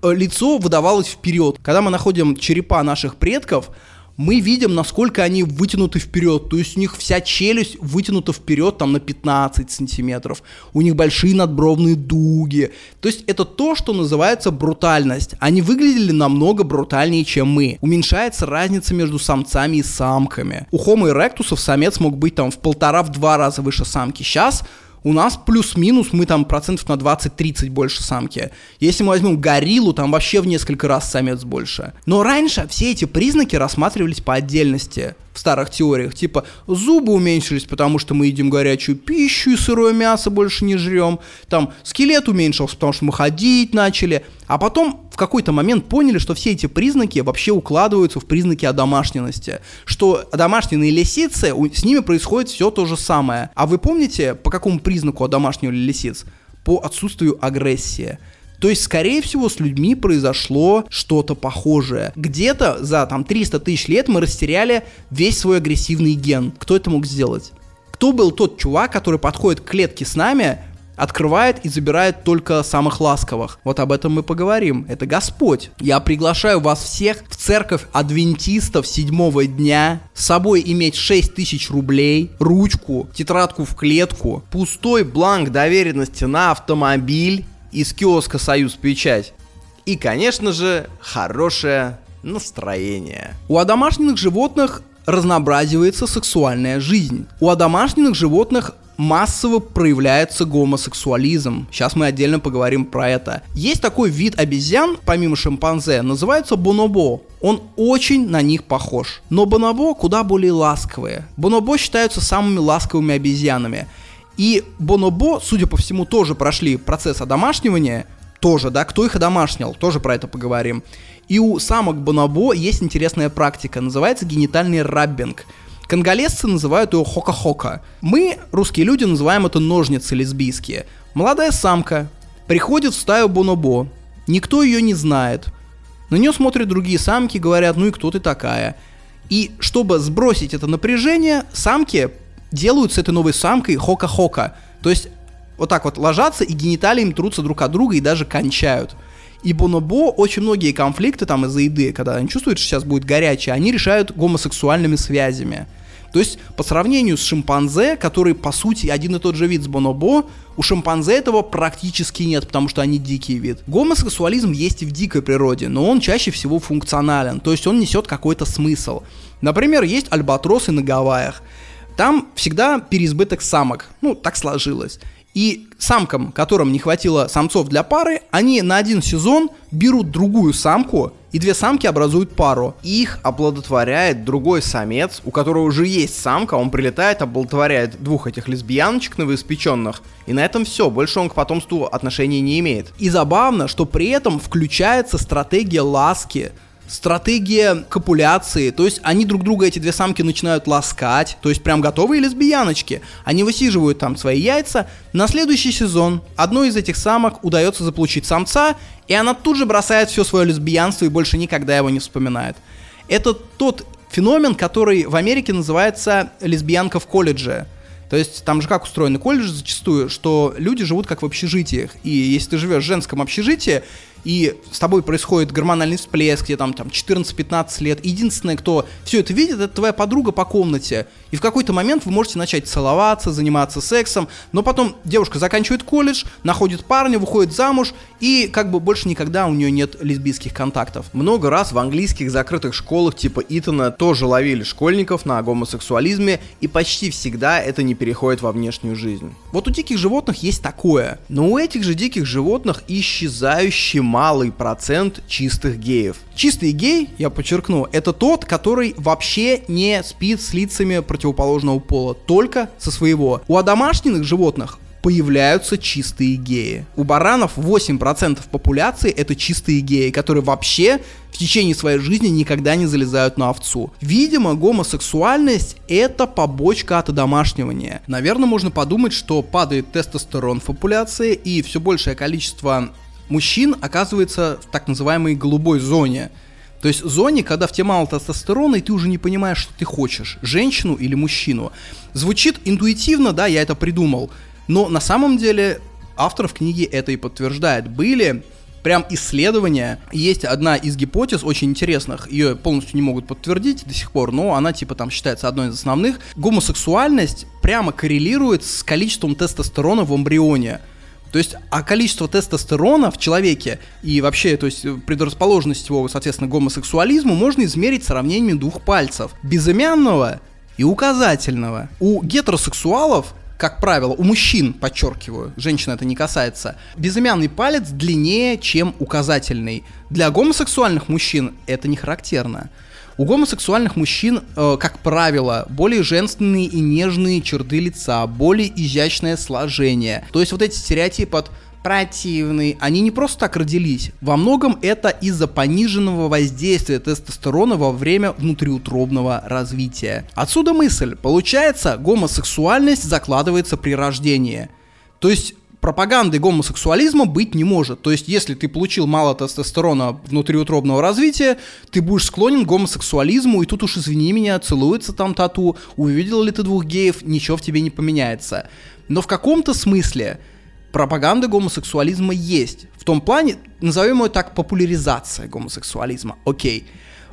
S1: Э, лицо выдавалось вперед. Когда мы находим черепа наших предков, мы видим, насколько они вытянуты вперед. То есть у них вся челюсть вытянута вперед там на 15 сантиметров. У них большие надбровные дуги. То есть это то, что называется брутальность. Они выглядели намного брутальнее, чем мы. Уменьшается разница между самцами и самками. У Homo erectus самец мог быть там в полтора-в два раза выше самки. Сейчас у нас плюс-минус мы там процентов на 20-30 больше самки. Если мы возьмем гориллу, там вообще в несколько раз самец больше. Но раньше все эти признаки рассматривались по отдельности в старых теориях. Типа, зубы уменьшились, потому что мы едим горячую пищу и сырое мясо больше не жрем. Там, скелет уменьшился, потому что мы ходить начали. А потом в какой-то момент поняли, что все эти признаки вообще укладываются в признаки одомашненности. Что домашние лисицы, с ними происходит все то же самое. А вы помните, по какому признаку одомашнивали лисиц? По отсутствию агрессии. То есть, скорее всего, с людьми произошло что-то похожее. Где-то за там 300 тысяч лет мы растеряли весь свой агрессивный ген. Кто это мог сделать? Кто был тот чувак, который подходит к клетке с нами, открывает и забирает только самых ласковых. Вот об этом мы поговорим. Это Господь. Я приглашаю вас всех в церковь адвентистов седьмого дня, с собой иметь 6 тысяч рублей, ручку, тетрадку в клетку, пустой бланк доверенности на автомобиль из киоска «Союз Печать». И, конечно же, хорошее настроение. У одомашненных животных разнообразивается сексуальная жизнь. У одомашненных животных массово проявляется гомосексуализм. Сейчас мы отдельно поговорим про это. Есть такой вид обезьян, помимо шимпанзе, называется бонобо. Он очень на них похож. Но бонобо куда более ласковые. Бонобо считаются самыми ласковыми обезьянами.
S2: И Бонобо, судя по всему, тоже прошли процесс одомашнивания, тоже, да, кто их одомашнил, тоже про это поговорим. И у самок бонобо есть интересная практика, называется генитальный раббинг. Конголезцы называют ее хока-хока. Мы, русские люди, называем это ножницы лесбийские. Молодая самка приходит в стаю бонобо, никто ее не знает. На нее смотрят другие самки, говорят, ну и кто ты такая. И чтобы сбросить это напряжение, самки делают с этой новой самкой хока-хока. То есть вот так вот ложатся и гениталиями трутся друг от друга и даже кончают. И Бонобо очень многие конфликты там из-за еды, когда они чувствуют, что сейчас будет горячее, они решают гомосексуальными связями. То есть, по сравнению с шимпанзе, который, по сути, один и тот же вид с бонобо, у шимпанзе этого практически нет, потому что они дикий вид. Гомосексуализм есть и в дикой природе, но он чаще всего функционален, то есть он несет какой-то смысл. Например, есть альбатросы на Гавайях. Там всегда переизбыток самок, ну, так сложилось. И самкам, которым не хватило самцов для пары, они на один сезон берут другую самку, и две самки образуют пару.
S1: Их оплодотворяет другой самец, у которого уже есть самка, он прилетает, оплодотворяет двух этих лесбияночек новоиспеченных, и на этом все, больше он к потомству отношений не имеет.
S2: И забавно, что при этом включается стратегия ласки, стратегия копуляции, то есть они друг друга, эти две самки, начинают ласкать, то есть прям готовые лесбияночки. Они высиживают там свои яйца. На следующий сезон одной из этих самок удается заполучить самца, и она тут же бросает все свое лесбиянство и больше никогда его не вспоминает. Это тот феномен, который в Америке называется лесбиянка в колледже. То есть там же как устроены колледжи зачастую, что люди живут как в общежитиях. И если ты живешь в женском общежитии, и с тобой происходит гормональный всплеск, где там, там 14-15 лет, единственное, кто все это видит, это твоя подруга по комнате. И в какой-то момент вы можете начать целоваться, заниматься сексом, но потом девушка заканчивает колледж, находит парня, выходит замуж, и как бы больше никогда у нее нет лесбийских контактов.
S1: Много раз в английских закрытых школах типа Итона тоже ловили школьников на гомосексуализме, и почти всегда это не переходит во внешнюю жизнь.
S2: Вот у диких животных есть такое, но у этих же диких животных исчезающий малый процент чистых геев. Чистый гей, я подчеркну, это тот, который вообще не спит с лицами противоположного пола, только со своего. У одомашненных животных появляются чистые геи. У баранов 8% популяции это чистые геи, которые вообще в течение своей жизни никогда не залезают на овцу. Видимо, гомосексуальность это побочка от одомашнивания. Наверное, можно подумать, что падает тестостерон в популяции и все большее количество мужчин оказывается в так называемой голубой зоне. То есть зоне, когда в тебе мало тестостерона, и ты уже не понимаешь, что ты хочешь, женщину или мужчину. Звучит интуитивно, да, я это придумал, но на самом деле автор в книге это и подтверждает. Были прям исследования. Есть одна из гипотез очень интересных, ее полностью не могут подтвердить до сих пор, но она типа там считается одной из основных. Гомосексуальность прямо коррелирует с количеством тестостерона в эмбрионе. То есть, а количество тестостерона в человеке и вообще, то есть, предрасположенность его, соответственно, гомосексуализму можно измерить сравнением двух пальцев. Безымянного и указательного. У гетеросексуалов как правило, у мужчин, подчеркиваю, женщин это не касается, безымянный палец длиннее, чем указательный. Для гомосексуальных мужчин это не характерно. У гомосексуальных мужчин, э, как правило, более женственные и нежные черты лица, более изящное сложение. То есть вот эти стереотипы от противный. Они не просто так родились. Во многом это из-за пониженного воздействия тестостерона во время внутриутробного развития. Отсюда мысль. Получается, гомосексуальность закладывается при рождении. То есть пропаганды гомосексуализма быть не может. То есть, если ты получил мало тестостерона внутриутробного развития, ты будешь склонен к гомосексуализму, и тут уж, извини меня, целуется там тату, увидел ли ты двух геев, ничего в тебе не поменяется. Но в каком-то смысле пропаганда гомосексуализма есть. В том плане, назовем ее так, популяризация гомосексуализма. Окей.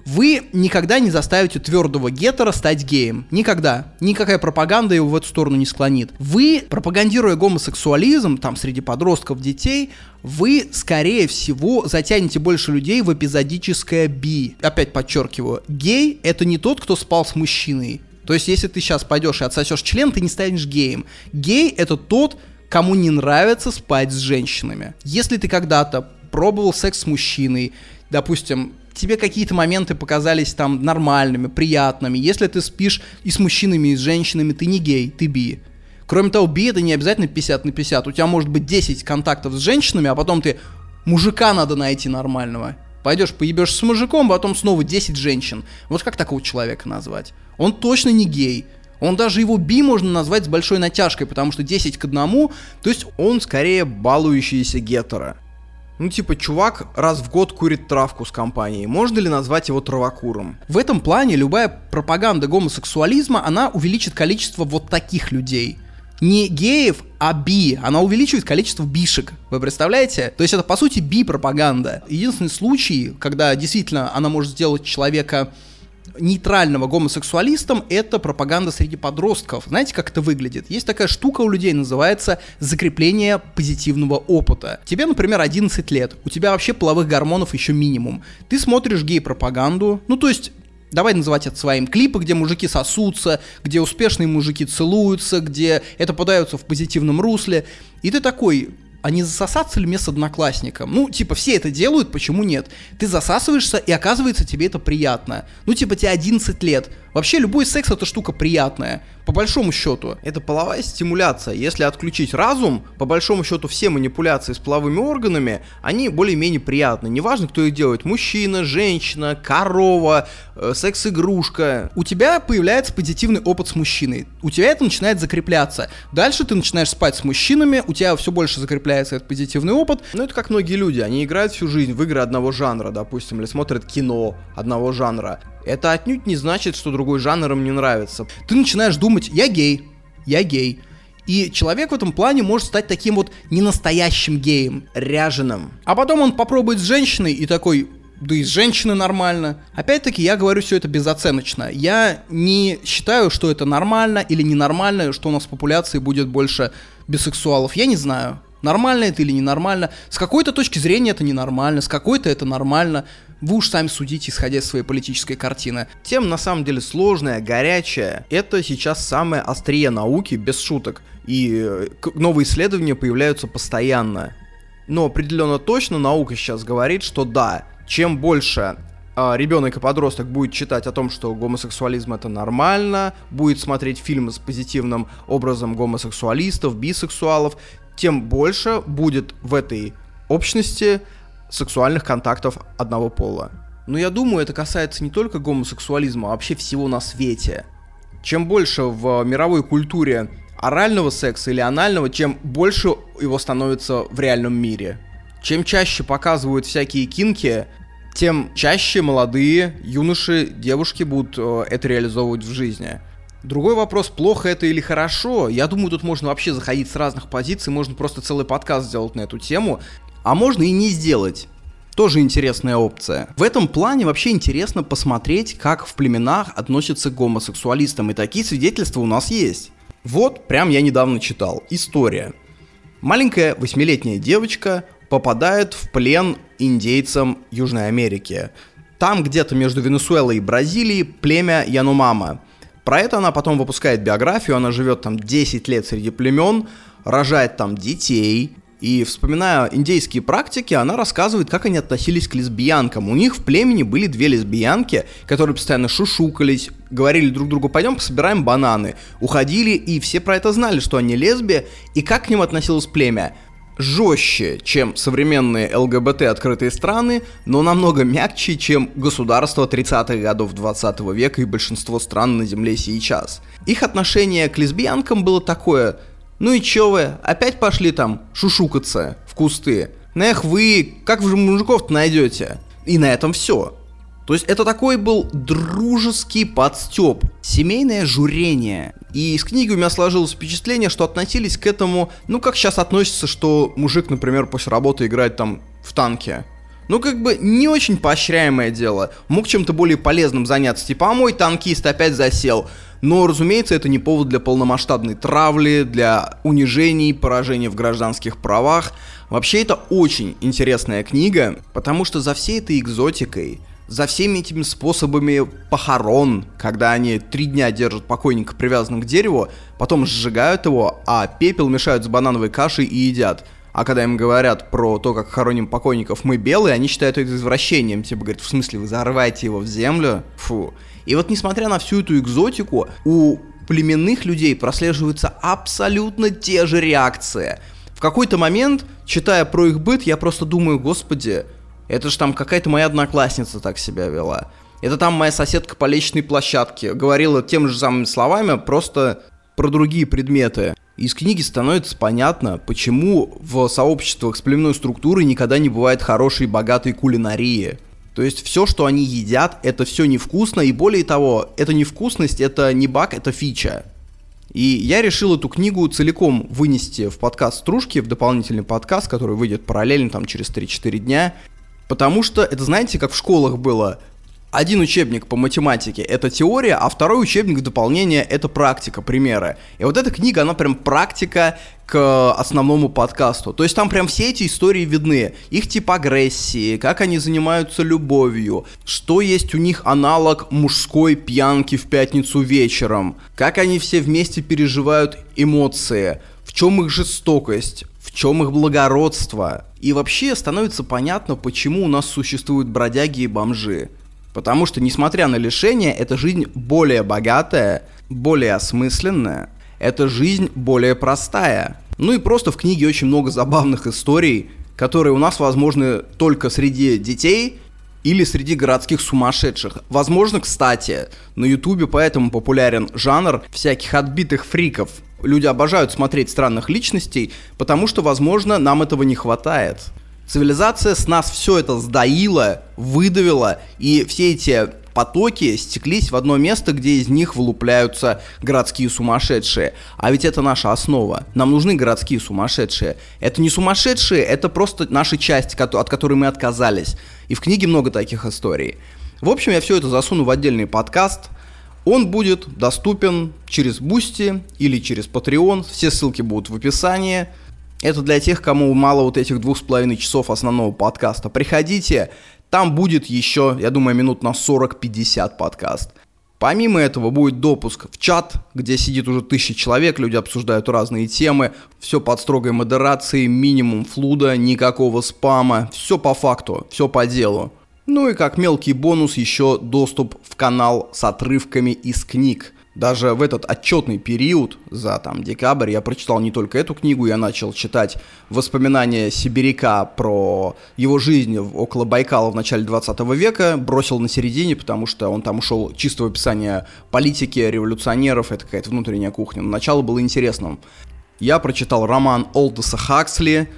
S2: Вы никогда не заставите твердого гетера стать геем. Никогда. Никакая пропаганда его в эту сторону не склонит. Вы, пропагандируя гомосексуализм, там, среди подростков, детей, вы, скорее всего, затянете больше людей в эпизодическое би. Опять подчеркиваю, гей — это не тот, кто спал с мужчиной. То есть, если ты сейчас пойдешь и отсосешь член, ты не станешь геем. Гей — это тот, кому не нравится спать с женщинами. Если ты когда-то пробовал секс с мужчиной, допустим, тебе какие-то моменты показались там нормальными, приятными. Если ты спишь и с мужчинами, и с женщинами, ты не гей, ты би. Кроме того, би это не обязательно 50 на 50. У тебя может быть 10 контактов с женщинами, а потом ты мужика надо найти нормального. Пойдешь поебешь с мужиком, потом снова 10 женщин. Вот как такого человека назвать? Он точно не гей. Он даже его би можно назвать с большой натяжкой, потому что 10 к одному, то есть
S1: он скорее балующийся гетера. Ну, типа, чувак раз в год курит травку с компанией. Можно ли назвать его травокуром?
S2: В этом плане любая пропаганда гомосексуализма, она увеличит количество вот таких людей. Не геев, а би. Она увеличивает количество бишек. Вы представляете? То есть это, по сути, би-пропаганда. Единственный случай, когда действительно она может сделать человека нейтрального гомосексуалистам это пропаганда среди подростков. Знаете, как это выглядит? Есть такая штука у людей, называется закрепление позитивного опыта. Тебе, например, 11 лет, у тебя вообще половых гормонов еще минимум. Ты смотришь гей-пропаганду, ну то есть Давай называть это своим клипы, где мужики сосутся, где успешные мужики целуются, где это подается в позитивном русле. И ты такой, а не засосаться ли мне с одноклассником? Ну, типа, все это делают, почему нет? Ты засасываешься, и оказывается, тебе это приятно. Ну, типа, тебе 11 лет. Вообще, любой секс это штука приятная, по большому счету.
S1: Это половая стимуляция. Если отключить разум, по большому счету, все манипуляции с половыми органами, они более-менее приятны. Неважно, кто их делает. Мужчина, женщина, корова, э, секс-игрушка.
S2: У тебя появляется позитивный опыт с мужчиной. У тебя это начинает закрепляться. Дальше ты начинаешь спать с мужчинами, у тебя все больше закрепляется этот позитивный опыт.
S1: Ну, это как многие люди. Они играют всю жизнь в игры одного жанра, допустим, или смотрят кино одного жанра это отнюдь не значит, что другой жанр им не нравится.
S2: Ты начинаешь думать, я гей, я гей. И человек в этом плане может стать таким вот ненастоящим геем, ряженым. А потом он попробует с женщиной и такой, да и с женщины нормально. Опять-таки, я говорю все это безоценочно. Я не считаю, что это нормально или ненормально, что у нас в популяции будет больше бисексуалов. Я не знаю. Нормально это или ненормально. С какой-то точки зрения это ненормально, с какой-то это нормально. Вы уж сами судите, исходя из своей политической картины.
S1: Тем на самом деле сложная, горячая. Это сейчас самое острие науки, без шуток. И э, новые исследования появляются постоянно. Но определенно точно наука сейчас говорит, что да, чем больше а, ребенок и подросток будет читать о том, что гомосексуализм это нормально, будет смотреть фильмы с позитивным образом гомосексуалистов, бисексуалов, тем больше будет в этой общности сексуальных контактов одного пола. Но я думаю, это касается не только гомосексуализма, а вообще всего на свете. Чем больше в мировой культуре орального секса или анального, чем больше его становится в реальном мире. Чем чаще показывают всякие кинки, тем чаще молодые юноши, девушки будут э, это реализовывать в жизни. Другой вопрос, плохо это или хорошо. Я думаю, тут можно вообще заходить с разных позиций, можно просто целый подкаст сделать на эту тему. А можно и не сделать. Тоже интересная опция. В этом плане вообще интересно посмотреть, как в племенах относятся к гомосексуалистам, и такие свидетельства у нас есть. Вот, прям я недавно читал. История. Маленькая восьмилетняя девочка попадает в плен индейцам Южной Америки. Там где-то между Венесуэлой и Бразилией племя Янумама. Про это она потом выпускает биографию, она живет там 10 лет среди племен, рожает там детей, и вспоминая индейские практики, она рассказывает, как они относились к лесбиянкам. У них в племени были две лесбиянки, которые постоянно шушукались, говорили друг другу, пойдем пособираем бананы. Уходили, и все про это знали, что они лесби, и как к ним относилось племя. Жестче, чем современные ЛГБТ открытые страны, но намного мягче, чем государство 30-х годов 20 века и большинство стран на Земле сейчас. Их отношение к лесбиянкам было такое – ну и чё вы, опять пошли там шушукаться в кусты? Нэх, вы как вы же мужиков-то найдете? И на этом все. То есть это такой был дружеский подстеп, семейное журение. И из книги у меня сложилось впечатление, что относились к этому, ну как сейчас относится, что мужик, например, после работы играет там в танке. Ну, как бы не очень поощряемое дело. Мог чем-то более полезным заняться. Типа, а мой танкист опять засел. Но, разумеется, это не повод для полномасштабной травли, для унижений, поражения в гражданских правах. Вообще, это очень интересная книга, потому что за всей этой экзотикой, за всеми этими способами похорон, когда они три дня держат покойника привязанным к дереву, потом сжигают его, а пепел мешают с банановой кашей и едят – а когда им говорят про то, как хороним покойников, мы белые, они считают это извращением. Типа, говорят, в смысле, вы зарываете его в землю? Фу. И вот несмотря на всю эту экзотику, у
S2: племенных людей прослеживаются абсолютно те же реакции. В какой-то момент, читая про их быт, я просто думаю, господи, это же там какая-то моя одноклассница так себя вела. Это там моя соседка по личной площадке говорила тем же самыми словами, просто про другие предметы. Из книги становится понятно, почему в сообществах с племенной структурой никогда не бывает хорошей и богатой кулинарии. То есть все, что они едят, это все невкусно, и более того, это невкусность, это не баг, это фича. И я решил эту книгу целиком вынести в подкаст Стружки, в дополнительный подкаст, который выйдет параллельно там через 3-4 дня. Потому что это, знаете, как в школах было один учебник по математике — это теория, а второй учебник в дополнение — это практика, примеры. И вот эта книга, она прям практика к основному подкасту. То есть там прям все эти истории видны. Их тип агрессии, как они занимаются любовью, что есть у них аналог мужской пьянки в пятницу вечером, как они все вместе переживают эмоции, в чем их жестокость, в чем их благородство. И вообще становится понятно, почему у нас существуют бродяги и бомжи. Потому что, несмотря на лишение, эта жизнь более богатая, более осмысленная, эта жизнь более простая. Ну и просто в книге очень много забавных историй, которые у нас возможны только среди детей или среди городских сумасшедших. Возможно, кстати, на ютубе поэтому популярен жанр всяких отбитых фриков. Люди обожают смотреть странных личностей, потому что, возможно, нам этого не хватает. Цивилизация с нас все это сдаила, выдавила, и все эти потоки стеклись в одно место, где из них вылупляются городские сумасшедшие. А ведь это наша основа. Нам нужны городские сумасшедшие. Это не сумасшедшие, это просто наша часть, от которой мы отказались. И в книге много таких историй. В общем, я все это засуну в отдельный подкаст. Он будет доступен через Boosty или через Patreon. Все ссылки будут в описании. Это для тех, кому мало вот этих двух с половиной часов основного подкаста. Приходите, там будет еще, я думаю, минут на 40-50 подкаст. Помимо этого будет допуск в чат, где сидит уже тысячи человек, люди обсуждают разные темы, все под строгой модерацией, минимум флуда, никакого спама, все по факту, все по делу. Ну и как мелкий бонус еще доступ в канал с отрывками из книг. Даже в этот отчетный период, за там декабрь, я прочитал не только эту книгу, я начал читать воспоминания Сибиряка про его жизнь около Байкала в начале 20 века, бросил на середине, потому что он там ушел чисто в описание политики, революционеров, это какая-то внутренняя кухня. Но начало было интересным. Я прочитал роман Олдоса Хаксли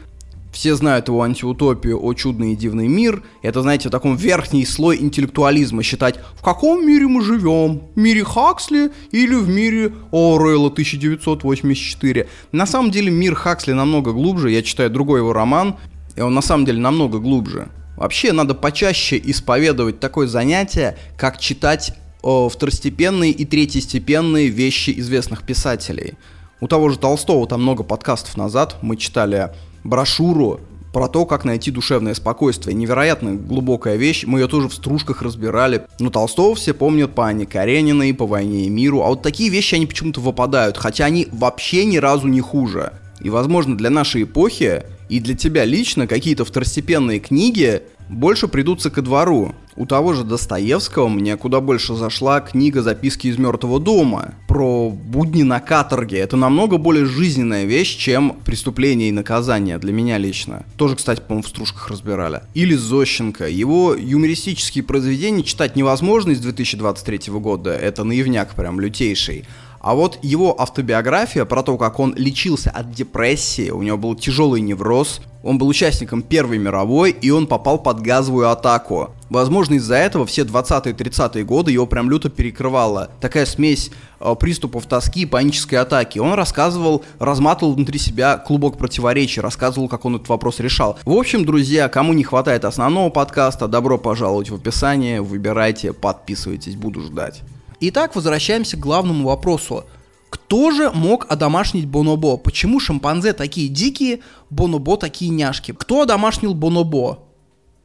S2: все знают его антиутопию «О чудный и дивный мир». Это, знаете, в таком верхний слой интеллектуализма считать, в каком мире мы живем, в мире Хаксли или в мире Оруэлла 1984. На самом деле мир Хаксли намного глубже, я читаю другой его роман, и он на самом деле намного глубже. Вообще надо почаще исповедовать такое занятие, как читать о, второстепенные и третьестепенные вещи известных писателей. У того же Толстого там много подкастов назад мы читали брошюру про то, как найти душевное спокойствие. Невероятно глубокая вещь. Мы ее тоже в стружках разбирали. Но Толстого все помнят по Анне Карениной, по «Войне и миру». А вот такие вещи, они почему-то выпадают. Хотя они вообще ни разу не хуже. И, возможно, для нашей эпохи и для тебя лично какие-то второстепенные книги больше придутся ко двору. У того же Достоевского мне куда больше зашла книга «Записки из мертвого дома» про будни на каторге. Это намного более жизненная вещь, чем «Преступление и наказание» для меня лично. Тоже, кстати, по-моему, в стружках разбирали. Или Зощенко. Его юмористические произведения читать невозможно из 2023 года. Это наивняк прям лютейший. А вот его автобиография про то, как он лечился от депрессии, у него был тяжелый невроз, он был участником Первой мировой, и он попал под газовую атаку. Возможно, из-за этого все 20-е 30-е годы его прям люто перекрывала. Такая смесь э, приступов тоски и панической атаки. Он рассказывал, разматывал внутри себя клубок противоречий, рассказывал, как он этот вопрос решал. В общем, друзья, кому не хватает основного подкаста, добро пожаловать в описание, выбирайте, подписывайтесь, буду ждать. Итак, возвращаемся к главному вопросу. Кто же мог одомашнить Бонобо? Почему шимпанзе такие дикие, Бонобо такие няшки? Кто одомашнил Бонобо?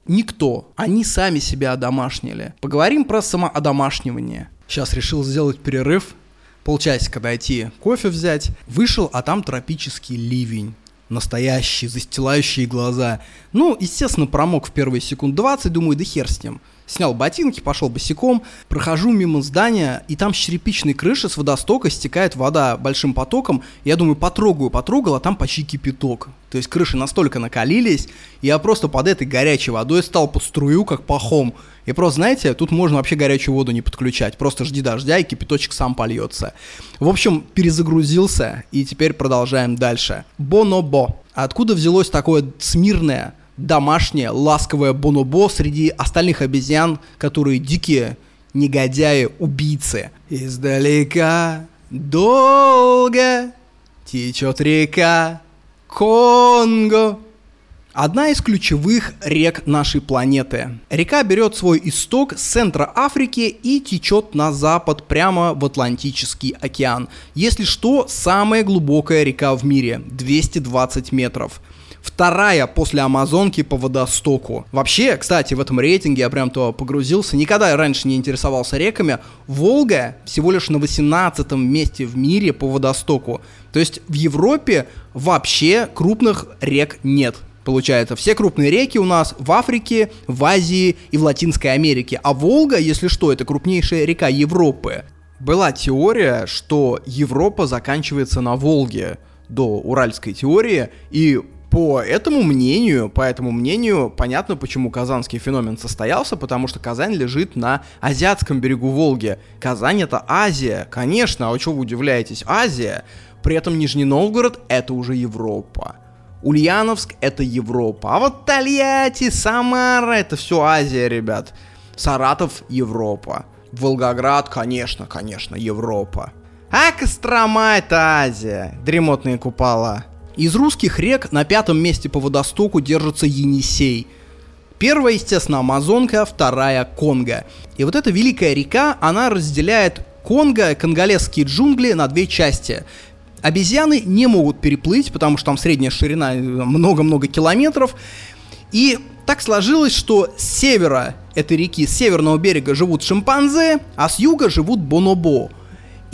S2: Никто. Они сами себя одомашнили. Поговорим про самоодомашнивание. Сейчас решил сделать перерыв, полчасика дойти, кофе взять. Вышел, а там тропический ливень. Настоящий, застилающие глаза. Ну, естественно, промок в первые секунд 20, думаю, да хер с ним. Снял ботинки, пошел босиком, прохожу мимо здания, и там с черепичной крыши с водостока стекает вода большим потоком. Я думаю, потрогаю, потрогал, а там почти кипяток. То есть крыши настолько накалились, я просто под этой горячей водой стал под струю, как пахом. И просто, знаете, тут можно вообще горячую воду не подключать. Просто жди дождя, и кипяточек сам польется. В общем, перезагрузился, и теперь продолжаем дальше. Бонобо. Откуда взялось такое смирное, домашнее, ласковое бонобо среди остальных обезьян, которые дикие, негодяи, убийцы? Издалека долго течет река Конго. Одна из ключевых рек нашей планеты. Река берет свой исток с центра Африки и течет на запад прямо в Атлантический океан. Если что, самая глубокая река в мире, 220 метров вторая после Амазонки по водостоку. Вообще, кстати, в этом рейтинге я прям то погрузился. Никогда раньше не интересовался реками. Волга всего лишь на 18 месте в мире по водостоку. То есть в Европе вообще крупных рек нет. Получается, все крупные реки у нас в Африке, в Азии и в Латинской Америке. А Волга, если что, это крупнейшая река Европы.
S1: Была теория, что Европа заканчивается на Волге до уральской теории, и по этому мнению, по этому мнению, понятно, почему казанский феномен состоялся, потому что Казань лежит на азиатском берегу Волги. Казань это Азия, конечно, а что вы удивляетесь, Азия. При этом Нижний Новгород это уже Европа. Ульяновск это Европа. А вот Тольятти, Самара это все Азия, ребят. Саратов Европа. Волгоград, конечно, конечно, Европа. А Кострома это Азия. Дремотные купола.
S2: Из русских рек на пятом месте по водостоку держится Енисей. Первая, естественно, Амазонка, вторая Конго. И вот эта великая река, она разделяет Конго, конголезские джунгли на две части. Обезьяны не могут переплыть, потому что там средняя ширина много-много километров. И так сложилось, что с севера этой реки, с северного берега живут шимпанзе, а с юга живут бонобо.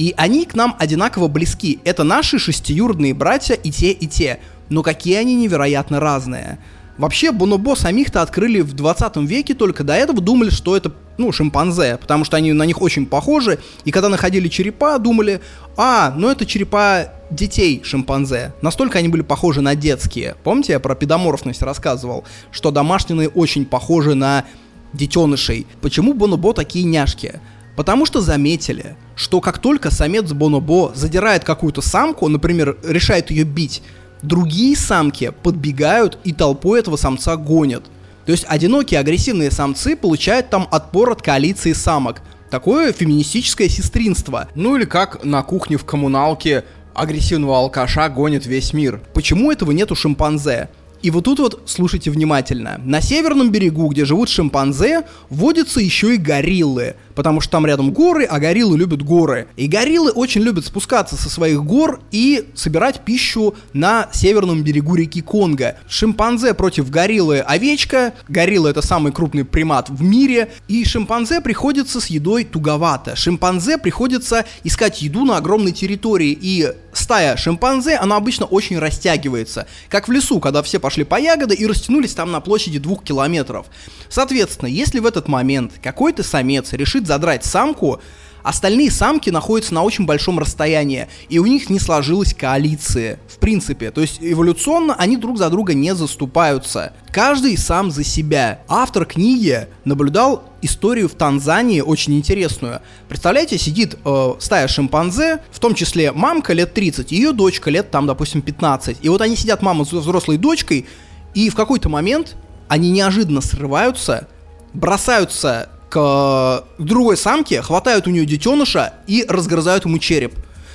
S2: И они к нам одинаково близки. Это наши шестиюродные братья и те, и те. Но какие они невероятно разные. Вообще, бонобо самих-то открыли в 20 веке, только до этого думали, что это, ну, шимпанзе, потому что они на них очень похожи, и когда находили черепа, думали, а, ну это черепа детей шимпанзе. Настолько они были похожи на детские. Помните, я про педоморфность рассказывал, что домашние очень похожи на детенышей. Почему бонобо такие няшки? Потому что заметили, что как только самец бонобо задирает какую-то самку, например, решает ее бить, другие самки подбегают и толпой этого самца гонят. То есть одинокие агрессивные самцы получают там отпор от коалиции самок. Такое феминистическое сестринство.
S1: Ну или как на кухне в коммуналке агрессивного алкаша гонит весь мир.
S2: Почему этого нет у шимпанзе? И вот тут вот слушайте внимательно. На северном берегу, где живут шимпанзе, водятся еще и гориллы. Потому что там рядом горы, а гориллы любят горы. И гориллы очень любят спускаться со своих гор и собирать пищу на северном берегу реки Конго. Шимпанзе против гориллы овечка. Горилла это самый крупный примат в мире. И шимпанзе приходится с едой туговато. Шимпанзе приходится искать еду на огромной территории. И стая шимпанзе, она обычно очень растягивается. Как в лесу, когда все пошли по ягоды и растянулись там на площади двух километров. Соответственно, если в этот момент какой-то самец решит задрать самку, Остальные самки находятся на очень большом расстоянии, и у них не сложилась коалиция, в принципе. То есть эволюционно они друг за друга не заступаются. Каждый сам за себя. Автор книги наблюдал историю в Танзании очень интересную. Представляете, сидит э, стая шимпанзе, в том числе мамка лет 30, ее дочка лет там, допустим, 15. И вот они сидят, мама с взрослой дочкой, и в какой-то момент они неожиданно срываются, бросаются к другой самке, хватают у нее детеныша и разгрызают ему череп.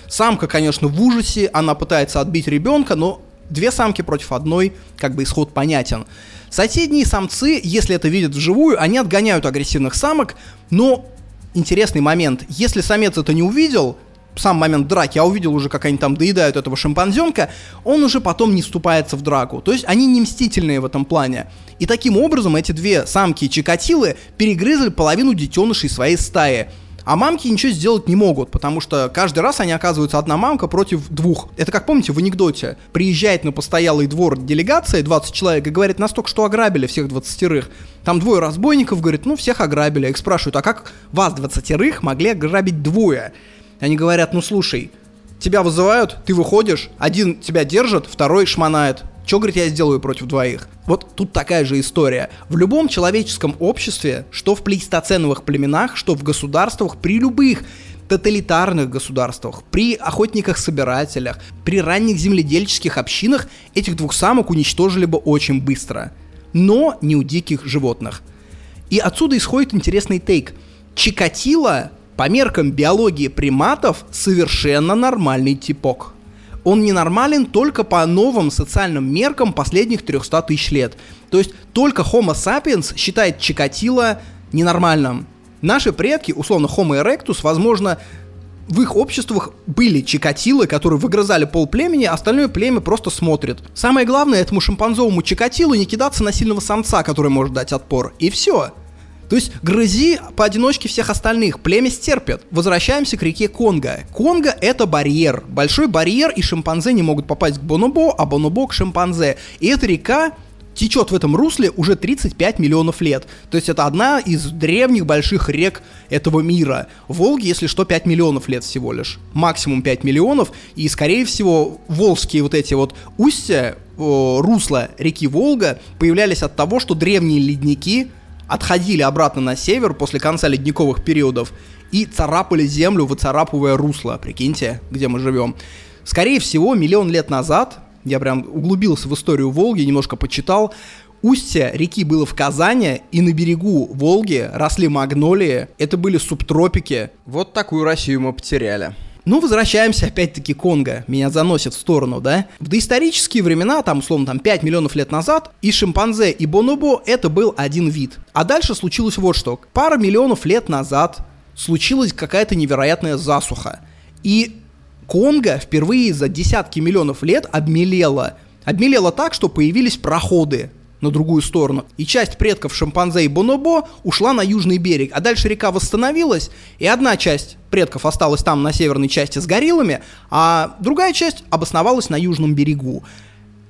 S2: Самка, конечно, в ужасе, она пытается отбить ребенка, но две самки против одной, как бы исход понятен. Соседние самцы, если это видят вживую, они отгоняют агрессивных самок, но интересный момент, если самец это не увидел, сам момент драки, а увидел уже, как они там доедают этого шимпанзенка, он уже потом не вступается в драку. То есть они не мстительные в этом плане. И таким образом эти две самки Чикатилы перегрызли половину детенышей своей стаи. А мамки ничего сделать не могут, потому что каждый раз они оказываются одна мамка против двух. Это как помните в анекдоте. Приезжает на постоялый двор делегация, 20 человек, и говорит, нас только что ограбили всех 20 Там двое разбойников, говорит, ну всех ограбили. Их спрашивают, а как вас 20 могли ограбить двое? Они говорят, ну слушай, тебя вызывают, ты выходишь, один тебя держит, второй шманает. Что, говорит, я сделаю против двоих? Вот тут такая же история. В любом человеческом обществе, что в плейстоценовых племенах, что в государствах, при любых тоталитарных государствах, при охотниках-собирателях, при ранних земледельческих общинах этих двух самок уничтожили бы очень быстро. Но не у диких животных. И отсюда исходит интересный тейк. Чикатило по меркам биологии приматов совершенно нормальный типок он ненормален только по новым социальным меркам последних 300 тысяч лет. То есть только Homo sapiens считает Чикатило ненормальным. Наши предки, условно Homo erectus, возможно, в их обществах были чикатилы, которые выгрызали пол племени, а остальное племя просто смотрит. Самое главное этому шимпанзовому чикатилу не кидаться на сильного самца, который может дать отпор. И все. То есть грызи поодиночке всех остальных, племя стерпит. Возвращаемся к реке Конго. Конго это барьер, большой барьер, и шимпанзе не могут попасть к Бонобо, а Бонобо к шимпанзе. И эта река течет в этом русле уже 35 миллионов лет. То есть это одна из древних больших рек этого мира. Волги, если что, 5 миллионов лет всего лишь. Максимум 5 миллионов. И, скорее всего, волжские вот эти вот устья, русла реки Волга появлялись от того, что древние ледники отходили обратно на север после конца ледниковых периодов и царапали землю, выцарапывая русло, прикиньте, где мы живем. Скорее всего, миллион лет назад, я прям углубился в историю Волги, немножко почитал, устье реки было в Казани, и на берегу Волги росли магнолии, это были субтропики.
S1: Вот такую Россию мы потеряли.
S2: Ну, возвращаемся опять-таки Конго. Меня заносит в сторону, да? В доисторические времена, там, условно, там 5 миллионов лет назад, и шимпанзе, и бонобо это был один вид. А дальше случилось вот что. Пара миллионов лет назад случилась какая-то невероятная засуха. И Конго впервые за десятки миллионов лет обмелела. Обмелела так, что появились проходы на другую сторону. И часть предков шимпанзе и бонобо ушла на южный берег, а дальше река восстановилась, и одна часть предков осталась там на северной части с гориллами, а другая часть обосновалась на южном берегу.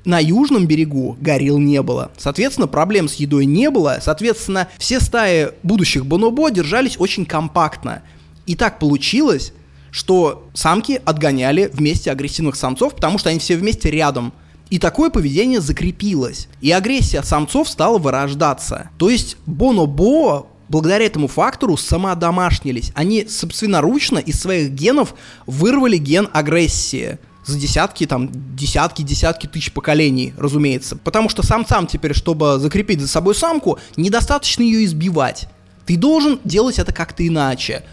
S2: На южном берегу горилл не было. Соответственно, проблем с едой не было. Соответственно, все стаи будущих бонобо держались очень компактно. И так получилось, что самки отгоняли вместе агрессивных самцов, потому что они все вместе рядом – и такое поведение закрепилось. И агрессия самцов стала вырождаться. То есть бонобо благодаря этому фактору самоодомашнились. Они собственноручно из своих генов вырвали ген агрессии за десятки, там, десятки, десятки тысяч поколений, разумеется. Потому что самцам теперь, чтобы закрепить за собой самку, недостаточно ее избивать. Ты должен делать это как-то иначе.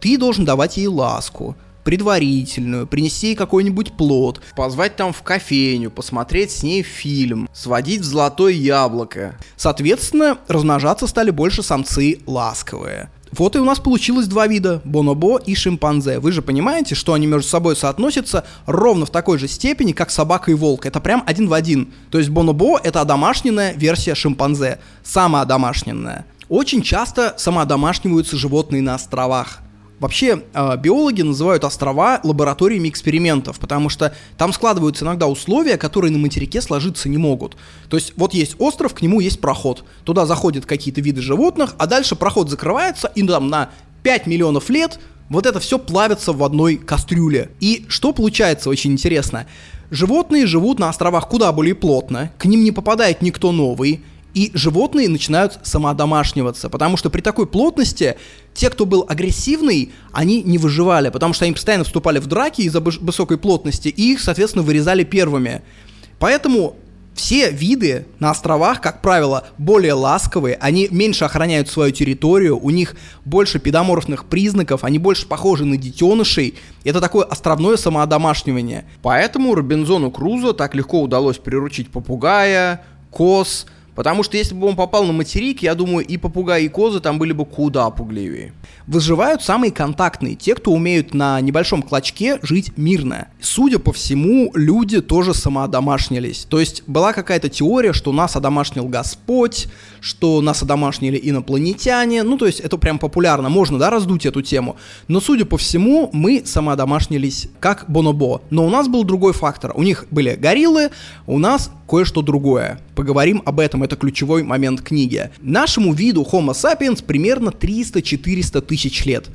S2: Ты должен давать ей ласку предварительную, принести ей какой-нибудь плод,
S1: позвать там в кофейню, посмотреть с ней фильм, сводить в золотое яблоко.
S2: Соответственно, размножаться стали больше самцы ласковые. Вот и у нас получилось два вида – бонобо и шимпанзе. Вы же понимаете, что они между собой соотносятся ровно в такой же степени, как собака и волк. Это прям один в один. То есть бонобо – это одомашненная версия шимпанзе, самоодомашненная. Очень часто самоодомашниваются животные на островах. Вообще, э, биологи называют острова лабораториями экспериментов, потому что там складываются иногда условия, которые на материке сложиться не могут. То есть вот есть остров, к нему есть проход. Туда заходят какие-то виды животных, а дальше проход закрывается, и там на 5 миллионов лет вот это все плавится в одной кастрюле. И что получается очень интересно? Животные живут на островах куда более плотно, к ним не попадает никто новый, и животные начинают самоодомашниваться, потому что при такой плотности те, кто был агрессивный, они не выживали, потому что они постоянно вступали в драки из-за высокой плотности, и их, соответственно, вырезали первыми. Поэтому все виды на островах, как правило, более ласковые, они меньше охраняют свою территорию, у них больше педоморфных признаков, они больше похожи на детенышей. Это такое островное самоодомашнивание.
S1: Поэтому Робинзону Крузо так легко удалось приручить попугая, коз, Потому что если бы он попал на материк, я думаю, и попугаи, и козы там были бы куда пугливее.
S2: Выживают самые контактные, те, кто умеют на небольшом клочке жить мирно. Судя по всему, люди тоже самоодомашнились. То есть была какая-то теория, что нас одомашнил Господь, что нас одомашнили инопланетяне. Ну, то есть это прям популярно, можно, да, раздуть эту тему. Но, судя по всему, мы самоодомашнились как бонобо. Но у нас был другой фактор. У них были гориллы, у нас кое-что другое. Поговорим об этом, это ключевой момент книги. Нашему виду Homo sapiens примерно 300-400 тысяч лет.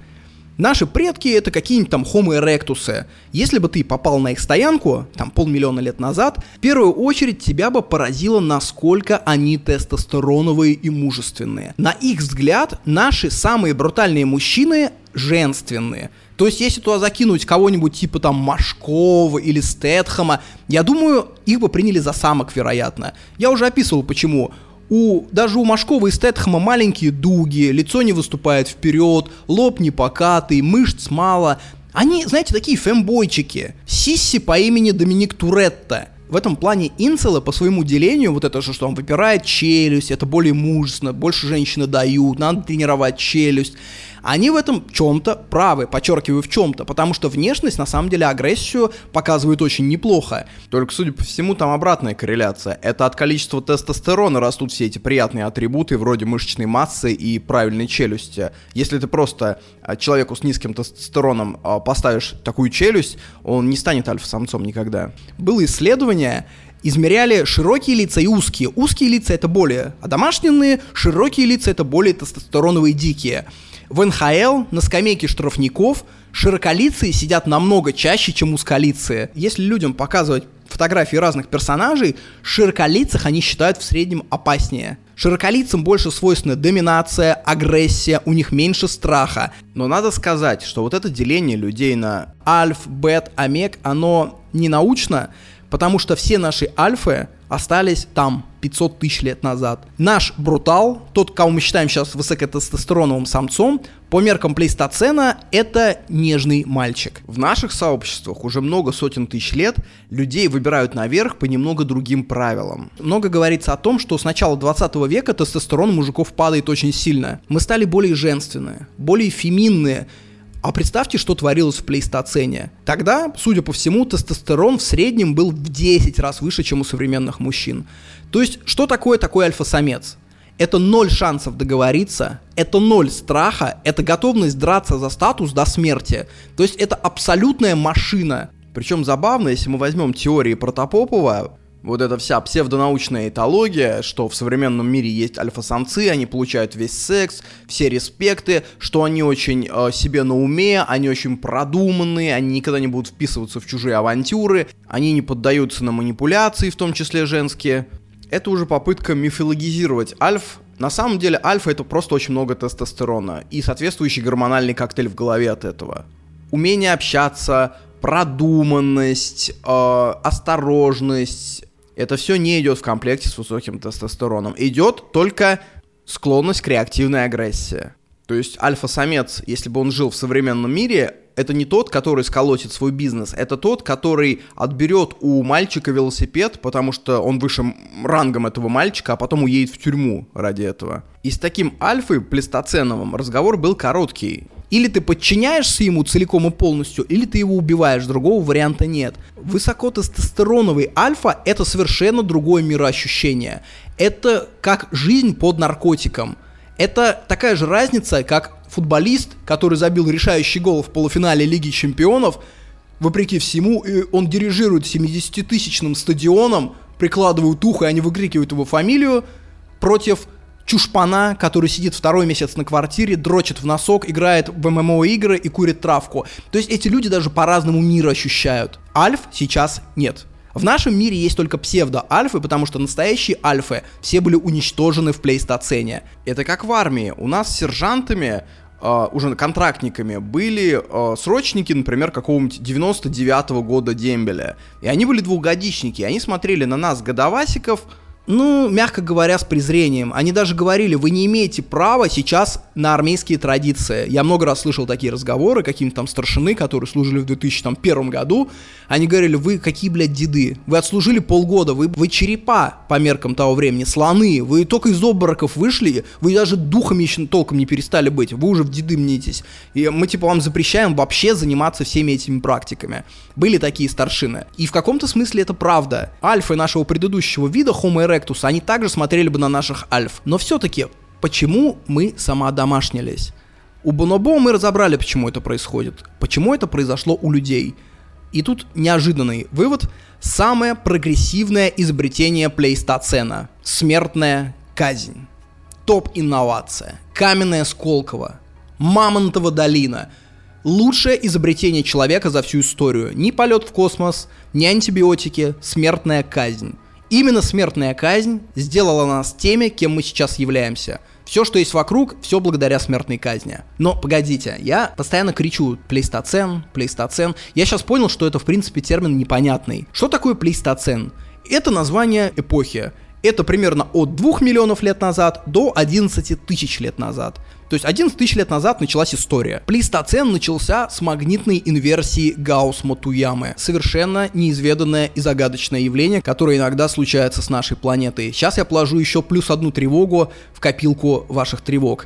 S2: Наши предки это какие-нибудь там Homo erectus. Если бы ты попал на их стоянку, там полмиллиона лет назад, в первую очередь тебя бы поразило, насколько они тестостероновые и мужественные. На их взгляд, наши самые брутальные мужчины женственные. То есть, если туда закинуть кого-нибудь типа там Машкова или Стэтхэма, я думаю, их бы приняли за самок, вероятно. Я уже описывал, почему. У, даже у Машкова и Стэтхэма маленькие дуги, лицо не выступает вперед, лоб не покатый, мышц мало. Они, знаете, такие фембойчики. Сисси по имени Доминик Туретто. В этом плане инцелы по своему делению, вот это же, что он выпирает челюсть, это более мужественно, больше женщины дают, надо тренировать челюсть. Они в этом чем-то правы, подчеркиваю, в чем-то, потому что внешность на самом деле агрессию показывает очень неплохо.
S1: Только, судя по всему, там обратная корреляция. Это от количества тестостерона растут все эти приятные атрибуты, вроде мышечной массы и правильной челюсти. Если ты просто а, человеку с низким тестостероном а, поставишь такую челюсть, он не станет альфа-самцом никогда.
S2: Было исследование, измеряли широкие лица и узкие. Узкие лица это более одомашненные, широкие лица это более тестостероновые дикие. В НХЛ на скамейке штрафников широколицые сидят намного чаще, чем узколицые. Если людям показывать фотографии разных персонажей, широколицых они считают в среднем опаснее. Широколицам больше свойственна доминация, агрессия, у них меньше страха.
S1: Но надо сказать, что вот это деление людей на
S2: альф, бет, омег, оно не научно, потому что все наши альфы остались там 500 тысяч лет назад. Наш брутал, тот, кого мы считаем сейчас высокотестостероновым самцом, по меркам плейстоцена это нежный мальчик.
S1: В наших сообществах уже много сотен тысяч лет людей выбирают наверх по немного другим правилам.
S2: Много говорится о том, что с начала 20 века тестостерон мужиков падает очень сильно. Мы стали более женственные, более феминные, а представьте, что творилось в плейстоцене. Тогда, судя по всему, тестостерон в среднем был в 10 раз выше, чем у современных мужчин. То есть, что такое такой альфа-самец? Это ноль шансов договориться, это ноль страха, это готовность драться за статус до смерти. То есть это абсолютная машина.
S1: Причем забавно, если мы возьмем теории Протопопова, вот эта вся псевдонаучная этология, что в современном мире есть альфа-самцы, они получают весь секс, все респекты, что они очень э, себе на уме, они очень продуманные, они никогда не будут вписываться в чужие авантюры, они не поддаются на манипуляции, в том числе женские. Это уже попытка мифологизировать альф. На самом деле альфа это просто очень много тестостерона и соответствующий гормональный коктейль в голове от этого. Умение общаться, продуманность, э, осторожность, это все не идет в комплекте с высоким тестостероном. Идет только склонность к реактивной агрессии. То есть альфа-самец, если бы он жил в современном мире, это не тот, который сколотит свой бизнес, это тот, который отберет у мальчика велосипед, потому что он выше рангом этого мальчика, а потом уедет в тюрьму ради этого. И с таким альфой плестоценовым разговор был короткий. Или ты подчиняешься ему целиком и полностью, или ты его убиваешь, другого варианта нет. Высокотестостероновый альфа – это совершенно другое мироощущение. Это как жизнь под наркотиком. Это такая же разница, как футболист, который забил решающий гол в полуфинале Лиги Чемпионов, вопреки всему, и он дирижирует 70-тысячным стадионом, прикладывают ухо, и они выкрикивают его фамилию, против чушпана, который сидит второй месяц на квартире, дрочит в носок, играет в ММО-игры и курит травку. То есть эти люди даже по-разному мир ощущают. Альф сейчас нет. В нашем мире есть только псевдо-альфы, потому что настоящие альфы все были уничтожены в плейстоцене. Это как в армии. У нас с сержантами Uh, уже контрактниками были uh, срочники, например, какого-нибудь 99-го года дембеля. И они были двухгодичники, и они смотрели на нас, годовасиков,
S2: ну, мягко говоря, с презрением. Они даже говорили, вы не имеете права сейчас на армейские традиции. Я много раз слышал такие разговоры, какие-то там старшины, которые служили в 2001 году. Они говорили, вы какие, блядь, деды? Вы отслужили полгода, вы, вы черепа по меркам того времени, слоны. Вы только из обмороков вышли, вы даже духами еще толком не перестали быть. Вы уже в деды мнитесь. И мы, типа, вам запрещаем вообще заниматься всеми этими практиками. Были такие старшины. И в каком-то смысле это правда. Альфы нашего предыдущего вида, Homo erectus, Erectus, они также смотрели бы на наших альф. Но все-таки, почему мы самоодомашнились? У Бонобо мы разобрали, почему это происходит. Почему это произошло у людей. И тут неожиданный вывод. Самое прогрессивное изобретение плейстоцена. Смертная казнь. Топ-инновация. Каменная Сколково. Мамонтова долина. Лучшее изобретение человека за всю историю. Ни полет в космос, ни антибиотики, смертная казнь. Именно смертная казнь сделала нас теми, кем мы сейчас являемся. Все, что есть вокруг, все благодаря смертной казни. Но погодите, я постоянно кричу плейстоцен, плейстоцен. Я сейчас понял, что это в принципе термин непонятный. Что такое плейстоцен? Это название эпохи. Это примерно от 2 миллионов лет назад до 11 тысяч лет назад. То есть 11 тысяч лет назад началась история. Плейстоцен начался с магнитной инверсии Гаусс-Матуямы. Совершенно неизведанное и загадочное явление, которое иногда случается с нашей планетой. Сейчас я положу еще плюс одну тревогу в копилку ваших тревог.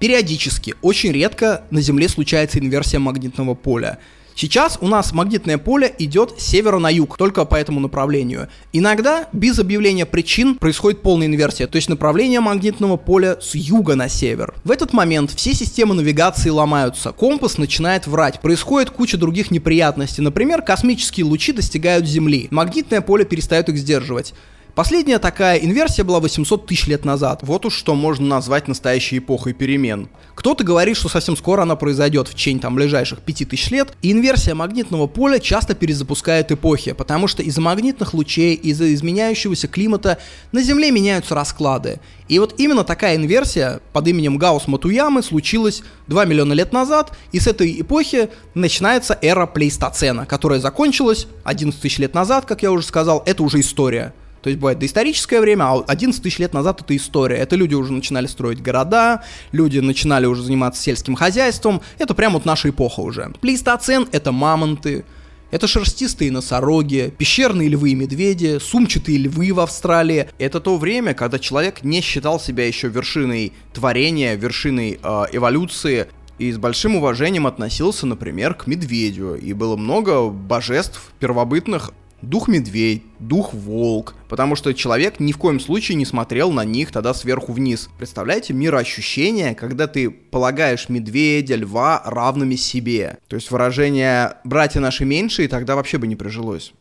S2: Периодически, очень редко на Земле случается инверсия магнитного поля. Сейчас у нас магнитное поле идет с севера на юг, только по этому направлению. Иногда без объявления причин происходит полная инверсия, то есть направление магнитного поля с юга на север. В этот момент все системы навигации ломаются, компас начинает врать, происходит куча других неприятностей, например, космические лучи достигают Земли, магнитное поле перестает их сдерживать. Последняя такая инверсия была 800 тысяч лет назад. Вот уж что можно назвать настоящей эпохой перемен. Кто-то говорит, что совсем скоро она произойдет в течение там ближайших 5000 лет. И инверсия магнитного поля часто перезапускает эпохи, потому что из-за магнитных лучей, из-за изменяющегося климата на Земле меняются расклады. И вот именно такая инверсия под именем Гаусс-Матуямы случилась 2 миллиона лет назад, и с этой эпохи начинается эра плейстоцена, которая закончилась 11 тысяч лет назад, как я уже сказал, это уже история. То есть бывает доисторическое время, а 11 тысяч лет назад это история. Это люди уже начинали строить города, люди начинали уже заниматься сельским хозяйством. Это прям вот наша эпоха уже. Плейстоцен — это мамонты, это шерстистые носороги, пещерные львы и медведи, сумчатые львы в Австралии.
S1: Это то время, когда человек не считал себя еще вершиной творения, вершиной э, эволюции, и с большим уважением относился, например, к медведю. И было много божеств первобытных, дух медведь, дух волк, потому что человек ни в коем случае не смотрел на них тогда сверху вниз. Представляете мироощущение, когда ты полагаешь медведя, льва равными себе. То есть выражение «братья наши меньшие» тогда вообще бы не прижилось.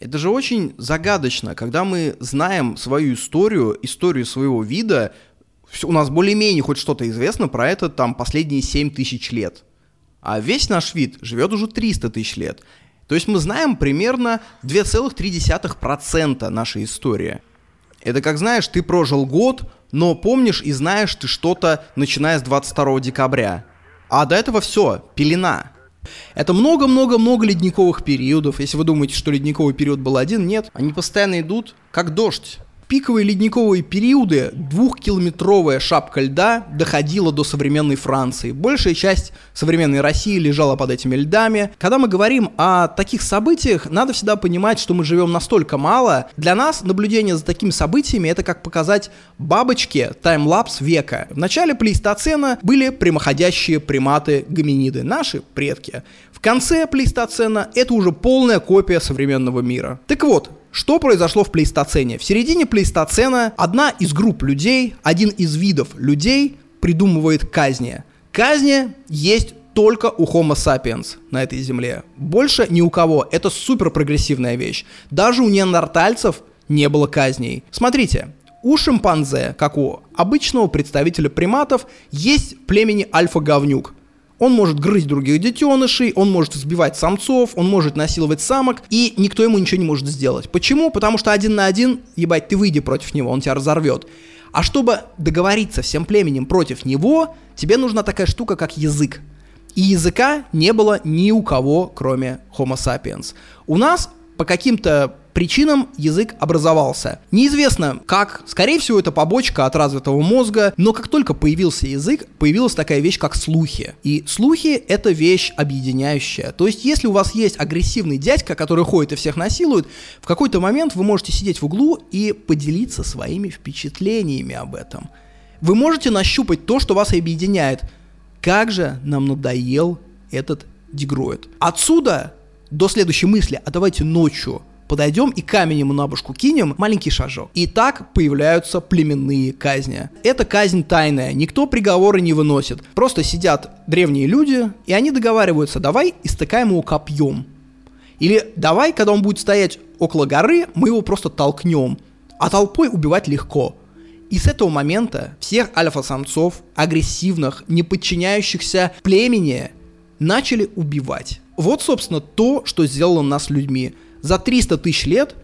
S1: Это же очень загадочно, когда мы знаем свою историю, историю своего вида, у нас более-менее хоть что-то известно про это там последние 7 тысяч лет. А весь наш вид живет уже 300 тысяч лет. То есть мы знаем примерно 2,3% нашей истории. Это как знаешь, ты прожил год, но помнишь и знаешь ты что-то, начиная с 22 декабря. А до этого все, пелена. Это много-много-много ледниковых периодов. Если вы думаете, что ледниковый период был один, нет. Они постоянно идут, как дождь пиковые ледниковые периоды двухкилометровая шапка льда доходила до современной Франции. Большая часть современной России лежала под этими льдами. Когда мы говорим о таких событиях, надо всегда понимать, что мы живем настолько мало. Для нас наблюдение за такими событиями это как показать бабочке таймлапс века. В начале плейстоцена были прямоходящие приматы гоминиды, наши предки. В конце плейстоцена это уже полная копия современного мира. Так вот, что произошло в плейстоцене? В середине плейстоцена одна из групп людей, один из видов людей придумывает казни. Казни есть только у Homo sapiens на этой земле. Больше ни у кого. Это супер прогрессивная вещь. Даже у неандертальцев не было казней. Смотрите, у шимпанзе, как у обычного представителя приматов, есть племени альфа-говнюк. Он может грызть других детенышей, он может сбивать самцов, он может насиловать самок, и никто ему ничего не может сделать. Почему? Потому что один на один, ебать, ты выйди против него, он тебя разорвет. А чтобы договориться всем племенем против него, тебе нужна такая штука, как язык. И языка не было ни у кого, кроме Homo sapiens. У нас
S2: по каким-то причинам язык образовался. Неизвестно как, скорее всего это побочка от развитого мозга, но как только появился язык, появилась такая вещь, как слухи. И слухи — это вещь объединяющая. То есть если у вас есть агрессивный дядька, который ходит и всех насилует, в какой-то момент вы можете сидеть в углу и поделиться своими впечатлениями об этом. Вы можете нащупать то, что вас объединяет. Как же нам надоел этот дегроид. Отсюда до следующей мысли, а давайте ночью подойдем и камень ему на башку кинем, маленький шажок. И так появляются племенные казни. Это казнь тайная, никто приговоры не выносит. Просто сидят древние люди, и они договариваются, давай истыкаем его копьем. Или давай, когда он будет стоять около горы, мы его просто толкнем. А толпой убивать легко. И с этого момента всех альфа-самцов, агрессивных, не подчиняющихся племени, начали убивать. Вот, собственно, то, что сделало нас людьми за 300 тысяч лет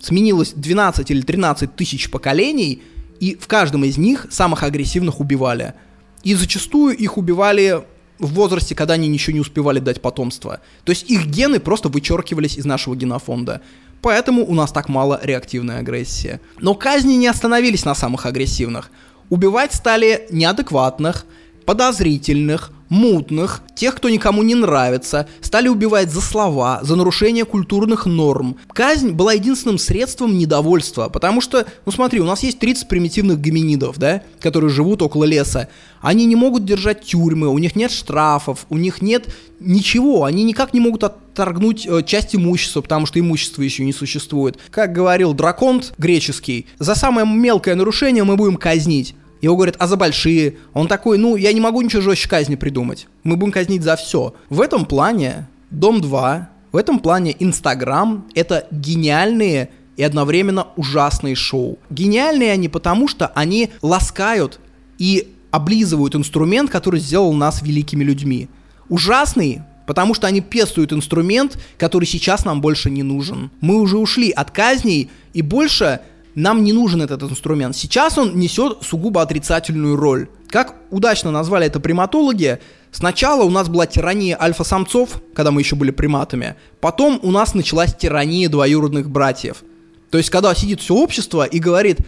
S2: сменилось 12 или 13 тысяч поколений, и в каждом из них самых агрессивных убивали. И зачастую их убивали в возрасте, когда они ничего не успевали дать потомство. То есть их гены просто вычеркивались из нашего генофонда. Поэтому у нас так мало реактивной агрессии. Но казни не остановились на самых агрессивных. Убивать стали неадекватных, подозрительных, мутных, тех, кто никому не нравится, стали убивать за слова, за нарушение культурных норм. Казнь была единственным средством недовольства, потому что, ну смотри, у нас есть 30 примитивных гоминидов, да, которые живут около леса. Они не могут держать тюрьмы, у них нет штрафов, у них нет ничего, они никак не могут отторгнуть э, часть имущества, потому что имущество еще не существует. Как говорил Драконт греческий, за самое мелкое нарушение мы будем казнить. Его говорят, а за большие? Он такой, ну, я не могу ничего жестче казни придумать. Мы будем казнить за все. В этом плане Дом 2, в этом плане Инстаграм — это гениальные и одновременно ужасные шоу. Гениальные они потому, что они ласкают и облизывают инструмент, который сделал нас великими людьми. Ужасный, потому что они пестуют инструмент, который сейчас нам больше не нужен. Мы уже ушли от казней, и больше нам не нужен этот инструмент. Сейчас он несет сугубо отрицательную роль. Как удачно назвали это приматологи, сначала у нас была тирания альфа-самцов, когда мы еще были приматами, потом у нас началась тирания двоюродных братьев. То есть, когда сидит все общество и говорит,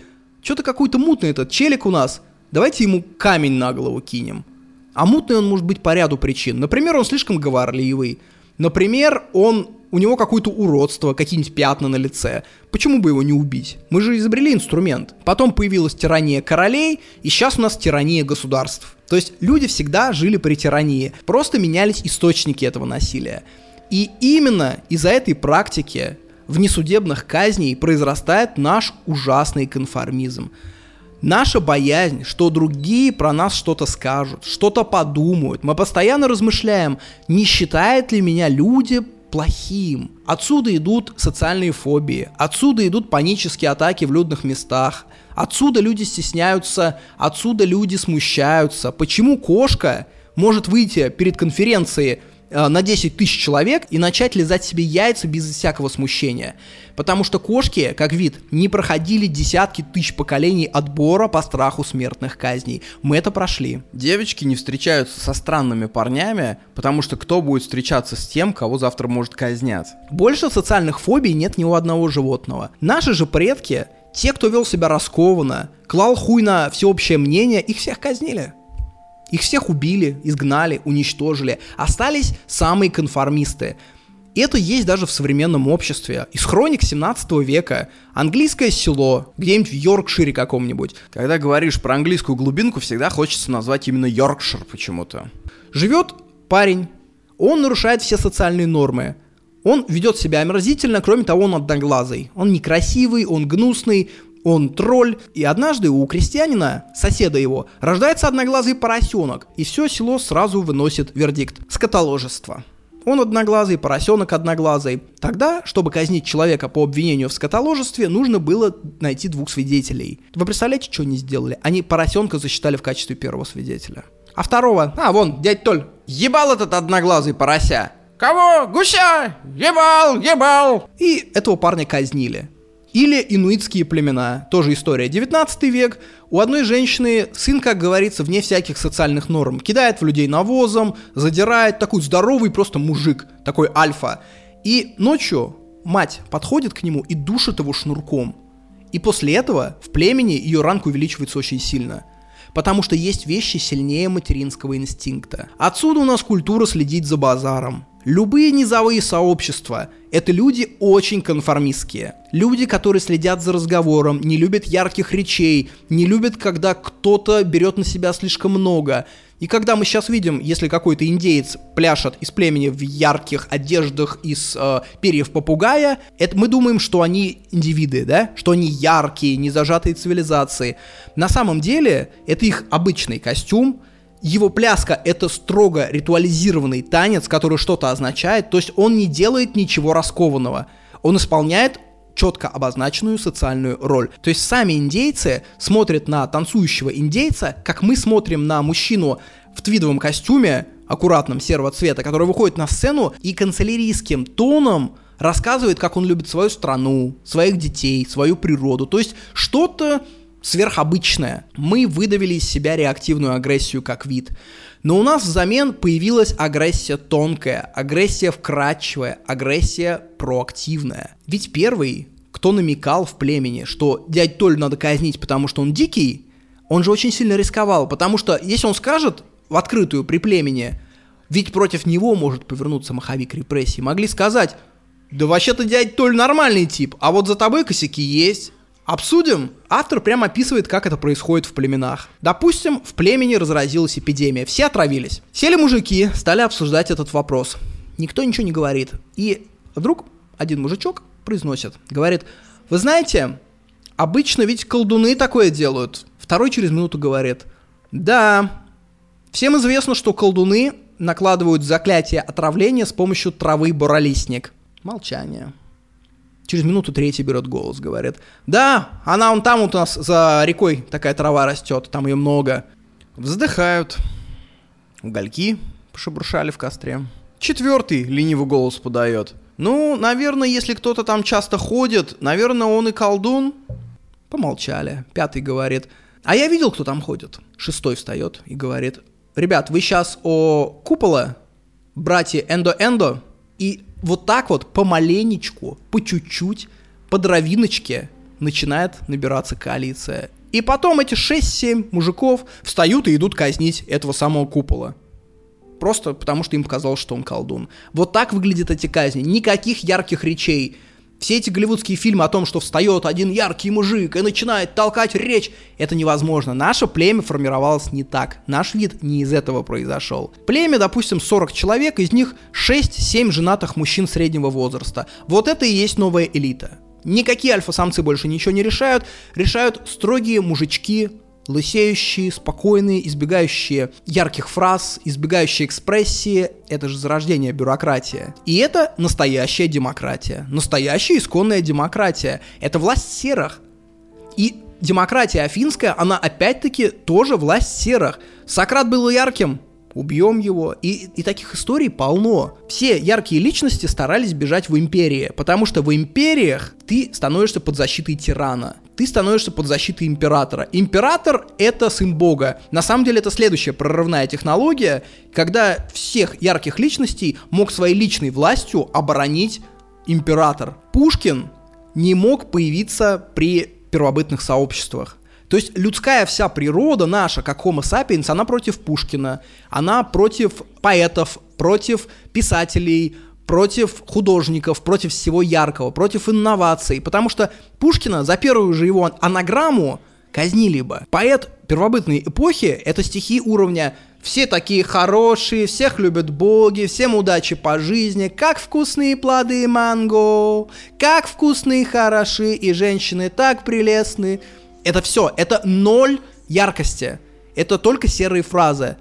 S2: что-то какой-то мутный этот челик у нас, давайте ему камень на голову кинем. А мутный он может быть по ряду причин. Например, он слишком говорливый. Например, он у него какое-то уродство, какие-нибудь пятна на лице. Почему бы его не убить? Мы же изобрели инструмент. Потом появилась тирания королей, и сейчас у нас тирания государств. То есть люди всегда жили при тирании, просто менялись источники этого насилия. И именно из-за этой практики внесудебных казней произрастает наш ужасный конформизм. Наша боязнь, что другие про нас что-то скажут, что-то подумают. Мы постоянно размышляем, не считают ли меня люди плохим. Отсюда идут социальные фобии, отсюда идут панические атаки в людных местах, отсюда люди стесняются, отсюда люди смущаются. Почему кошка может выйти перед конференцией на 10 тысяч человек и начать лизать себе яйца без всякого смущения. Потому что кошки, как вид, не проходили десятки тысяч поколений отбора по страху смертных казней. Мы это прошли.
S1: Девочки не встречаются со странными парнями, потому что кто будет встречаться с тем, кого завтра может казнят?
S2: Больше социальных фобий нет ни у одного животного. Наши же предки, те, кто вел себя раскованно, клал хуй на всеобщее мнение, их всех казнили. Их всех убили, изгнали, уничтожили. Остались самые конформисты. Это есть даже в современном обществе. Из хроник 17 века. Английское село, где-нибудь в Йоркшире каком-нибудь.
S1: Когда говоришь про английскую глубинку, всегда хочется назвать именно Йоркшир почему-то.
S2: Живет парень. Он нарушает все социальные нормы. Он ведет себя омерзительно, кроме того, он одноглазый. Он некрасивый, он гнусный, он тролль, и однажды у крестьянина, соседа его, рождается одноглазый поросенок, и все село сразу выносит вердикт – скотоложество. Он одноглазый, поросенок одноглазый. Тогда, чтобы казнить человека по обвинению в скотоложестве, нужно было найти двух свидетелей. Вы представляете, что они сделали? Они поросенка засчитали в качестве первого свидетеля. А второго, а вон, дядь Толь, ебал этот одноглазый порося.
S1: Кого? Гуся! Ебал, ебал!
S2: И этого парня казнили. Или инуитские племена, тоже история. 19 век, у одной женщины сын, как говорится, вне всяких социальных норм. Кидает в людей навозом, задирает, такой здоровый просто мужик, такой альфа. И ночью мать подходит к нему и душит его шнурком. И после этого в племени ее ранг увеличивается очень сильно. Потому что есть вещи сильнее материнского инстинкта. Отсюда у нас культура следить за базаром. Любые низовые сообщества – это люди очень конформистские. Люди, которые следят за разговором, не любят ярких речей, не любят, когда кто-то берет на себя слишком много. И когда мы сейчас видим, если какой-то индеец пляшет из племени в ярких одеждах из э, перьев попугая, это мы думаем, что они индивиды, да? Что они яркие, не зажатые цивилизации. На самом деле, это их обычный костюм, его пляска — это строго ритуализированный танец, который что-то означает, то есть он не делает ничего раскованного. Он исполняет четко обозначенную социальную роль. То есть сами индейцы смотрят на танцующего индейца, как мы смотрим на мужчину в твидовом костюме, аккуратном серого цвета, который выходит на сцену и канцелярийским тоном рассказывает, как он любит свою страну, своих детей, свою природу. То есть что-то сверхобычное. Мы выдавили из себя реактивную агрессию как вид. Но у нас взамен появилась агрессия тонкая, агрессия вкрадчивая, агрессия проактивная. Ведь первый, кто намекал в племени, что дядь Толь надо казнить, потому что он дикий, он же очень сильно рисковал, потому что если он скажет в открытую при племени, ведь против него может повернуться маховик репрессий, могли сказать, да вообще-то дядь Толь нормальный тип, а вот за тобой косяки есть. Обсудим. Автор прямо описывает, как это происходит в племенах. Допустим, в племени разразилась эпидемия, все отравились. Сели мужики, стали обсуждать этот вопрос. Никто ничего не говорит. И вдруг один мужичок произносит, говорит, вы знаете, обычно ведь колдуны такое делают. Второй через минуту говорит, да, всем известно, что колдуны накладывают заклятие отравления с помощью травы боролистник. Молчание. Через минуту третий берет голос, говорит, да, она он там вот у нас за рекой такая трава растет, там ее много. Вздыхают. Угольки пошебуршали в костре. Четвертый ленивый голос подает. Ну, наверное, если кто-то там часто ходит, наверное, он и колдун. Помолчали. Пятый говорит, а я видел, кто там ходит. Шестой встает и говорит, ребят, вы сейчас о куполе, братья Эндо-Эндо, и вот так вот помаленечку, по чуть-чуть, по дровиночке начинает набираться коалиция. И потом эти 6-7 мужиков встают и идут казнить этого самого купола. Просто потому, что им показалось, что он колдун. Вот так выглядят эти казни. Никаких ярких речей. Все эти голливудские фильмы о том, что встает один яркий мужик и начинает толкать речь, это невозможно. Наше племя формировалось не так. Наш вид не из этого произошел. Племя, допустим, 40 человек, из них 6-7 женатых мужчин среднего возраста. Вот это и есть новая элита. Никакие альфа-самцы больше ничего не решают, решают строгие мужички лысеющие, спокойные, избегающие ярких фраз, избегающие экспрессии. Это же зарождение бюрократии. И это настоящая демократия. Настоящая исконная демократия. Это власть серых. И демократия афинская, она опять-таки тоже власть серых. Сократ был ярким, убьем его. И, и таких историй полно. Все яркие личности старались бежать в империи, потому что в империях ты становишься под защитой тирана. Ты становишься под защитой императора. Император — это сын бога. На самом деле это следующая прорывная технология, когда всех ярких личностей мог своей личной властью оборонить император. Пушкин не мог появиться при первобытных сообществах. То есть людская вся природа наша, как Homo sapiens, она против Пушкина, она против поэтов, против писателей, против художников, против всего яркого, против инноваций, потому что Пушкина за первую же его анаграмму казнили бы. Поэт первобытной эпохи — это стихи уровня «Все такие хорошие, всех любят боги, всем удачи по жизни, как вкусные плоды манго, как вкусные хороши, и женщины так прелестны». Это все, это ноль яркости. Это только серые фразы.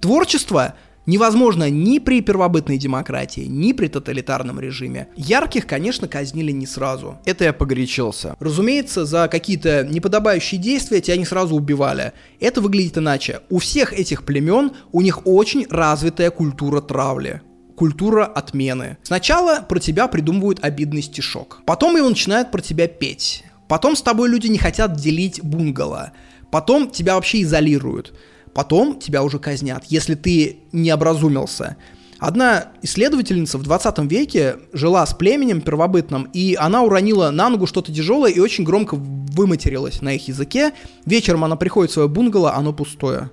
S2: Творчество невозможно ни при первобытной демократии, ни при тоталитарном режиме. Ярких, конечно, казнили не сразу. Это я погорячился. Разумеется, за какие-то неподобающие действия тебя не сразу убивали. Это выглядит иначе. У всех этих племен у них очень развитая культура травли культура отмены. Сначала про тебя придумывают обидный стишок. Потом его начинают про тебя петь. Потом с тобой люди не хотят делить бунгало. Потом тебя вообще изолируют. Потом тебя уже казнят, если ты не образумился. Одна исследовательница в 20 веке жила с племенем первобытным, и она уронила на ногу что-то тяжелое и очень громко выматерилась на их языке. Вечером она приходит в свое бунгало, оно пустое.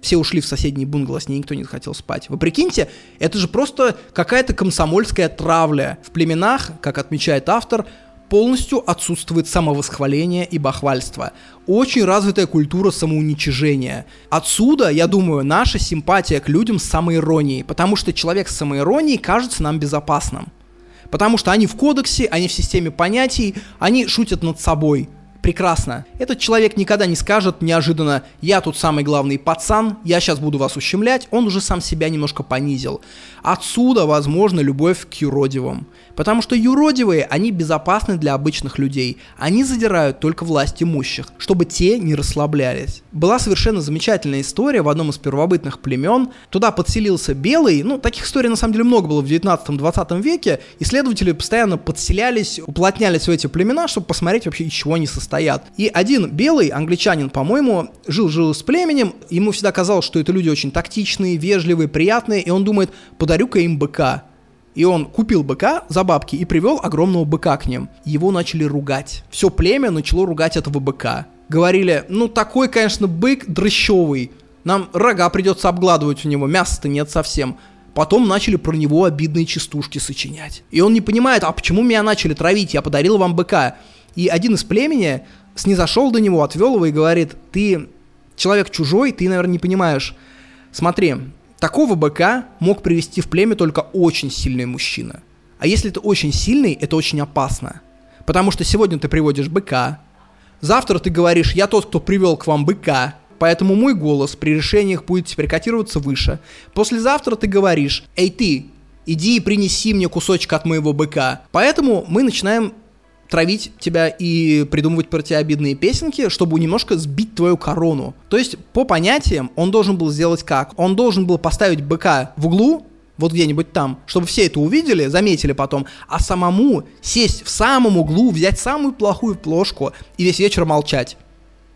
S2: Все ушли в соседний бунгало, с ней никто не захотел спать. Вы прикиньте, это же просто какая-то комсомольская травля. В племенах, как отмечает автор, полностью отсутствует самовосхваление и бахвальство. Очень развитая культура самоуничижения. Отсюда, я думаю, наша симпатия к людям с самоиронией, потому что человек с самоиронией кажется нам безопасным. Потому что они в кодексе, они в системе понятий, они шутят над собой – прекрасно. Этот человек никогда не скажет неожиданно «я тут самый главный пацан, я сейчас буду вас ущемлять», он уже сам себя немножко понизил. Отсюда, возможно, любовь к юродивым. Потому что юродивые, они безопасны для обычных людей. Они задирают только власть имущих, чтобы те не расслаблялись. Была совершенно замечательная история в одном из первобытных племен. Туда подселился белый, ну, таких историй на самом деле много было в 19-20 веке. Исследователи постоянно подселялись, уплотнялись в эти племена, чтобы посмотреть вообще, из чего они состоят. И один белый, англичанин, по-моему, жил-жил с племенем, ему всегда казалось, что это люди очень тактичные, вежливые, приятные, и он думает, подарю-ка им быка. И он купил быка за бабки и привел огромного быка к ним. Его начали ругать. Все племя начало ругать этого быка. Говорили, ну такой, конечно, бык дрыщевый. Нам рога придется обгладывать у него, мяса-то нет совсем. Потом начали про него обидные частушки сочинять. И он не понимает, а почему меня начали травить, я подарил вам быка. И один из племени снизошел до него, отвел его и говорит, ты человек чужой, ты, наверное, не понимаешь. Смотри, Такого быка мог привести в племя только очень сильный мужчина. А если ты очень сильный, это очень опасно. Потому что сегодня ты приводишь быка, завтра ты говоришь, я тот, кто привел к вам быка, поэтому мой голос при решениях будет теперь котироваться выше. Послезавтра ты говоришь, эй ты, иди и принеси мне кусочек от моего быка. Поэтому мы начинаем травить тебя и придумывать про тебя обидные песенки, чтобы немножко сбить твою корону. То есть, по понятиям, он должен был сделать как? Он должен был поставить быка в углу, вот где-нибудь там, чтобы все это увидели, заметили потом, а самому сесть в самом углу, взять самую плохую плошку и весь вечер молчать.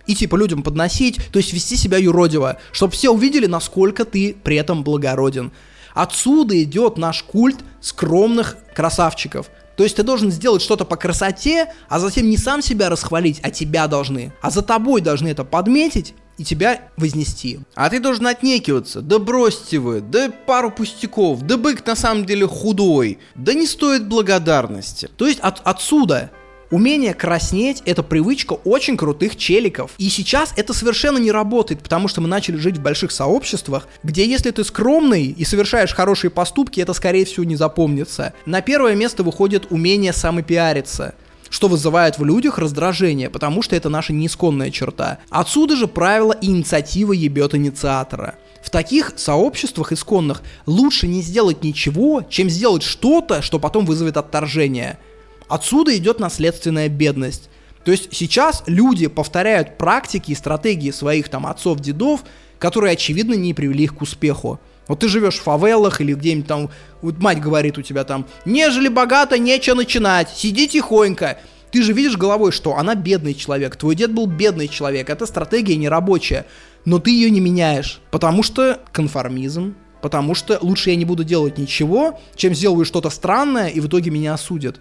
S2: И типа людям подносить, то есть вести себя юродиво, чтобы все увидели, насколько ты при этом благороден. Отсюда идет наш культ скромных красавчиков. То есть ты должен сделать что-то по красоте, а затем не сам себя расхвалить, а тебя должны. А за тобой должны это подметить и тебя вознести.
S1: А ты должен отнекиваться. Да бросьте вы, да пару пустяков, да бык на самом деле худой, да не стоит благодарности.
S2: То есть от, отсюда Умение краснеть — это привычка очень крутых челиков. И сейчас это совершенно не работает, потому что мы начали жить в больших сообществах, где если ты скромный и совершаешь хорошие поступки, это скорее всего не запомнится. На первое место выходит умение самопиариться что вызывает в людях раздражение, потому что это наша неисконная черта. Отсюда же правило инициатива ебет инициатора. В таких сообществах исконных лучше не сделать ничего, чем сделать что-то, что потом вызовет отторжение. Отсюда идет наследственная бедность. То есть сейчас люди повторяют практики и стратегии своих там отцов, дедов, которые, очевидно, не привели их к успеху. Вот ты живешь в фавелах или где-нибудь там, вот мать говорит у тебя там, нежели богато, нечего начинать, сиди тихонько. Ты же видишь головой, что она бедный человек, твой дед был бедный человек, эта стратегия не рабочая, но ты ее не меняешь, потому что конформизм, потому что лучше я не буду делать ничего, чем сделаю что-то странное и в итоге меня осудят.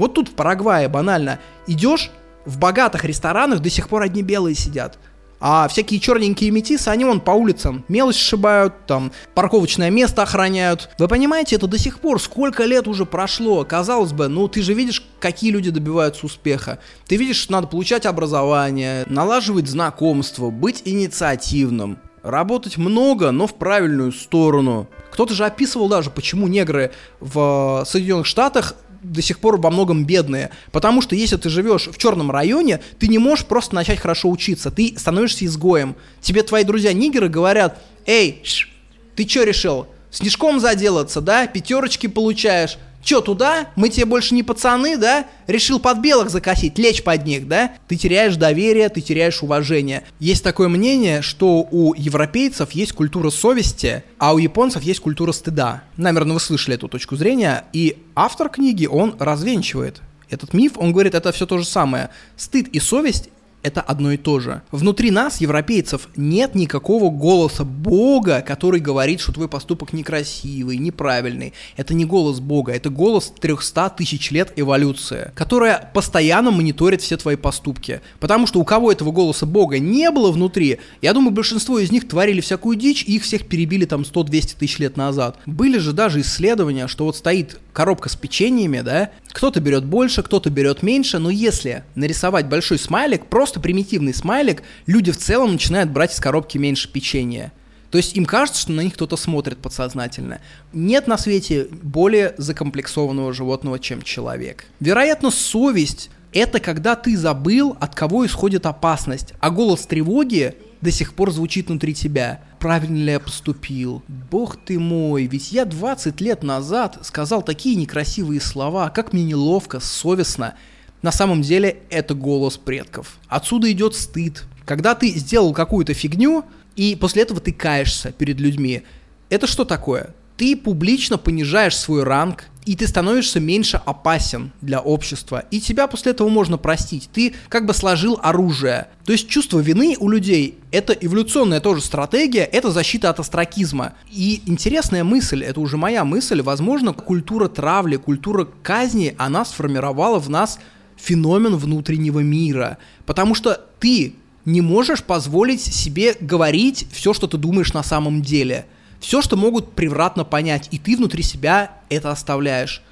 S2: Вот тут в Парагвае банально идешь, в богатых ресторанах до сих пор одни белые сидят. А всякие черненькие метисы, они вон по улицам мелочь сшибают, там парковочное место охраняют. Вы понимаете, это до сих пор сколько лет уже прошло. Казалось бы, ну ты же видишь, какие люди добиваются успеха. Ты видишь, что надо получать образование, налаживать знакомство, быть инициативным. Работать много, но в правильную сторону. Кто-то же описывал даже, почему негры в Соединенных Штатах до сих пор во многом бедные. Потому что если ты живешь в черном районе, ты не можешь просто начать хорошо учиться. Ты становишься изгоем. Тебе твои друзья-нигеры говорят, эй, ш, ты что решил? Снежком заделаться, да? Пятерочки получаешь. Чё, туда? Мы тебе больше не пацаны, да? Решил под белых закосить, лечь под них, да? Ты теряешь доверие, ты теряешь уважение. Есть такое мнение, что у европейцев есть культура совести, а у японцев есть культура стыда. Наверное, вы слышали эту точку зрения. И автор книги, он развенчивает этот миф, он говорит, это все то же самое. Стыд и совесть это одно и то же. Внутри нас, европейцев, нет никакого голоса Бога, который говорит, что твой поступок некрасивый, неправильный. Это не голос Бога, это голос 300 тысяч лет эволюции, которая постоянно мониторит все твои поступки. Потому что у кого этого голоса Бога не было внутри, я думаю, большинство из них творили всякую дичь, и их всех перебили там 100-200 тысяч лет назад. Были же даже исследования, что вот стоит коробка с печеньями, да, кто-то берет больше, кто-то берет меньше, но если нарисовать большой смайлик, просто примитивный смайлик, люди в целом начинают брать из коробки меньше печенья. То есть им кажется, что на них кто-то смотрит подсознательно. Нет на свете более закомплексованного животного, чем человек. Вероятно, совесть — это когда ты забыл, от кого исходит опасность, а голос тревоги до сих пор звучит внутри тебя. Правильно ли я поступил? Бог ты мой, ведь я 20 лет назад сказал такие некрасивые слова, как мне неловко, совестно. На самом деле это голос предков. Отсюда идет стыд. Когда ты сделал какую-то фигню, и после этого ты каешься перед людьми, это что такое? Ты публично понижаешь свой ранг, и ты становишься меньше опасен для общества. И тебя после этого можно простить. Ты как бы сложил оружие. То есть чувство вины у людей — это эволюционная тоже стратегия, это защита от астракизма. И интересная мысль, это уже моя мысль, возможно, культура травли, культура казни, она сформировала в нас феномен внутреннего мира. Потому что ты не можешь позволить себе говорить все, что ты думаешь на самом деле — все, что могут превратно понять, и ты внутри себя это оставляешь.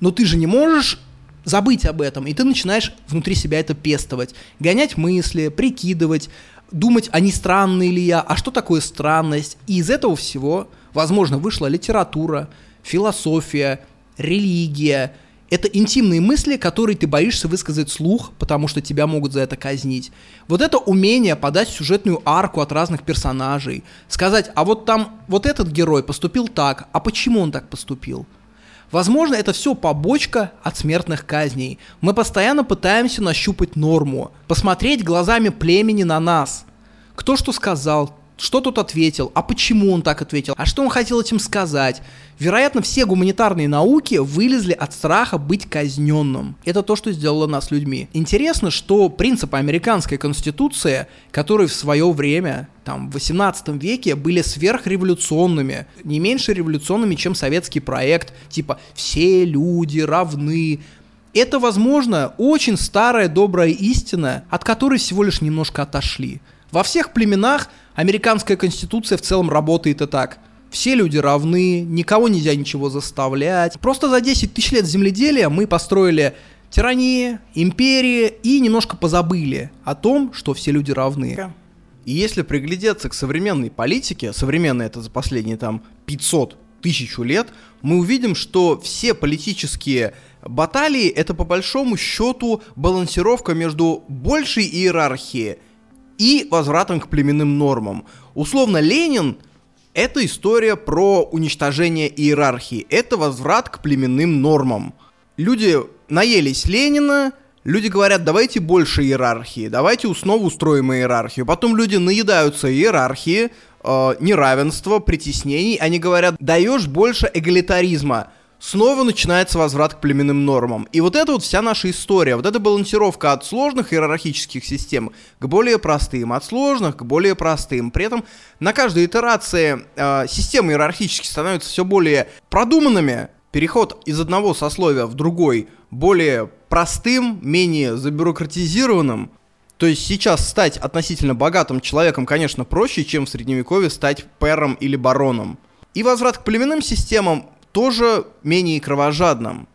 S2: Но ты же не можешь забыть об этом, и ты начинаешь внутри себя это пестовать, гонять мысли, прикидывать, думать, а не странный ли я, а что такое странность. И из этого всего, возможно, вышла литература, философия, религия – это интимные мысли, которые ты боишься высказать слух, потому что тебя могут за это казнить. Вот это умение подать сюжетную арку от разных персонажей, сказать, а вот там вот этот герой поступил так, а почему он так поступил? Возможно, это все побочка от смертных казней. Мы постоянно пытаемся нащупать норму, посмотреть глазами племени на нас. Кто что сказал, что тут ответил, а почему он так ответил, а что он хотел этим сказать. Вероятно, все гуманитарные науки вылезли от страха быть казненным. Это то, что сделало нас людьми. Интересно, что принципы американской конституции, которые в свое время, там, в 18 веке были сверхреволюционными, не меньше революционными, чем советский проект, типа «все люди равны», это, возможно, очень старая добрая истина, от которой всего лишь немножко отошли. Во всех племенах американская конституция в целом работает и так. Все люди равны, никого нельзя ничего заставлять. Просто за 10 тысяч лет земледелия мы построили тирании, империи и немножко позабыли о том, что все люди равны.
S1: И если приглядеться к современной политике, современной это за последние там 500 тысячу лет, мы увидим, что все политические баталии это по большому счету балансировка между большей иерархией и возвратом к племенным нормам. Условно, Ленин — это история про уничтожение иерархии, это возврат к племенным нормам. Люди наелись Ленина, люди говорят, давайте больше иерархии, давайте снова устроим иерархию. Потом люди наедаются иерархии, э, неравенства, притеснений, они говорят, даешь больше эгалитаризма снова начинается возврат к племенным нормам. И вот это вот вся наша история, вот эта балансировка от сложных иерархических систем к более простым, от сложных к более простым. При этом на каждой итерации э, системы иерархически становятся все более продуманными, переход из одного сословия в другой более простым, менее забюрократизированным, то есть сейчас стать относительно богатым человеком, конечно, проще, чем в средневековье стать пером или бароном. И возврат к племенным системам тоже менее кровожадным.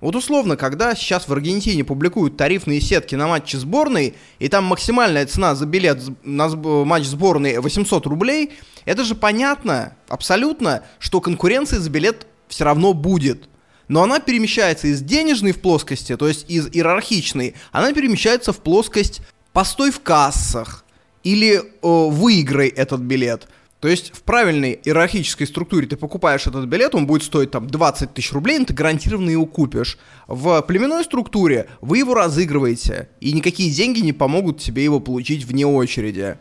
S1: Вот условно, когда сейчас в Аргентине публикуют тарифные сетки на матчи сборной, и там максимальная цена за билет на матч сборной 800 рублей, это же понятно, абсолютно, что конкуренция за билет все равно будет. Но она перемещается из денежной в плоскости, то есть из иерархичной, она перемещается в плоскость постой в кассах или э, выиграй этот билет – то есть в правильной иерархической структуре ты покупаешь этот билет, он будет стоить там 20 тысяч рублей, но ты гарантированно его купишь. В племенной структуре вы его разыгрываете, и никакие деньги не помогут тебе его получить вне очереди.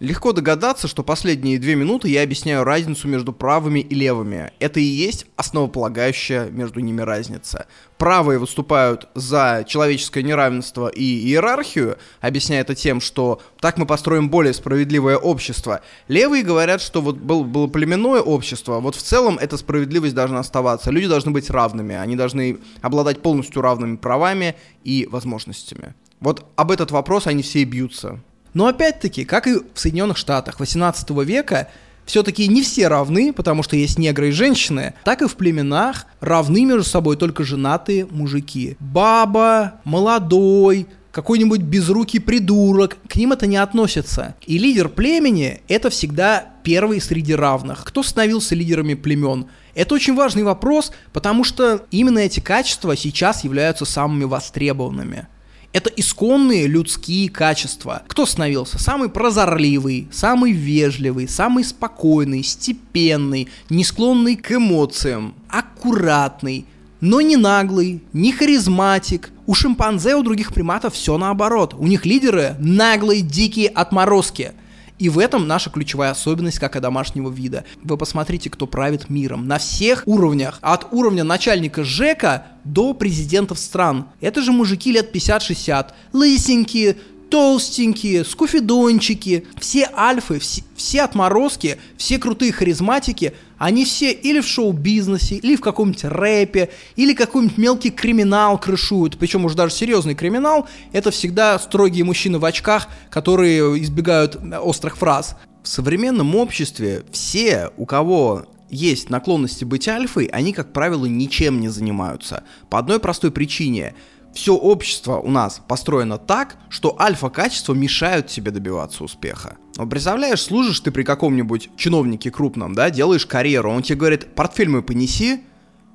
S1: Легко догадаться, что последние две минуты я объясняю разницу между правыми и левыми. Это и есть основополагающая между ними разница. Правые выступают за человеческое неравенство и иерархию, объясняя это тем, что так мы построим более справедливое общество. Левые говорят, что вот был, было племенное общество, вот в целом эта справедливость должна оставаться. Люди должны быть равными, они должны обладать полностью равными правами и возможностями. Вот об этот вопрос они все и бьются.
S2: Но опять-таки, как и в Соединенных Штатах 18 века, все-таки не все равны, потому что есть негры и женщины, так и в племенах равны между собой только женатые мужики. Баба, молодой, какой-нибудь безрукий придурок, к ним это не относится. И лидер племени — это всегда первый среди равных. Кто становился лидерами племен? Это очень важный вопрос, потому что именно эти качества сейчас являются самыми востребованными. Это исконные людские качества. Кто становился? Самый прозорливый, самый вежливый, самый спокойный, степенный, не склонный к эмоциям, аккуратный, но не наглый, не харизматик. У шимпанзе, у других приматов все наоборот. У них лидеры наглые, дикие отморозки – и в этом наша ключевая особенность как и домашнего вида. Вы посмотрите, кто правит миром. На всех уровнях. От уровня начальника ЖЭКа до президентов стран. Это же мужики лет 50-60. Лысенькие, толстенькие, скуфидончики, все альфы, все, все отморозки, все крутые харизматики, они все или в шоу-бизнесе, или в каком-нибудь рэпе, или какой-нибудь мелкий криминал крышуют. Причем уже даже серьезный криминал, это всегда строгие мужчины в очках, которые избегают острых фраз.
S1: В современном обществе все, у кого есть наклонности быть альфой, они, как правило, ничем не занимаются. По одной простой причине – все общество у нас построено так, что альфа-качества мешают тебе добиваться успеха. Но представляешь, служишь ты при каком-нибудь чиновнике крупном, да, делаешь карьеру, он тебе говорит, портфель мой понеси,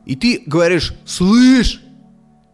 S1: и ты говоришь, слышь,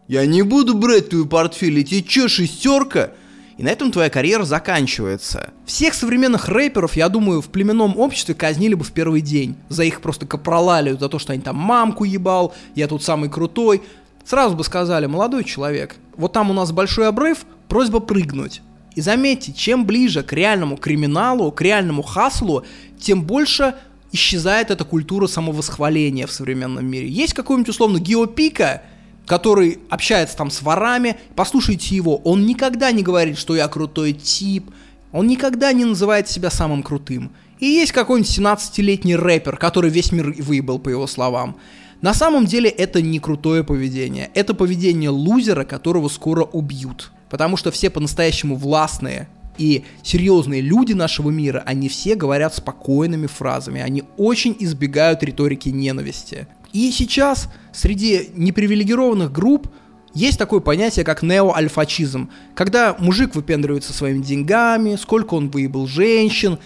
S1: я не буду брать твой портфель, и тебе чё, шестерка? И на этом твоя карьера заканчивается.
S2: Всех современных рэперов, я думаю, в племенном обществе казнили бы в первый день. За их просто капролалию, за то, что они там мамку ебал, я тут самый крутой. Сразу бы сказали, молодой человек, вот там у нас большой обрыв, просьба прыгнуть. И заметьте, чем ближе к реальному криминалу, к реальному хаслу, тем больше исчезает эта культура самовосхваления в современном мире. Есть какой-нибудь условно геопика, который общается там с ворами, послушайте его, он никогда не говорит, что я крутой тип, он никогда не называет себя самым крутым. И есть какой-нибудь 17-летний рэпер, который весь мир выебал, по его словам. На самом деле это не крутое поведение. Это поведение лузера, которого скоро убьют. Потому что все по-настоящему властные и серьезные люди нашего мира, они все говорят спокойными фразами. Они очень избегают риторики ненависти. И сейчас среди непривилегированных групп есть такое понятие, как неоальфачизм, когда мужик выпендривается своими деньгами, сколько он выебал женщин,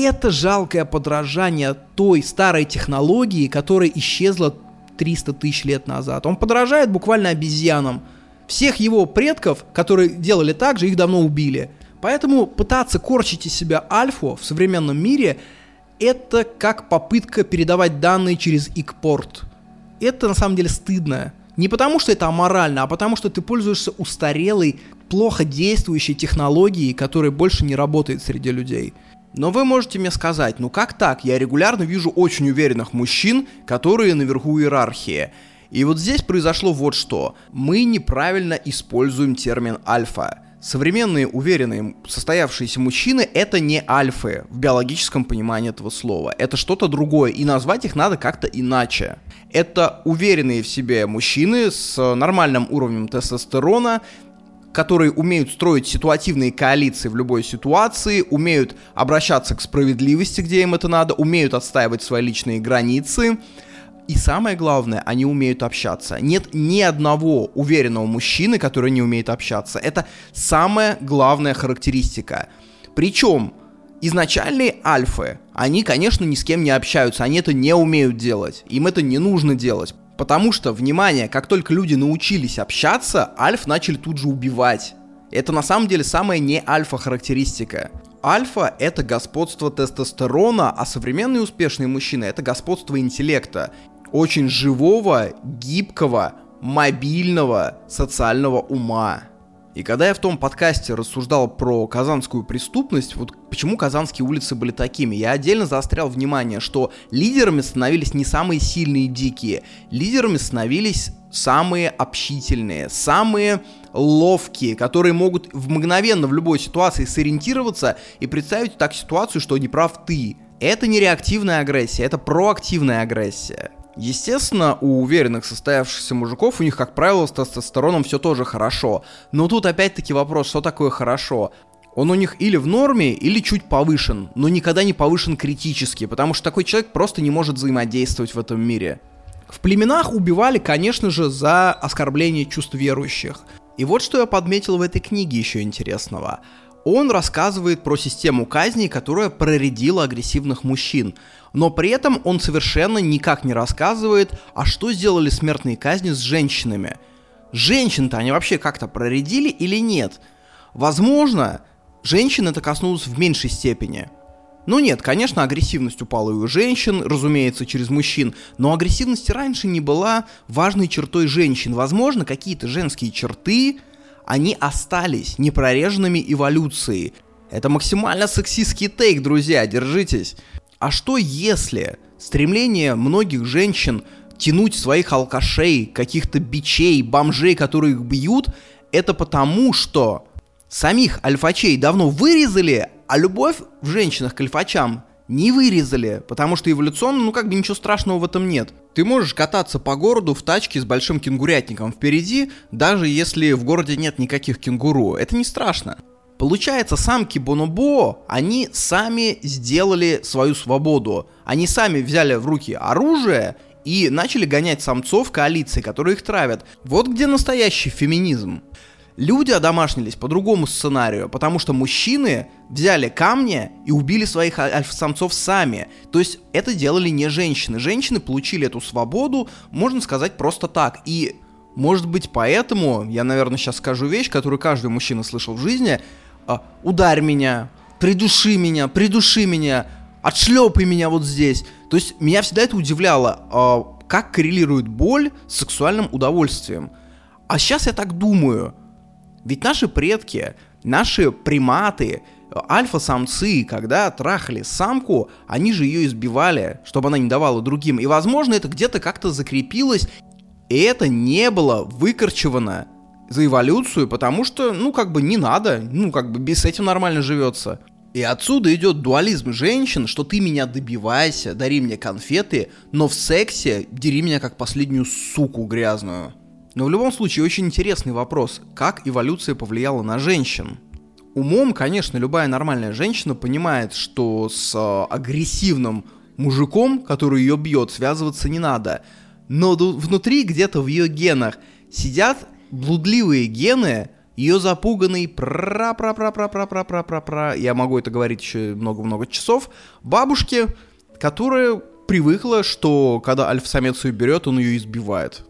S2: это жалкое подражание той старой технологии, которая исчезла 300 тысяч лет назад. Он подражает буквально обезьянам. Всех его предков, которые делали так же, их давно убили. Поэтому пытаться корчить из себя альфу в современном мире это как попытка передавать данные через икпорт. Это на самом деле стыдно. Не потому, что это аморально, а потому, что ты пользуешься устарелой, плохо действующей технологией, которая больше не работает среди людей.
S1: Но вы можете мне сказать, ну как так? Я регулярно вижу очень уверенных мужчин, которые наверху иерархии. И вот здесь произошло вот что. Мы неправильно используем термин альфа. Современные уверенные состоявшиеся мужчины это не альфы в биологическом понимании этого слова. Это что-то другое, и назвать их надо как-то иначе. Это уверенные в себе мужчины с нормальным уровнем тестостерона, которые умеют строить ситуативные коалиции в любой ситуации, умеют обращаться к справедливости, где им это надо, умеют отстаивать свои личные границы. И самое главное, они умеют общаться. Нет ни одного уверенного мужчины, который не умеет общаться. Это самая главная характеристика. Причем изначальные альфы, они, конечно, ни с кем не общаются, они это не умеют делать. Им это не нужно делать. Потому что, внимание, как только люди научились общаться, альф начали тут же убивать. Это на самом деле самая не альфа характеристика. Альфа — это господство тестостерона, а современные успешные мужчины — это господство интеллекта. Очень живого, гибкого, мобильного, социального ума.
S2: И когда я в том подкасте рассуждал про казанскую преступность, вот почему казанские улицы были такими, я отдельно заострял внимание, что лидерами становились не самые сильные дикие, лидерами становились самые общительные, самые ловкие, которые могут в мгновенно в любой ситуации сориентироваться и представить так ситуацию, что не прав ты. Это не реактивная агрессия, это проактивная агрессия. Естественно, у уверенных состоявшихся мужиков у них, как правило, с тестостероном все тоже хорошо. Но тут опять-таки вопрос, что такое хорошо? Он у них или в норме, или чуть повышен, но никогда не повышен критически, потому что такой человек просто не может взаимодействовать в этом мире. В племенах убивали, конечно же, за оскорбление чувств верующих. И вот что я подметил в этой книге еще интересного. Он рассказывает про систему казни, которая проредила агрессивных мужчин но при этом он совершенно никак не рассказывает, а что сделали смертные казни с женщинами. Женщин-то они вообще как-то проредили или нет? Возможно, женщин это коснулось в меньшей степени. Ну нет, конечно, агрессивность упала и у женщин, разумеется, через мужчин, но агрессивность раньше не была важной чертой женщин. Возможно, какие-то женские черты, они остались непрореженными эволюцией. Это максимально сексистский тейк, друзья, держитесь. А что если стремление многих женщин тянуть своих алкашей, каких-то бичей, бомжей, которые их бьют, это потому, что самих альфачей давно вырезали, а любовь в женщинах к альфачам не вырезали, потому что эволюционно, ну как бы ничего страшного в этом нет. Ты можешь кататься по городу в тачке с большим кенгурятником впереди, даже если в городе нет никаких кенгуру. Это не страшно. Получается, самки Бонобо, они сами сделали свою свободу. Они сами взяли в руки оружие и начали гонять самцов коалиции, которые их травят. Вот где настоящий феминизм. Люди одомашнились по другому сценарию, потому что мужчины взяли камни и убили своих альфа-самцов сами. То есть это делали не женщины. Женщины получили эту свободу, можно сказать, просто так. И может быть поэтому, я, наверное, сейчас скажу вещь, которую каждый мужчина слышал в жизни, а, ударь меня, придуши меня, придуши меня, отшлепай меня вот здесь. То есть меня всегда это удивляло, а, как коррелирует боль с сексуальным удовольствием. А сейчас я так думаю, ведь наши предки, наши приматы, альфа-самцы, когда трахали самку, они же ее избивали, чтобы она не давала другим. И, возможно, это где-то как-то закрепилось, и это не было выкорчевано за эволюцию, потому что, ну, как бы не надо, ну, как бы без этим нормально живется. И отсюда идет дуализм женщин, что ты меня добивайся, дари мне конфеты, но в сексе дери меня как последнюю суку грязную. Но в любом случае очень интересный вопрос, как эволюция повлияла на женщин. Умом, конечно, любая нормальная женщина понимает, что с э, агрессивным мужиком, который ее бьет, связываться не надо. Но внутри, где-то в ее генах, сидят блудливые гены, ее запуганный пра пра пра пра пра пра пра пра пра я могу это говорить еще много-много часов, бабушки, которая привыкла, что когда альфа-самец ее берет, он ее избивает.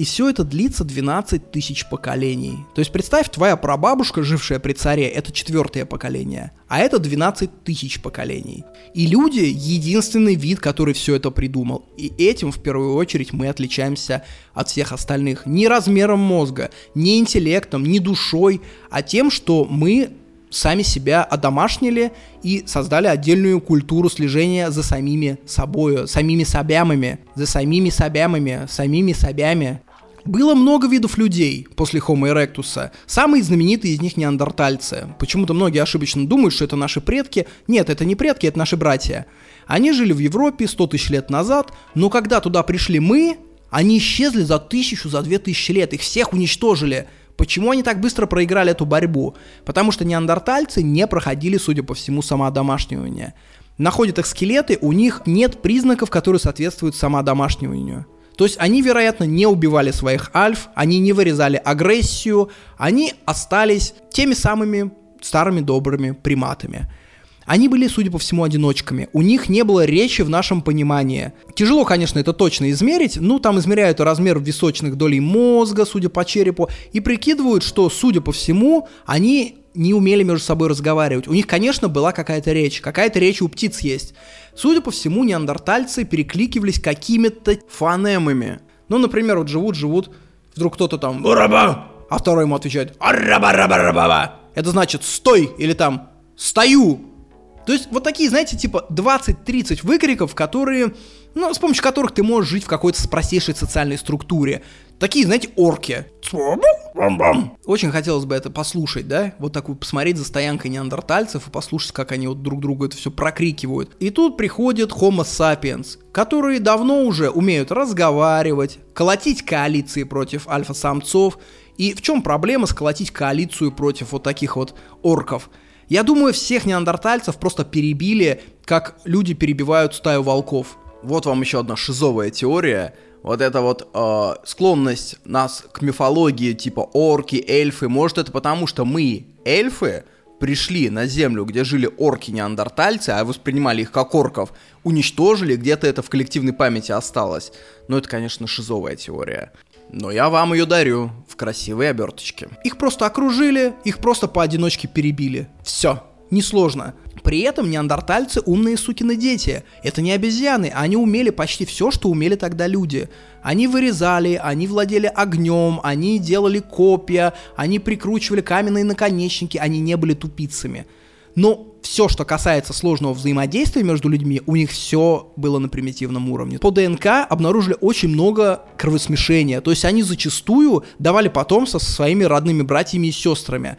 S2: И все это длится 12 тысяч поколений. То есть представь, твоя прабабушка, жившая при царе, это четвертое поколение, а это 12 тысяч поколений. И люди — единственный вид, который все это придумал. И этим, в первую очередь, мы отличаемся от всех остальных. Не размером мозга, не интеллектом, не душой, а тем, что мы сами себя одомашнили и создали отдельную культуру слежения за самими собою, самими собямами, за самими собямами, самими собями. Было много видов людей после Homo erectus. Самые знаменитые из них неандертальцы. Почему-то многие ошибочно думают, что это наши предки. Нет, это не предки, это наши братья. Они жили в Европе 100 тысяч лет назад, но когда туда пришли мы, они исчезли за тысячу, за две тысячи лет. Их всех уничтожили. Почему они так быстро проиграли эту борьбу? Потому что неандертальцы не проходили, судя по всему, самоодомашнивание. Находят их скелеты, у них нет признаков, которые соответствуют самоодомашниванию. То есть они, вероятно, не убивали своих альф, они не вырезали агрессию, они остались теми самыми старыми добрыми приматами. Они были, судя по всему, одиночками. У них не было речи в нашем понимании. Тяжело, конечно, это точно измерить. Ну, там измеряют размер височных долей мозга, судя по черепу, и прикидывают, что, судя по всему, они не умели между собой разговаривать. У них, конечно, была какая-то речь. Какая-то речь у птиц есть. Судя по всему, неандертальцы перекликивались какими-то фонемами. Ну, например, вот живут-живут, вдруг кто-то там «Бураба! а второй ему отвечает «Арраба-раба-раба-ба». Это значит «стой» или там «стою». То есть вот такие, знаете, типа 20-30 выкриков, которые, ну, с помощью которых ты можешь жить в какой-то простейшей социальной структуре. Такие, знаете, орки. Очень хотелось бы это послушать, да? Вот такую посмотреть за стоянкой неандертальцев и послушать, как они вот друг другу это все прокрикивают. И тут приходит Homo sapiens, которые давно уже умеют разговаривать, колотить коалиции против альфа-самцов. И в чем проблема сколотить коалицию против вот таких вот орков? Я думаю, всех неандертальцев просто перебили, как люди перебивают стаю волков.
S1: Вот вам еще одна шизовая теория. Вот эта вот э, склонность нас к мифологии типа орки, эльфы, может это потому, что мы, эльфы, пришли на землю, где жили орки-неандертальцы, а воспринимали их как орков, уничтожили, где-то это в коллективной памяти осталось. Но это, конечно, шизовая теория. Но я вам ее дарю в красивой оберточке.
S2: Их просто окружили, их просто поодиночке перебили. Все, несложно. При этом неандертальцы умные сукины дети. Это не обезьяны, они умели почти все, что умели тогда люди. Они вырезали, они владели огнем, они делали копья, они прикручивали каменные наконечники, они не были тупицами. Но все, что касается сложного взаимодействия между людьми, у них все было на примитивном уровне. По ДНК обнаружили очень много кровосмешения, то есть они зачастую давали потомство со своими родными братьями и сестрами.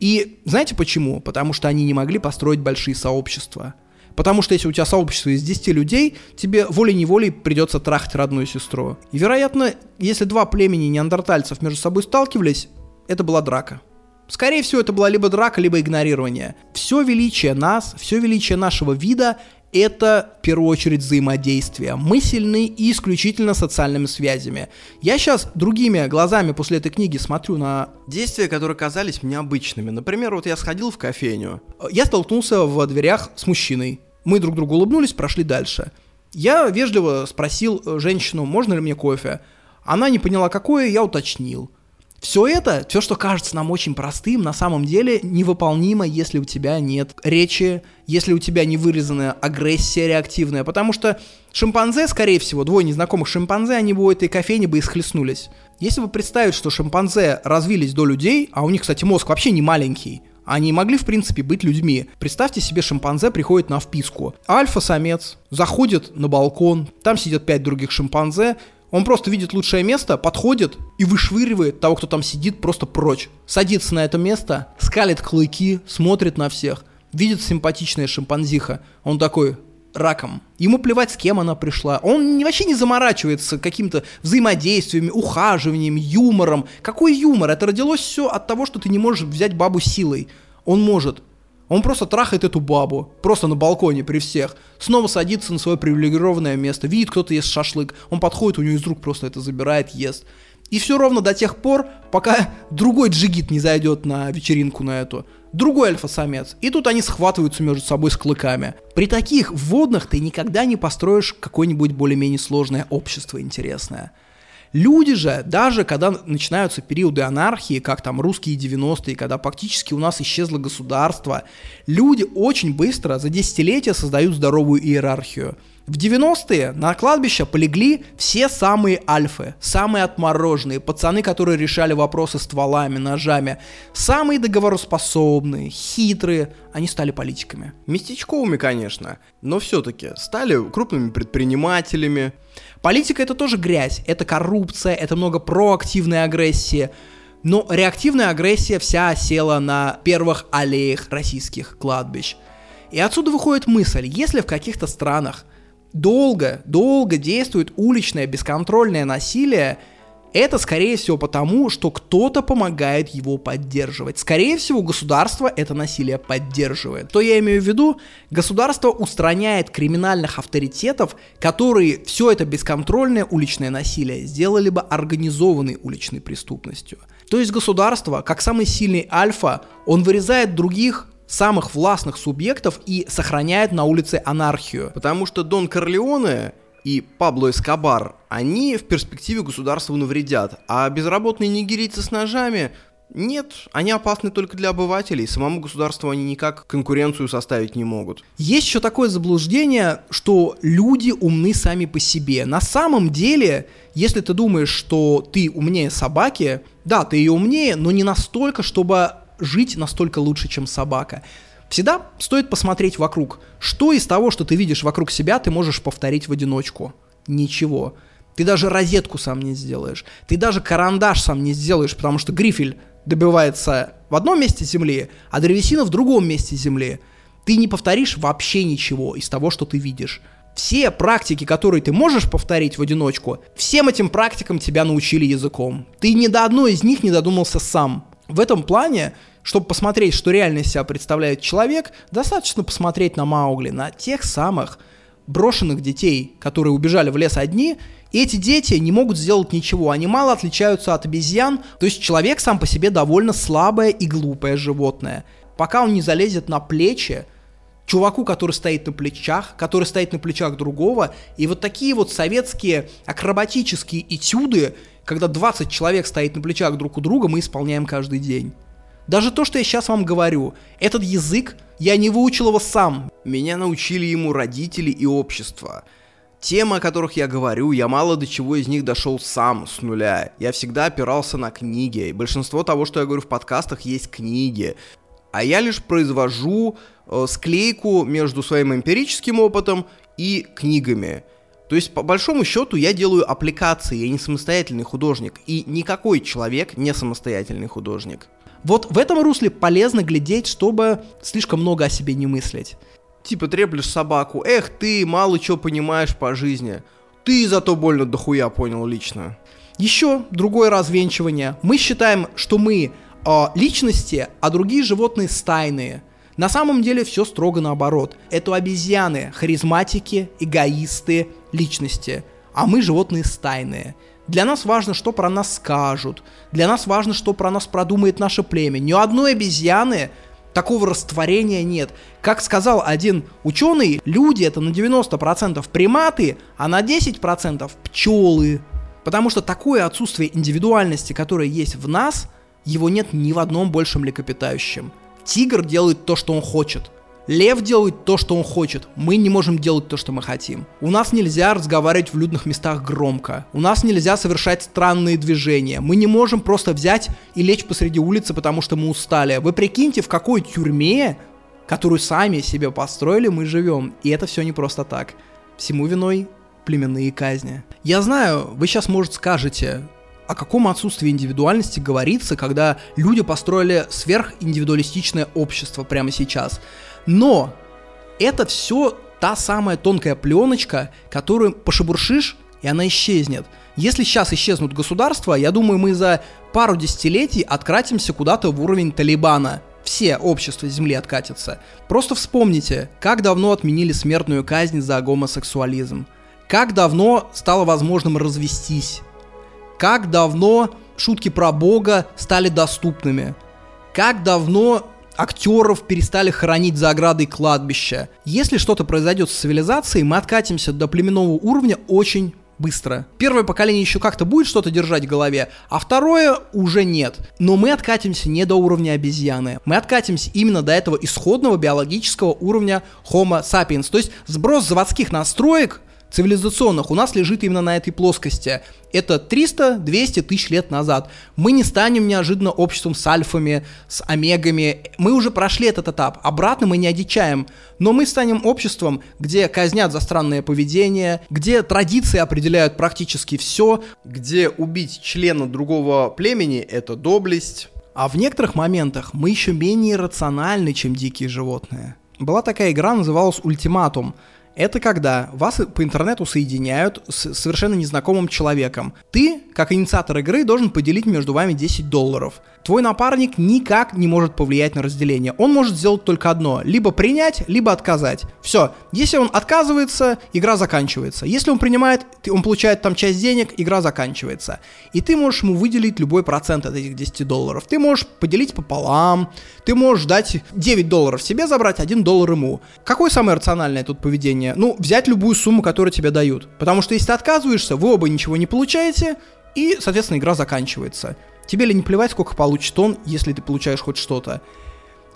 S2: И знаете почему? Потому что они не могли построить большие сообщества. Потому что если у тебя сообщество из 10 людей, тебе волей-неволей придется трахать родную сестру. И, вероятно, если два племени неандертальцев между собой сталкивались, это была драка. Скорее всего, это была либо драка, либо игнорирование. Все величие нас, все величие нашего вида — это, в первую очередь, взаимодействие. Мы сильны исключительно социальными связями. Я сейчас другими глазами после этой книги смотрю на...
S1: Действия, которые казались мне обычными. Например, вот я сходил в кофейню.
S2: Я столкнулся в дверях с мужчиной. Мы друг другу улыбнулись, прошли дальше. Я вежливо спросил женщину, можно ли мне кофе. Она не поняла, какое, я уточнил. Все это, все, что кажется нам очень простым, на самом деле невыполнимо, если у тебя нет речи, если у тебя не вырезанная агрессия реактивная, потому что шимпанзе, скорее всего, двое незнакомых шимпанзе, они бы у этой кофейни бы и схлестнулись. Если вы представить, что шимпанзе развились до людей, а у них, кстати, мозг вообще не маленький, они могли, в принципе, быть людьми. Представьте себе, шимпанзе приходит на вписку. Альфа-самец заходит на балкон, там сидят пять других шимпанзе, он просто видит лучшее место, подходит и вышвыривает того, кто там сидит, просто прочь. Садится на это место, скалит клыки, смотрит на всех, видит симпатичная шимпанзиха. Он такой, раком. Ему плевать, с кем она пришла. Он вообще не заморачивается каким-то взаимодействиями, ухаживанием, юмором. Какой юмор? Это родилось все от того, что ты не можешь взять бабу силой. Он может. Он просто трахает эту бабу, просто на балконе при всех. Снова садится на свое привилегированное место, видит, кто-то ест шашлык. Он подходит, у него из рук просто это забирает, ест. И все ровно до тех пор, пока другой джигит не зайдет на вечеринку на эту. Другой альфа-самец. И тут они схватываются между собой с клыками. При таких вводных ты никогда не построишь какое-нибудь более-менее сложное общество интересное. Люди же, даже когда начинаются периоды анархии, как там русские 90-е, когда практически у нас исчезло государство, люди очень быстро за десятилетия создают здоровую иерархию. В 90-е на кладбище полегли все самые альфы, самые отмороженные, пацаны, которые решали вопросы стволами, ножами, самые договороспособные, хитрые, они стали политиками.
S1: Местечковыми, конечно, но все-таки стали крупными предпринимателями.
S2: Политика это тоже грязь, это коррупция, это много проактивной агрессии. Но реактивная агрессия вся осела на первых аллеях российских кладбищ. И отсюда выходит мысль, если в каких-то странах долго, долго действует уличное бесконтрольное насилие, это, скорее всего, потому, что кто-то помогает его поддерживать. Скорее всего, государство это насилие поддерживает. То я имею в виду, государство устраняет криминальных авторитетов, которые все это бесконтрольное уличное насилие сделали бы организованной уличной преступностью. То есть государство, как самый сильный альфа, он вырезает других самых властных субъектов и сохраняет на улице анархию.
S1: Потому что Дон Корлеоне и Пабло Эскобар, они в перспективе государству навредят, а безработные нигерийцы с ножами Нет, они опасны только для обывателей. Самому государству они никак конкуренцию составить не могут.
S2: Есть еще такое заблуждение, что люди умны сами по себе. На самом деле, если ты думаешь, что ты умнее собаки, да, ты ее умнее, но не настолько, чтобы жить настолько лучше, чем собака. Всегда стоит посмотреть вокруг. Что из того, что ты видишь вокруг себя, ты можешь повторить в одиночку? Ничего. Ты даже розетку сам не сделаешь. Ты даже карандаш сам не сделаешь, потому что грифель добивается в одном месте земли, а древесина в другом месте земли. Ты не повторишь вообще ничего из того, что ты видишь. Все практики, которые ты можешь повторить в одиночку, всем этим практикам тебя научили языком. Ты ни до одной из них не додумался сам. В этом плане, чтобы посмотреть, что реально из себя представляет человек, достаточно посмотреть на Маугли, на тех самых брошенных детей, которые убежали в лес одни, и эти дети не могут сделать ничего, они мало отличаются от обезьян, то есть человек сам по себе довольно слабое и глупое животное. Пока он не залезет на плечи, чуваку, который стоит на плечах, который стоит на плечах другого, и вот такие вот советские акробатические этюды, когда 20 человек стоит на плечах друг у друга, мы исполняем каждый день. Даже то, что я сейчас вам говорю, этот язык, я не выучил его сам.
S1: Меня научили ему родители и общество. Темы, о которых я говорю, я мало до чего из них дошел сам, с нуля. Я всегда опирался на книги, и большинство того, что я говорю в подкастах, есть книги. А я лишь произвожу э, склейку между своим эмпирическим опытом и книгами. То есть, по большому счету, я делаю аппликации, я не самостоятельный художник, и никакой человек не самостоятельный художник.
S2: Вот в этом русле полезно глядеть, чтобы слишком много о себе не мыслить.
S1: Типа треплешь собаку, эх ты, мало чего понимаешь по жизни. Ты зато больно дохуя понял лично.
S2: Еще другое развенчивание. Мы считаем, что мы э, личности, а другие животные стайные. На самом деле все строго наоборот. Это обезьяны, харизматики, эгоисты, личности. А мы животные стайные. Для нас важно, что про нас скажут. Для нас важно, что про нас продумает наше племя. Ни одной обезьяны такого растворения нет. Как сказал один ученый, люди это на 90% приматы, а на 10% пчелы. Потому что такое отсутствие индивидуальности, которое есть в нас, его нет ни в одном большем млекопитающем. Тигр делает то, что он хочет – Лев делает то, что он хочет. Мы не можем делать то, что мы хотим. У нас нельзя разговаривать в людных местах громко. У нас нельзя совершать странные движения. Мы не можем просто взять и лечь посреди улицы, потому что мы устали. Вы прикиньте, в какой тюрьме, которую сами себе построили, мы живем. И это все не просто так. Всему виной племенные казни. Я знаю, вы сейчас, может, скажете, о каком отсутствии индивидуальности говорится, когда люди построили сверхиндивидуалистичное общество прямо сейчас. Но это все та самая тонкая пленочка, которую пошебуршишь, и она исчезнет. Если сейчас исчезнут государства, я думаю, мы за пару десятилетий откатимся куда-то в уровень Талибана. Все общества Земли откатятся. Просто вспомните, как давно отменили смертную казнь за гомосексуализм. Как давно стало возможным развестись. Как давно шутки про Бога стали доступными. Как давно актеров перестали хоронить за оградой кладбища. Если что-то произойдет с цивилизацией, мы откатимся до племенного уровня очень быстро. Первое поколение еще как-то будет что-то держать в голове, а второе уже нет. Но мы откатимся не до уровня обезьяны. Мы откатимся именно до этого исходного биологического уровня Homo sapiens. То есть сброс заводских настроек цивилизационных у нас лежит именно на этой плоскости. Это 300-200 тысяч лет назад. Мы не станем неожиданно обществом с альфами, с омегами. Мы уже прошли этот этап. Обратно мы не одичаем. Но мы станем обществом, где казнят за странное поведение, где традиции определяют практически все.
S1: Где убить члена другого племени – это доблесть.
S2: А в некоторых моментах мы еще менее рациональны, чем дикие животные. Была такая игра, называлась «Ультиматум». Это когда вас по интернету соединяют с совершенно незнакомым человеком. Ты, как инициатор игры, должен поделить между вами 10 долларов. Твой напарник никак не может повлиять на разделение. Он может сделать только одно. Либо принять, либо отказать. Все. Если он отказывается, игра заканчивается. Если он принимает, он получает там часть денег, игра заканчивается. И ты можешь ему выделить любой процент от этих 10 долларов. Ты можешь поделить пополам. Ты можешь дать 9 долларов себе забрать, 1 доллар ему. Какое самое рациональное тут поведение? Ну, взять любую сумму, которую тебе дают. Потому что если ты отказываешься, вы оба ничего не получаете, и, соответственно, игра заканчивается. Тебе ли не плевать, сколько получит он, если ты получаешь хоть что-то?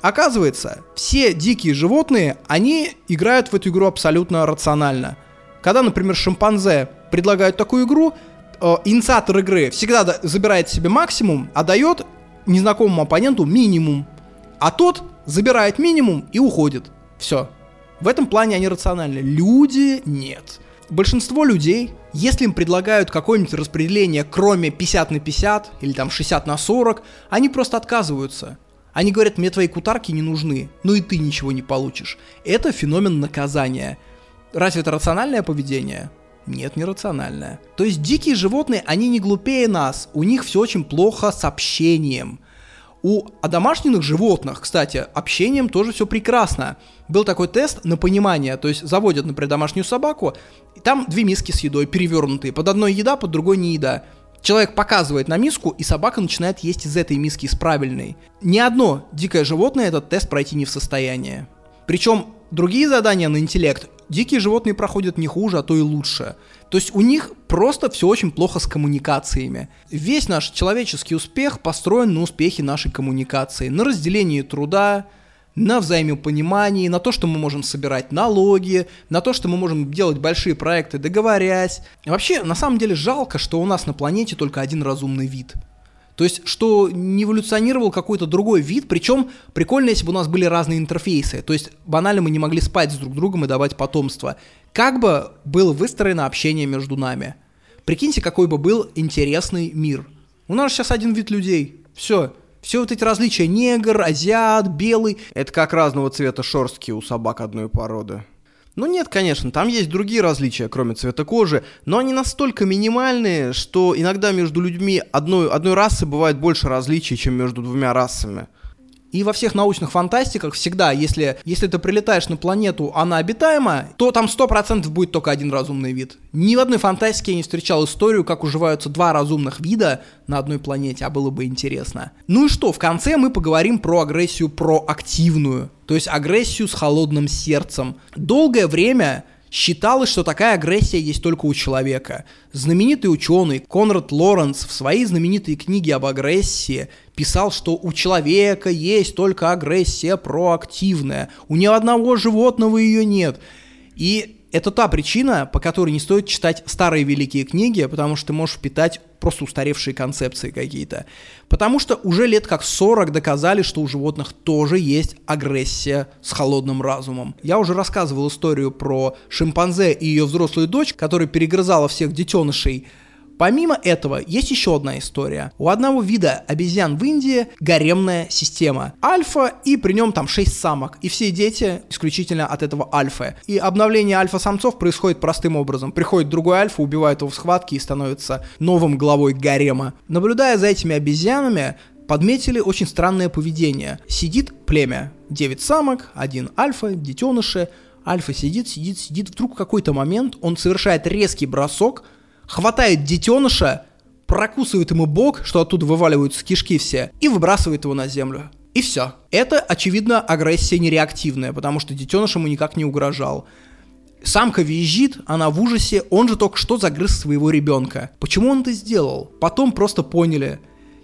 S2: Оказывается, все дикие животные, они играют в эту игру абсолютно рационально. Когда, например, шимпанзе предлагают такую игру, э, инициатор игры всегда забирает себе максимум, а дает незнакомому оппоненту минимум. А тот забирает минимум и уходит. Все. В этом плане они рациональны. Люди нет. Большинство людей, если им предлагают какое-нибудь распределение, кроме 50 на 50 или там 60 на 40, они просто отказываются. Они говорят, мне твои кутарки не нужны, ну и ты ничего не получишь. Это феномен наказания. Разве это рациональное поведение? Нет, не рациональное. То есть дикие животные, они не глупее нас, у них все очень плохо с общением. У домашних животных, кстати, общением тоже все прекрасно. Был такой тест на понимание, то есть заводят, например, домашнюю собаку, и там две миски с едой перевернутые, под одной еда, под другой не еда. Человек показывает на миску, и собака начинает есть из этой миски, из правильной. Ни одно дикое животное этот тест пройти не в состоянии. Причем другие задания на интеллект дикие животные проходят не хуже, а то и лучше. То есть у них просто все очень плохо с коммуникациями. Весь наш человеческий успех построен на успехе нашей коммуникации, на разделении труда, на взаимопонимании, на то, что мы можем собирать налоги, на то, что мы можем делать большие проекты, договорясь. Вообще, на самом деле жалко, что у нас на планете только один разумный вид – то есть, что не эволюционировал какой-то другой вид, причем прикольно, если бы у нас были разные интерфейсы. То есть, банально мы не могли спать с друг другом и давать потомство. Как бы было выстроено общение между нами? Прикиньте, какой бы был интересный мир. У нас сейчас один вид людей. Все. Все вот эти различия, негр, азиат, белый.
S1: Это как разного цвета шорстки у собак одной породы.
S2: Ну нет, конечно, там есть другие различия, кроме цвета кожи, но они настолько минимальные, что иногда между людьми одной, одной расы бывает больше различий, чем между двумя расами. И во всех научных фантастиках всегда, если, если ты прилетаешь на планету, она обитаема, то там 100% будет только один разумный вид. Ни в одной фантастике я не встречал историю, как уживаются два разумных вида на одной планете, а было бы интересно. Ну и что, в конце мы поговорим про агрессию проактивную, то есть агрессию с холодным сердцем. Долгое время Считалось, что такая агрессия есть только у человека. Знаменитый ученый Конрад Лоренс в своей знаменитой книге об агрессии писал, что у человека есть только агрессия проактивная, у ни одного животного ее нет. И это та причина, по которой не стоит читать старые великие книги, потому что ты можешь впитать просто устаревшие концепции какие-то. Потому что уже лет как 40 доказали, что у животных тоже есть агрессия с холодным разумом. Я уже рассказывал историю про шимпанзе и ее взрослую дочь, которая перегрызала всех детенышей Помимо этого, есть еще одна история. У одного вида обезьян в Индии гаремная система. Альфа, и при нем там 6 самок. И все дети исключительно от этого альфа. И обновление альфа-самцов происходит простым образом. Приходит другой альфа, убивает его в схватке и становится новым главой гарема. Наблюдая за этими обезьянами, подметили очень странное поведение. Сидит племя. 9 самок, один альфа, детеныши. Альфа сидит, сидит, сидит. Вдруг в какой-то момент он совершает резкий бросок, хватает детеныша, прокусывает ему бок, что оттуда вываливаются кишки все, и выбрасывает его на землю. И все. Это, очевидно, агрессия нереактивная, потому что детеныш ему никак не угрожал. Самка визжит, она в ужасе, он же только что загрыз своего ребенка. Почему он это сделал? Потом просто поняли.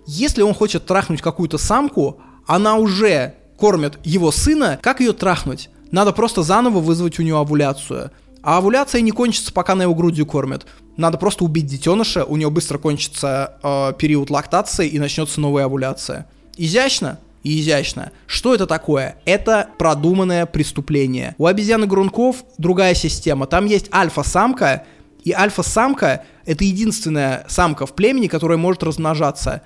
S2: Если он хочет трахнуть какую-то самку, она уже кормит его сына, как ее трахнуть? Надо просто заново вызвать у нее овуляцию. А овуляция не кончится, пока на его грудью кормят. Надо просто убить детеныша, у него быстро кончится э, период лактации и начнется новая овуляция. Изящно? изящно. Что это такое? Это продуманное преступление. У обезьяны грунков другая система. Там есть альфа-самка, и альфа-самка — это единственная самка в племени, которая может размножаться.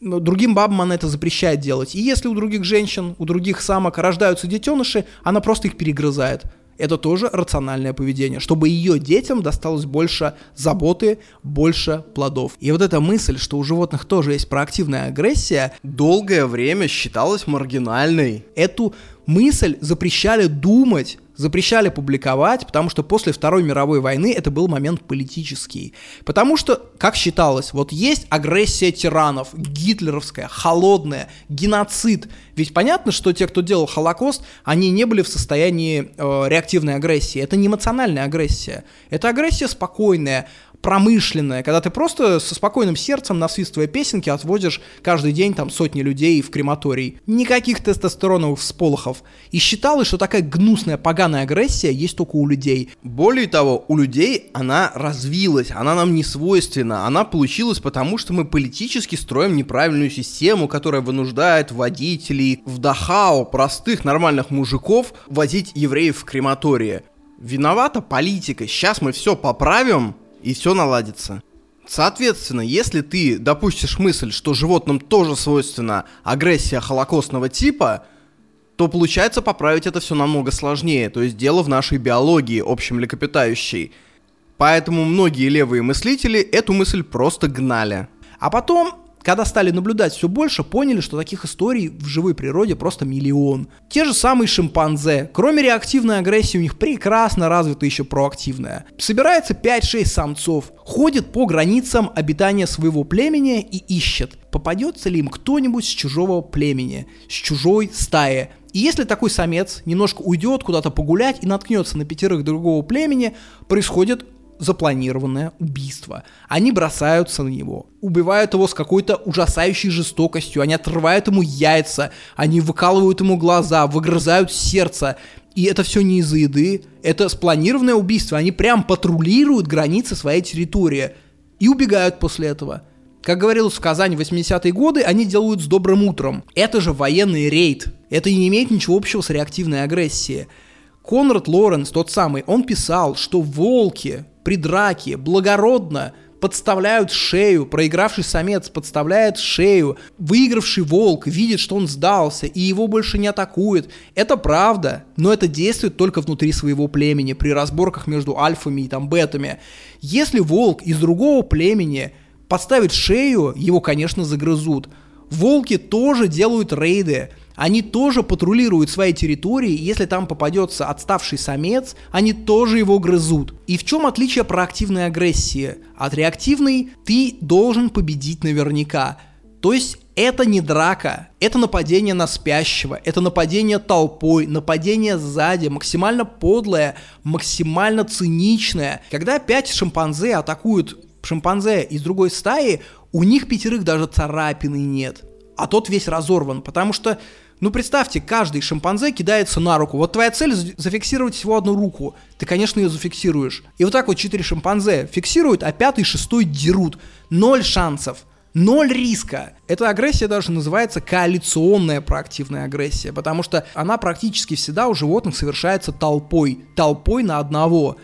S2: Другим бабам она это запрещает делать. И если у других женщин, у других самок рождаются детеныши, она просто их перегрызает. Это тоже рациональное поведение, чтобы ее детям досталось больше заботы, больше плодов. И вот эта мысль, что у животных тоже есть проактивная агрессия,
S1: долгое время считалась маргинальной.
S2: Эту мысль запрещали думать запрещали публиковать, потому что после Второй мировой войны это был момент политический. Потому что, как считалось, вот есть агрессия тиранов, гитлеровская, холодная, геноцид. Ведь понятно, что те, кто делал Холокост, они не были в состоянии э, реактивной агрессии. Это не эмоциональная агрессия. Это агрессия спокойная, промышленное, когда ты просто со спокойным сердцем, насвистывая песенки, отводишь каждый день там сотни людей в крематорий. Никаких тестостероновых всполохов. И считалось, что такая гнусная, поганая агрессия есть только у людей.
S1: Более того, у людей она развилась, она нам не свойственна, она получилась потому, что мы политически строим неправильную систему, которая вынуждает водителей в Дахау, простых нормальных мужиков, возить евреев в крематории. Виновата политика, сейчас мы все поправим, и все наладится. Соответственно, если ты допустишь мысль, что животным тоже свойственна агрессия холокостного типа, то получается поправить это все намного сложнее, то есть дело в нашей биологии, общем млекопитающей. Поэтому многие левые мыслители эту мысль просто гнали.
S2: А потом когда стали наблюдать все больше, поняли, что таких историй в живой природе просто миллион. Те же самые шимпанзе. Кроме реактивной агрессии, у них прекрасно развита еще проактивная. Собирается 5-6 самцов, ходит по границам обитания своего племени и ищет, попадется ли им кто-нибудь с чужого племени, с чужой стаи. И если такой самец немножко уйдет куда-то погулять и наткнется на пятерых другого племени, происходит запланированное убийство. Они бросаются на него, убивают его с какой-то ужасающей жестокостью, они отрывают ему яйца, они выкалывают ему глаза, выгрызают сердце. И это все не из-за еды, это спланированное убийство. Они прям патрулируют границы своей территории и убегают после этого. Как говорилось в Казани в 80-е годы, они делают с добрым утром. Это же военный рейд. Это не имеет ничего общего с реактивной агрессией. Конрад Лоренс, тот самый, он писал, что волки при драке благородно подставляют шею, проигравший самец подставляет шею, выигравший волк видит, что он сдался и его больше не атакует. Это правда, но это действует только внутри своего племени, при разборках между альфами и там бетами. Если волк из другого племени подставит шею, его, конечно, загрызут. Волки тоже делают рейды, они тоже патрулируют свои территории, и если там попадется отставший самец, они тоже его грызут. И в чем отличие проактивной агрессии? От реактивной ты должен победить наверняка. То есть это не драка, это нападение на спящего, это нападение толпой, нападение сзади, максимально подлое, максимально циничное. Когда пять шимпанзе атакуют шимпанзе из другой стаи, у них пятерых даже царапины нет а тот весь разорван, потому что ну представьте, каждый шимпанзе кидается на руку. Вот твоя цель зафиксировать всего одну руку. Ты, конечно, ее зафиксируешь. И вот так вот четыре шимпанзе фиксируют, а пятый и шестой дерут. Ноль шансов. Ноль риска. Эта агрессия даже называется коалиционная проактивная агрессия, потому что она практически всегда у животных совершается толпой. Толпой на одного.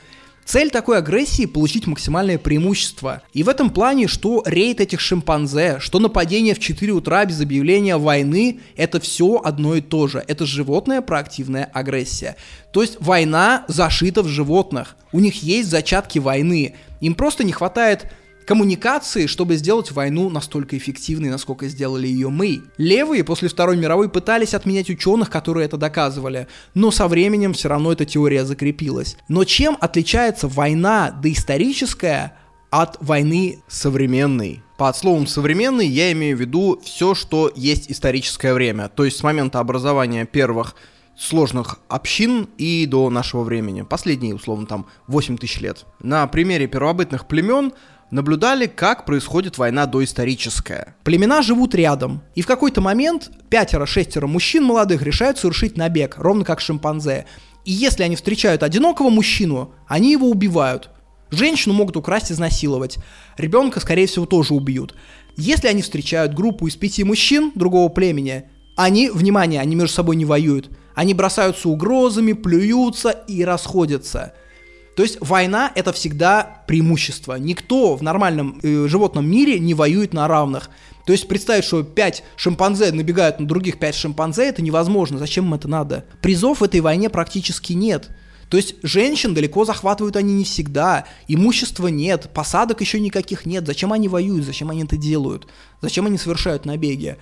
S2: Цель такой агрессии – получить максимальное преимущество. И в этом плане, что рейд этих шимпанзе, что нападение в 4 утра без объявления войны – это все одно и то же. Это животная проактивная агрессия. То есть война зашита в животных. У них есть зачатки войны. Им просто не хватает коммуникации, чтобы сделать войну настолько эффективной, насколько сделали ее мы. Левые после Второй мировой пытались отменять ученых, которые это доказывали, но со временем все равно эта теория закрепилась. Но чем отличается война доисторическая от войны современной?
S1: Под словом «современный» я имею в виду все, что есть историческое время, то есть с момента образования первых сложных общин и до нашего времени. Последние, условно, там 8 тысяч лет. На примере первобытных племен наблюдали, как происходит война доисторическая.
S2: Племена живут рядом, и в какой-то момент пятеро-шестеро мужчин молодых решают совершить набег, ровно как шимпанзе. И если они встречают одинокого мужчину, они его убивают. Женщину могут украсть, изнасиловать. Ребенка, скорее всего, тоже убьют. Если они встречают группу из пяти мужчин другого племени, они, внимание, они между собой не воюют. Они бросаются угрозами, плюются и расходятся – то есть война это всегда преимущество. Никто в нормальном э, животном мире не воюет на равных. То есть представить, что 5 шимпанзе набегают на других 5 шимпанзе, это невозможно. Зачем им это надо? Призов в этой войне практически нет. То есть женщин далеко захватывают они не всегда, имущества нет, посадок еще никаких нет. Зачем они воюют, зачем они это делают, зачем они совершают набеги?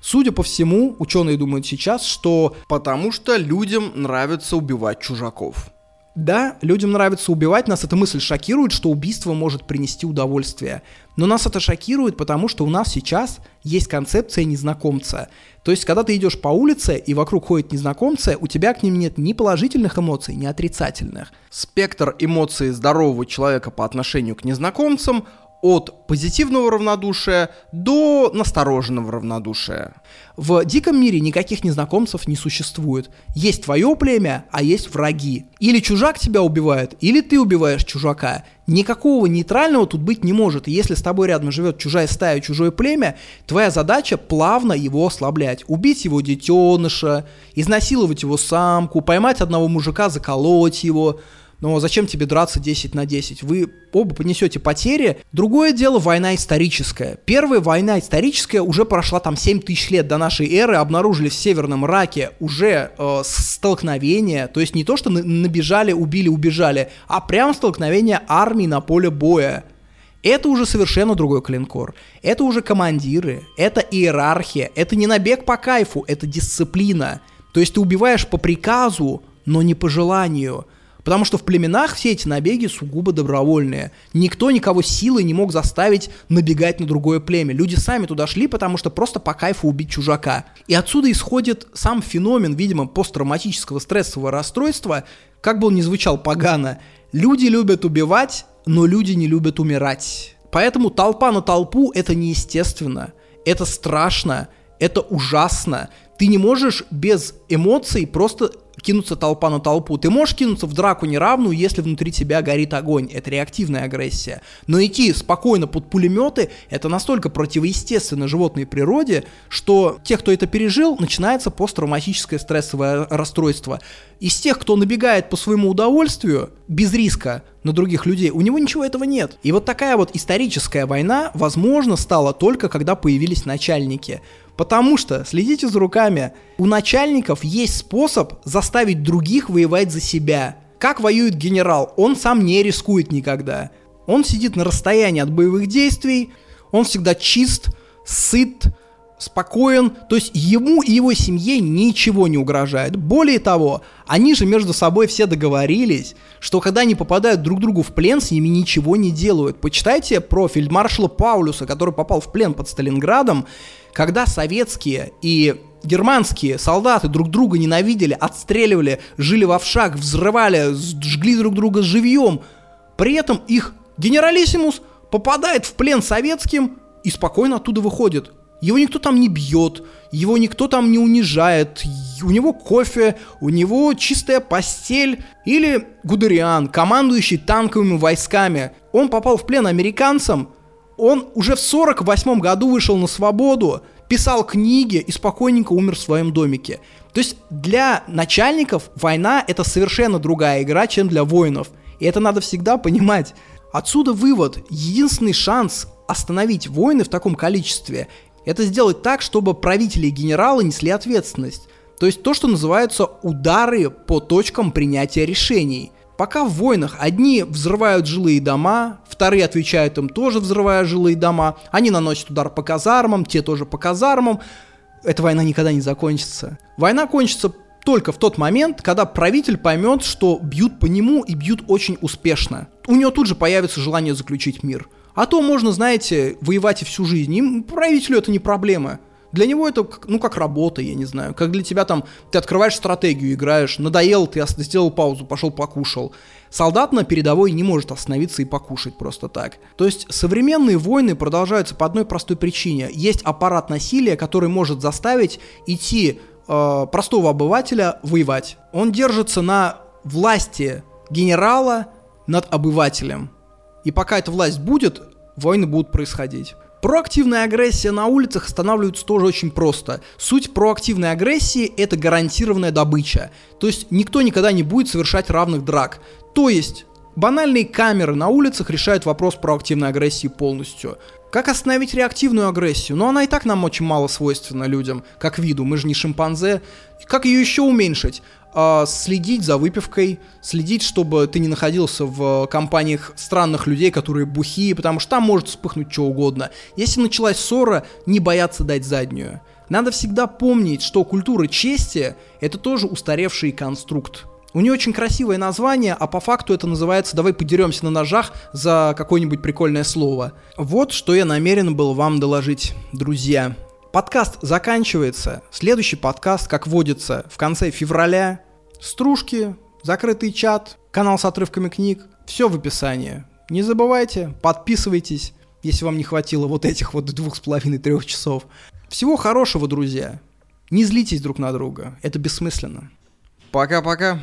S2: Судя по всему, ученые думают сейчас, что
S1: потому что людям нравится убивать чужаков.
S2: Да, людям нравится убивать, нас эта мысль шокирует, что убийство может принести удовольствие. Но нас это шокирует, потому что у нас сейчас есть концепция незнакомца. То есть, когда ты идешь по улице и вокруг ходят незнакомцы, у тебя к ним нет ни положительных эмоций, ни отрицательных.
S1: Спектр эмоций здорового человека по отношению к незнакомцам от позитивного равнодушия до настороженного равнодушия.
S2: В диком мире никаких незнакомцев не существует. Есть твое племя, а есть враги. Или чужак тебя убивает, или ты убиваешь чужака. Никакого нейтрального тут быть не может. И если с тобой рядом живет чужая стая, чужое племя, твоя задача плавно его ослаблять. Убить его детеныша, изнасиловать его самку, поймать одного мужика, заколоть его, но зачем тебе драться 10 на 10? Вы оба понесете потери. Другое дело война историческая. Первая война историческая уже прошла там 7 тысяч лет до нашей эры, обнаружили в Северном Ираке уже э, столкновение, то есть не то, что набежали, убили, убежали, а прям столкновение армий на поле боя. Это уже совершенно другой клинкор. Это уже командиры, это иерархия, это не набег по кайфу, это дисциплина. То есть ты убиваешь по приказу, но не по желанию. Потому что в племенах все эти набеги сугубо добровольные. Никто никого силой не мог заставить набегать на другое племя. Люди сами туда шли, потому что просто по кайфу убить чужака. И отсюда исходит сам феномен, видимо, посттравматического стрессового расстройства, как бы он ни звучал погано. Люди любят убивать, но люди не любят умирать. Поэтому толпа на толпу это неестественно, это страшно, это ужасно. Ты не можешь без эмоций просто кинуться толпа на толпу. Ты можешь кинуться в драку неравную, если внутри тебя горит огонь. Это реактивная агрессия. Но идти спокойно под пулеметы, это настолько противоестественно животной природе, что тех, кто это пережил, начинается посттравматическое стрессовое расстройство. Из тех, кто набегает по своему удовольствию, без риска на других людей, у него ничего этого нет. И вот такая вот историческая война, возможно, стала только когда появились начальники. Потому что, следите за руками, у начальников есть способ заставить других воевать за себя. Как воюет генерал? Он сам не рискует никогда. Он сидит на расстоянии от боевых действий, он всегда чист, сыт, спокоен, то есть ему и его семье ничего не угрожает. Более того, они же между собой все договорились, что когда они попадают друг другу в плен, с ними ничего не делают. Почитайте про фельдмаршала Паулюса, который попал в плен под Сталинградом, когда советские и германские солдаты друг друга ненавидели, отстреливали, жили в овшах, взрывали, жгли друг друга живьем, при этом их генералиссимус попадает в плен советским и спокойно оттуда выходит. Его никто там не бьет, его никто там не унижает, у него кофе, у него чистая постель. Или Гудериан, командующий танковыми войсками. Он попал в плен американцам, он уже в 48 году вышел на свободу, писал книги и спокойненько умер в своем домике. То есть для начальников война это совершенно другая игра, чем для воинов. И это надо всегда понимать. Отсюда вывод. Единственный шанс остановить войны в таком количестве – это сделать так, чтобы правители и генералы несли ответственность. То есть то, что называется удары по точкам принятия решений – Пока в войнах одни взрывают жилые дома, вторые отвечают им тоже взрывая жилые дома, они наносят удар по казармам, те тоже по казармам, эта война никогда не закончится. Война кончится только в тот момент, когда правитель поймет, что бьют по нему и бьют очень успешно. У него тут же появится желание заключить мир. А то можно, знаете, воевать и всю жизнь. Им правителю это не проблема. Для него это, ну, как работа, я не знаю. Как для тебя там, ты открываешь стратегию, играешь, надоел, ты сделал паузу, пошел покушал. Солдат на передовой не может остановиться и покушать просто так. То есть современные войны продолжаются по одной простой причине. Есть аппарат насилия, который может заставить идти э, простого обывателя воевать. Он держится на власти генерала над обывателем. И пока эта власть будет, войны будут происходить. Проактивная агрессия на улицах останавливается тоже очень просто. Суть проактивной агрессии – это гарантированная добыча. То есть никто никогда не будет совершать равных драк. То есть банальные камеры на улицах решают вопрос проактивной агрессии полностью. Как остановить реактивную агрессию? Ну, она и так нам очень мало свойственна людям, как виду, мы же не шимпанзе. Как ее еще уменьшить? А, следить за выпивкой, следить, чтобы ты не находился в компаниях странных людей, которые бухие, потому что там может вспыхнуть что угодно. Если началась ссора, не бояться дать заднюю. Надо всегда помнить, что культура чести – это тоже устаревший конструкт. У нее очень красивое название, а по факту это называется «Давай подеремся на ножах за какое-нибудь прикольное слово». Вот что я намерен был вам доложить, друзья. Подкаст заканчивается. Следующий подкаст, как водится, в конце февраля. Стружки, закрытый чат, канал с отрывками книг. Все в описании. Не забывайте, подписывайтесь, если вам не хватило вот этих вот двух с половиной-трех часов. Всего хорошего, друзья. Не злитесь друг на друга. Это бессмысленно.
S1: Пока-пока.